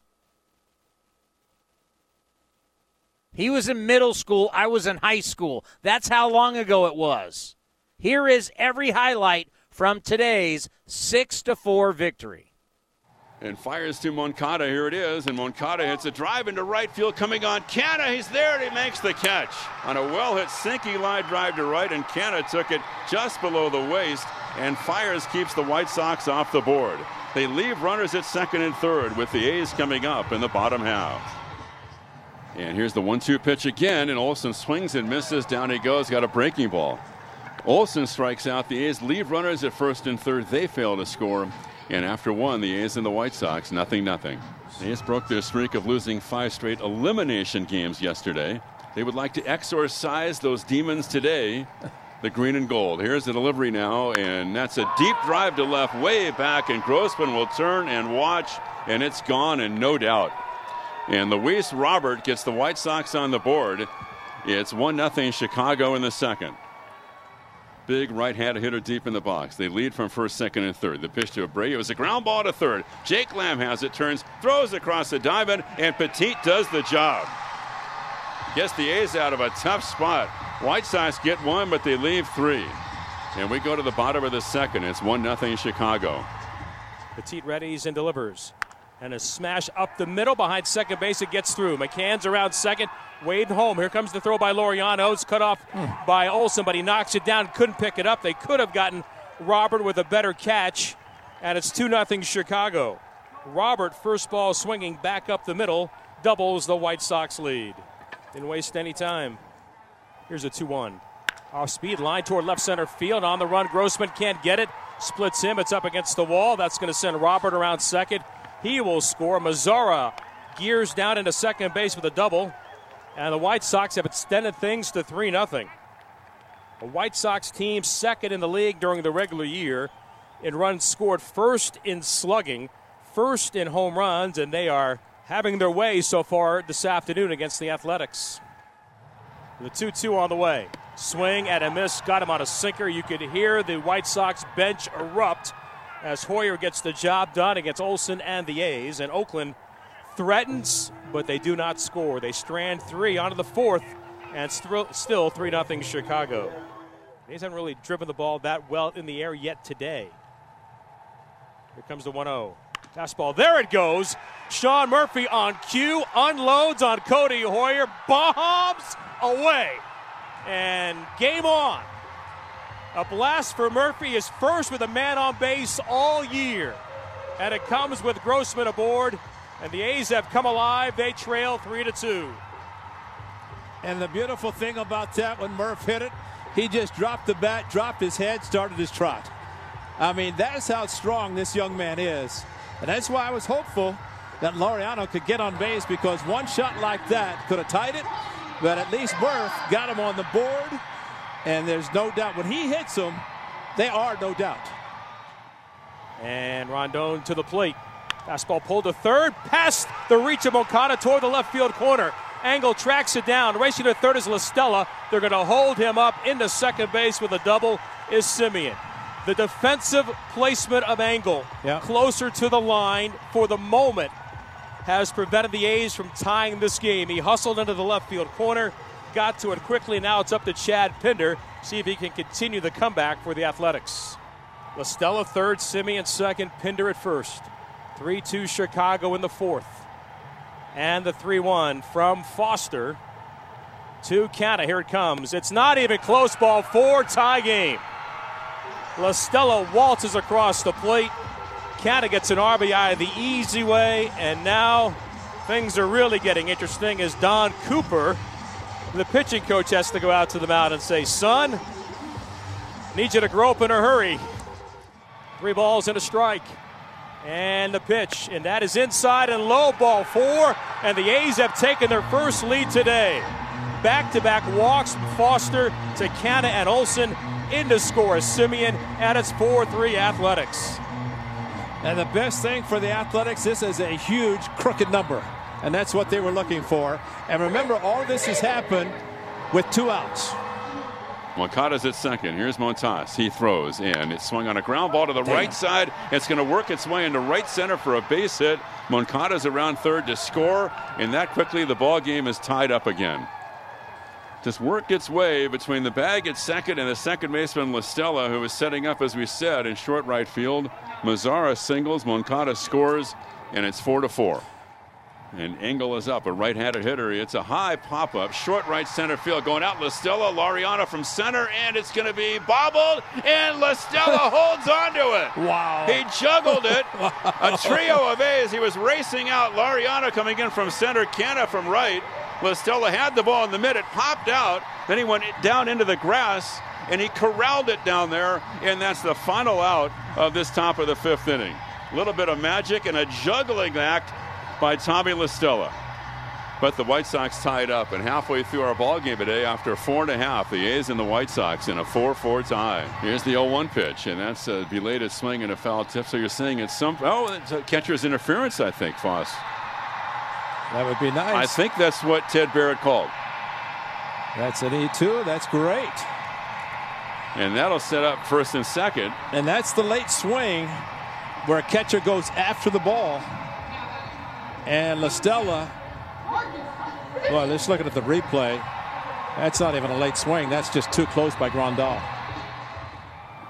He was in middle school. I was in high school. That's how long ago it was. Here is every highlight from today's 6 to 4 victory. And Fiers to Moncada. Here it is. And Moncada hits a drive into right field coming on Canha. He's there and he makes the catch. On a well hit sinky line drive to right, and Canha took it just below the waist. And Fiers keeps the White Sox off the board. They leave runners at second and third with the A's coming up in the bottom half. And here's the one two pitch again, and Olson swings and misses. Down he goes, got a breaking ball. Olson strikes out. The A's leave runners at first and third. They fail to score. And after one, the A's and the White Sox, nothing, nothing. The A's broke their streak of losing five straight elimination games yesterday. They would like to exorcise those demons today. The green and gold. Here's the delivery now, and that's a deep drive to left, way back, and Grossman will turn and watch, and it's gone, and no doubt. And Luis Robert gets the White Sox on the board. It's 1 0 Chicago in the second. Big right hand hitter deep in the box. They lead from first, second, and third. The pitch to Abreu. Was a ground ball to third. Jake Lamb has it, turns, throws across the diamond, and Petit does the job. Gets the A's out of a tough spot. White Sox get one, but they leave three. And we go to the bottom of the second. It's 1 0 Chicago. Petit readies and delivers. And a smash up the middle behind second base. It gets through. McCann's around second. Wade home. Here comes the throw by Laureano. It's cut off mm. by Olson, but he knocks it down. Couldn't pick it up. They could have gotten Robert with a better catch. And it's 2 0 Chicago. Robert, first ball swinging back up the middle, doubles the White Sox lead. Didn't waste any time. Here's a 2 1. Off speed line toward left center field. On the run, Grossman can't get it. Splits him. It's up against the wall. That's going to send Robert around second. He will score. Mazara gears down into second base with a double. And the White Sox have extended things to 3 0. The White Sox team second in the league during the regular year in runs scored, first in slugging, first in home runs, and they are having their way so far this afternoon against the Athletics. The 2 2 on the way. Swing and a miss, got him on a sinker. You could hear the White Sox bench erupt as Heuer gets the job done against Olson and the A's. And Oakland threatens, but they do not score. They strand three onto the fourth, and st- still 3 0 Chicago. A's haven't really driven the ball that well in the air yet today. Here comes the 1 0. Fastball, there it goes. Sean Murphy on cue, unloads on Cody Heuer, bombs away. And game on. A blast for Murphy is first with a man on base all year. And it comes with Grossman aboard. And the A's have come alive. They trail 3 to 2. And the beautiful thing about that, when Murph hit it, he just dropped the bat, dropped his head, started his trot. I mean, that's how strong this young man is. And that's why I was hopeful that Laureano could get on base because one shot like that could have tied it. But at least Murph got him on the board and there's no doubt when he hits them, they are no doubt. And Rondon to the plate. Fastball pulled to third, past the reach of Moncada toward the left field corner. Engel tracks it down. Racing to third is La Stella. They're going to hold him up into second base with a double is Semien. The defensive placement of Engel yeah. closer to the line for the moment has prevented the A's from tying this game. He hustled into the left field corner got to it quickly. Now it's up to Chad Pinder. See if he can continue the comeback for the Athletics. La Stella third, Semien second, Pinder at first. 3 2 Chicago in the fourth. And the 3 1 from Foster to Canha. Here it comes. It's not even close ball four tie game. La Stella waltzes across the plate. Canha gets an RBI the easy way, and now things are really getting interesting as Don Cooper, the pitching coach, has to go out to the mound and say, Son, need you to grow up in a hurry. Three balls and a strike. And the pitch, and that is inside and low ball four. And the A's have taken their first lead today. Back to back walks Foster to Canha and Olson into score Semien, at its 4 3 Athletics. And the best thing for the Athletics, this is a huge crooked number. And that's what they were looking for. And remember, all this has happened with two outs. Moncada's at second. Here's Montas. He throws in. It swung on a ground ball to the Damn. right side. It's going to work its way into right center for a base hit. Moncada's around third to score, and that quickly the ball game is tied up again. Just worked its way between the bag at second and the second baseman La Stella, who was setting up, as we said, in short right field. Mazara singles, Moncada scores, and it's four to four. And Engel is up, a right-handed hitter. It's a high pop-up, short right center field, going out. La Stella, Laureano from center, and it's going to be bobbled, and La Stella holds onto it. Wow! He juggled it. A trio of A's. He was racing out. Laureano coming in from center, Canha from right. La Stella had the ball in the mid. It popped out. Then he went down into the grass, and he corralled it down there, and that's the final out of this top of the fifth inning. A little bit of magic and a juggling act by Tommy La Stella. But the White Sox tied up, and halfway through our ball game today, after four and a half, the A's and the White Sox in a 4-4 tie. Here's the 0-1 pitch, and that's a belated swing and a foul tip. So you're saying it's some oh, it's a catcher's interference, I think, Foss. That would be nice. I think that's what Ted Barrett called. That's an E2. That's great. And that'll set up first and second. And that's the late swing where a catcher goes after the ball and La Stella, well, just looking at the replay, that's not even a late swing. That's just too close by Grandal.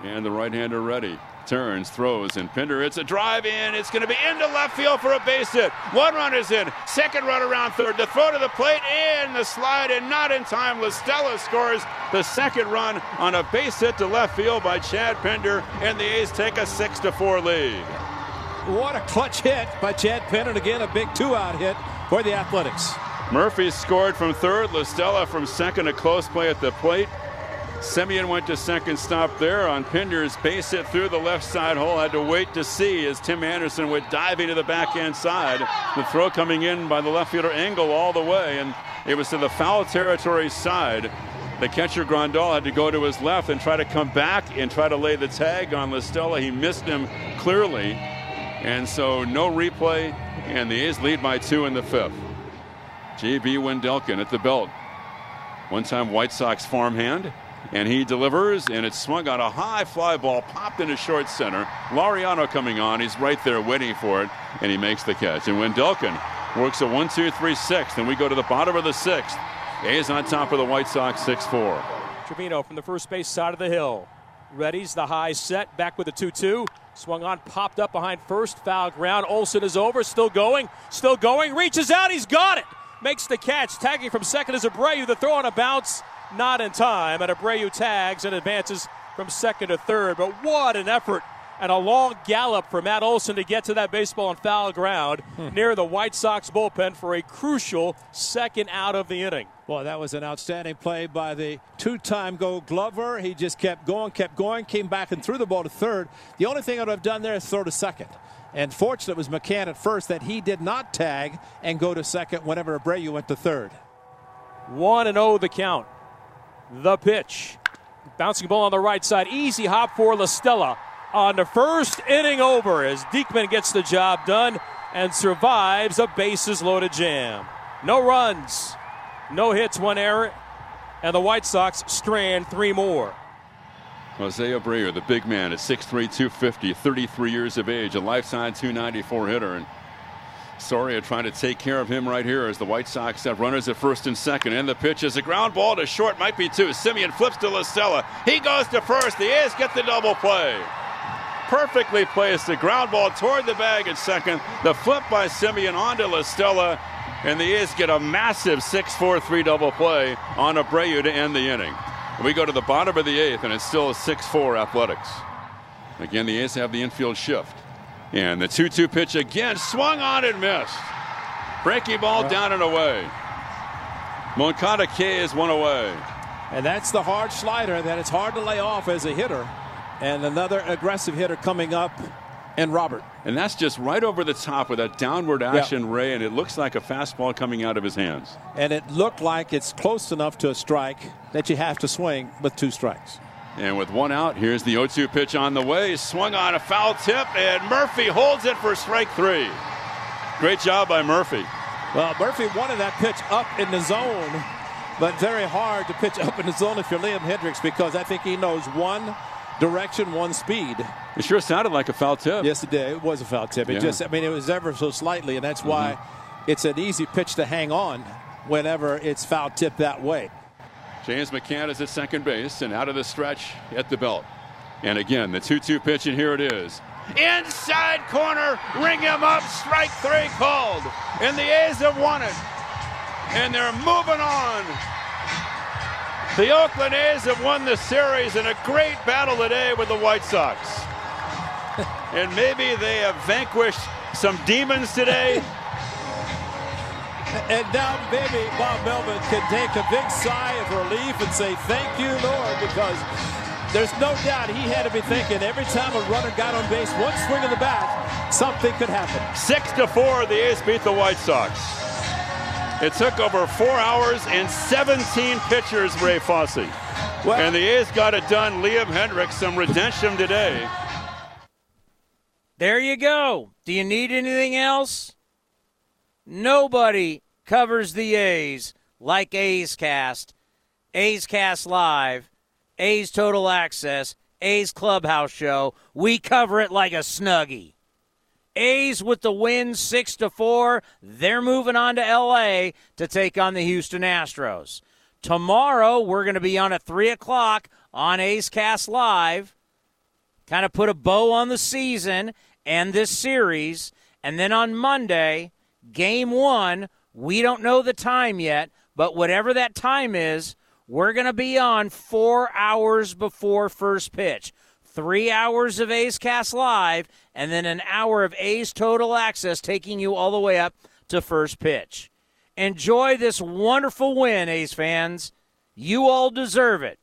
And the right-hander ready. Turns, throws, and Pinder. It's a drive in. It's going to be into left field for a base hit. One run is in. Second run around third. The throw to the plate and the slide, and not in time. La Stella scores the second run on a base hit to left field by Chad Pinder, and the A's take a 6 to 4 lead. What a clutch hit by Chad Pinder, and again a big two-out hit for the Athletics. Murphy scored from third, La Stella from second, a close play at the plate. Semien went to second stop there on Pinder's base hit through the left side hole. Had to wait to see as Tim Anderson went diving to the backhand side. The throw coming in by the left fielder Engel all the way, and it was to the foul territory side. The catcher Grandal had to go to his left and try to come back and try to lay the tag on La Stella. He missed him clearly. And so no replay, and the A's lead by two in the fifth. J.B. Wendelken at the belt. One time White Sox farmhand, and he delivers, and it's swung on a high fly ball, popped into short center. Laureano coming on, he's right there waiting for it, and he makes the catch. And Wendelken works a 1 2 3 6, and we go to the bottom of the sixth. A's on top of the White Sox 6 4. Trivino from the first base side of the hill. Ready's the high set, back with a 2 2. Swung on, popped up behind first, foul ground. Olson is over, still going, still going, reaches out, he's got it. Makes the catch, tagging from second is Abreu. The throw on a bounce, not in time, and Abreu tags and advances from second to third. But what an effort and a long gallop for Matt Olson to get to that baseball on foul ground hmm. near the White Sox bullpen for a crucial second out of the inning. Boy, that was an outstanding play by the two-time Gold Glover. He just kept going, kept going, came back and threw the ball to third. The only thing I would have done there is throw to second. And fortunate was McCann at first that he did not tag and go to second whenever Abreu went to third. 1 and 0 the count. The pitch. Bouncing ball on the right side. Easy hop for La Stella on the first inning over as Diekman gets the job done and survives a bases loaded jam. No runs, no hits, one error, and the White Sox strand three more. Jose Abreu, the big man at 6'3, 250, 33 years of age, a lifetime 294 hitter. And Soria trying to take care of him right here as the White Sox have runners at first and second. And the pitch is a ground ball to short, might be two. Semien flips to La Stella. He goes to first. The A's get the double play perfectly placed. The ground ball toward the bag at second. The flip by Semien onto La Stella. And the A's get a massive 6 4 3 double play on Abreu to end the inning. We go to the bottom of the eighth, and it's still a 6 4 athletics. Again, the A's have the infield shift. And the 2 2 pitch again, swung on and missed. Breaking ball down and away. Moncada K is one away. And that's the hard slider that it's hard to lay off as a hitter. And another aggressive hitter coming up, and Robert. And that's just right over the top with that downward action ray, and it looks like a fastball coming out of his hands. And it looked like it's close enough to a strike that you have to swing with two strikes. And with one out, here's the 0 2 pitch on the way. Swung on a foul tip, and Murphy holds it for strike three. Great job by Murphy. Well, Murphy wanted that pitch up in the zone, but very hard to pitch up in the zone if you're Liam Hendriks because I think he knows one direction, one speed. It sure sounded like a foul tip. Yes, it did. It was a foul tip. It Yeah. just, I mean, it was ever so slightly, and that's mm-hmm. why it's an easy pitch to hang on whenever it's foul tipped that way. James McCann is at second base and out of the stretch at the belt. And again, the 2 2 pitch, and here it is. Inside corner, ring him up, strike three called. And the A's have won it. And they're moving on. The Oakland A's have won the series in a great battle today with the White Sox. and maybe they have vanquished some demons today. And now maybe Bob Melvin can take a big sigh of relief and say, Thank you, Lord, because there's no doubt he had to be thinking every time a runner got on base, one swing of the bat, something could happen. Six to four, the A's beat the White Sox. It took over four hours and 17 pitchers, Ray Fosse. and the A's got it done. Liam Hendriks, some redemption today. There you go. Do you need anything else? Nobody covers the A's like A's Cast, A's Cast Live, A's Total Access, A's Clubhouse Show. We cover it like a snuggie. A's with the win 6 to 4. They're moving on to LA to take on the Houston Astros. Tomorrow we're going to be on at 3 o'clock on A's Cast Live kind of put a bow on the season and this series. And then on Monday, game one, we don't know the time yet, but whatever that time is, we're going to be on four hours before first pitch. Three hours of A's Cast Live, and then an hour of A's Total Access taking you all the way up to first pitch. Enjoy this wonderful win, A's fans. You all deserve it.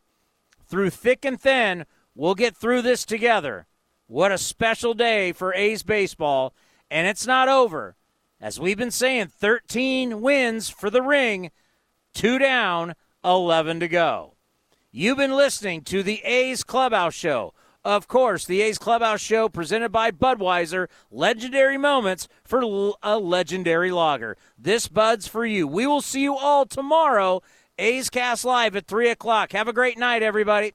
Through thick and thin, we'll get through this together. What a special day for A's baseball, and it's not over. As we've been saying, 13 wins for the ring, two down, 11 to go. You've been listening to the A's Clubhouse Show. Of course, the A's Clubhouse Show presented by Budweiser, legendary moments for l- a legendary lager. This Bud's for you. We will see you all tomorrow. A's Cast Live at 3 o'clock. Have a great night, everybody.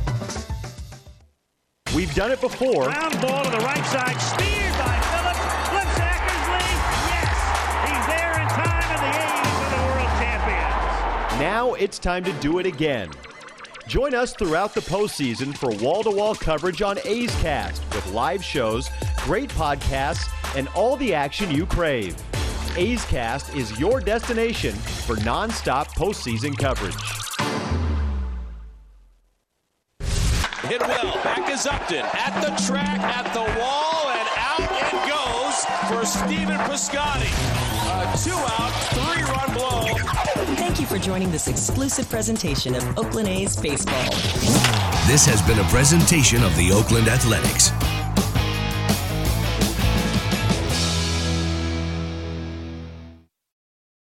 We've done it before. Ground ball to the right side, speared by Phillips. Flips Eckersley. Yes, he's there in time, and the A's are the world champions. Now it's time to do it again. Join us throughout the postseason for wall to wall coverage on A's Cast with live shows, great podcasts, and all the action you crave. A's Cast is your destination for nonstop postseason coverage. Hit well. Back is Upton. At the track, at the wall, and out it goes for Stephen Piscotty. A two out, three run blow. Thank you for joining this exclusive presentation of Oakland A's Baseball. This has been a presentation of the Oakland Athletics.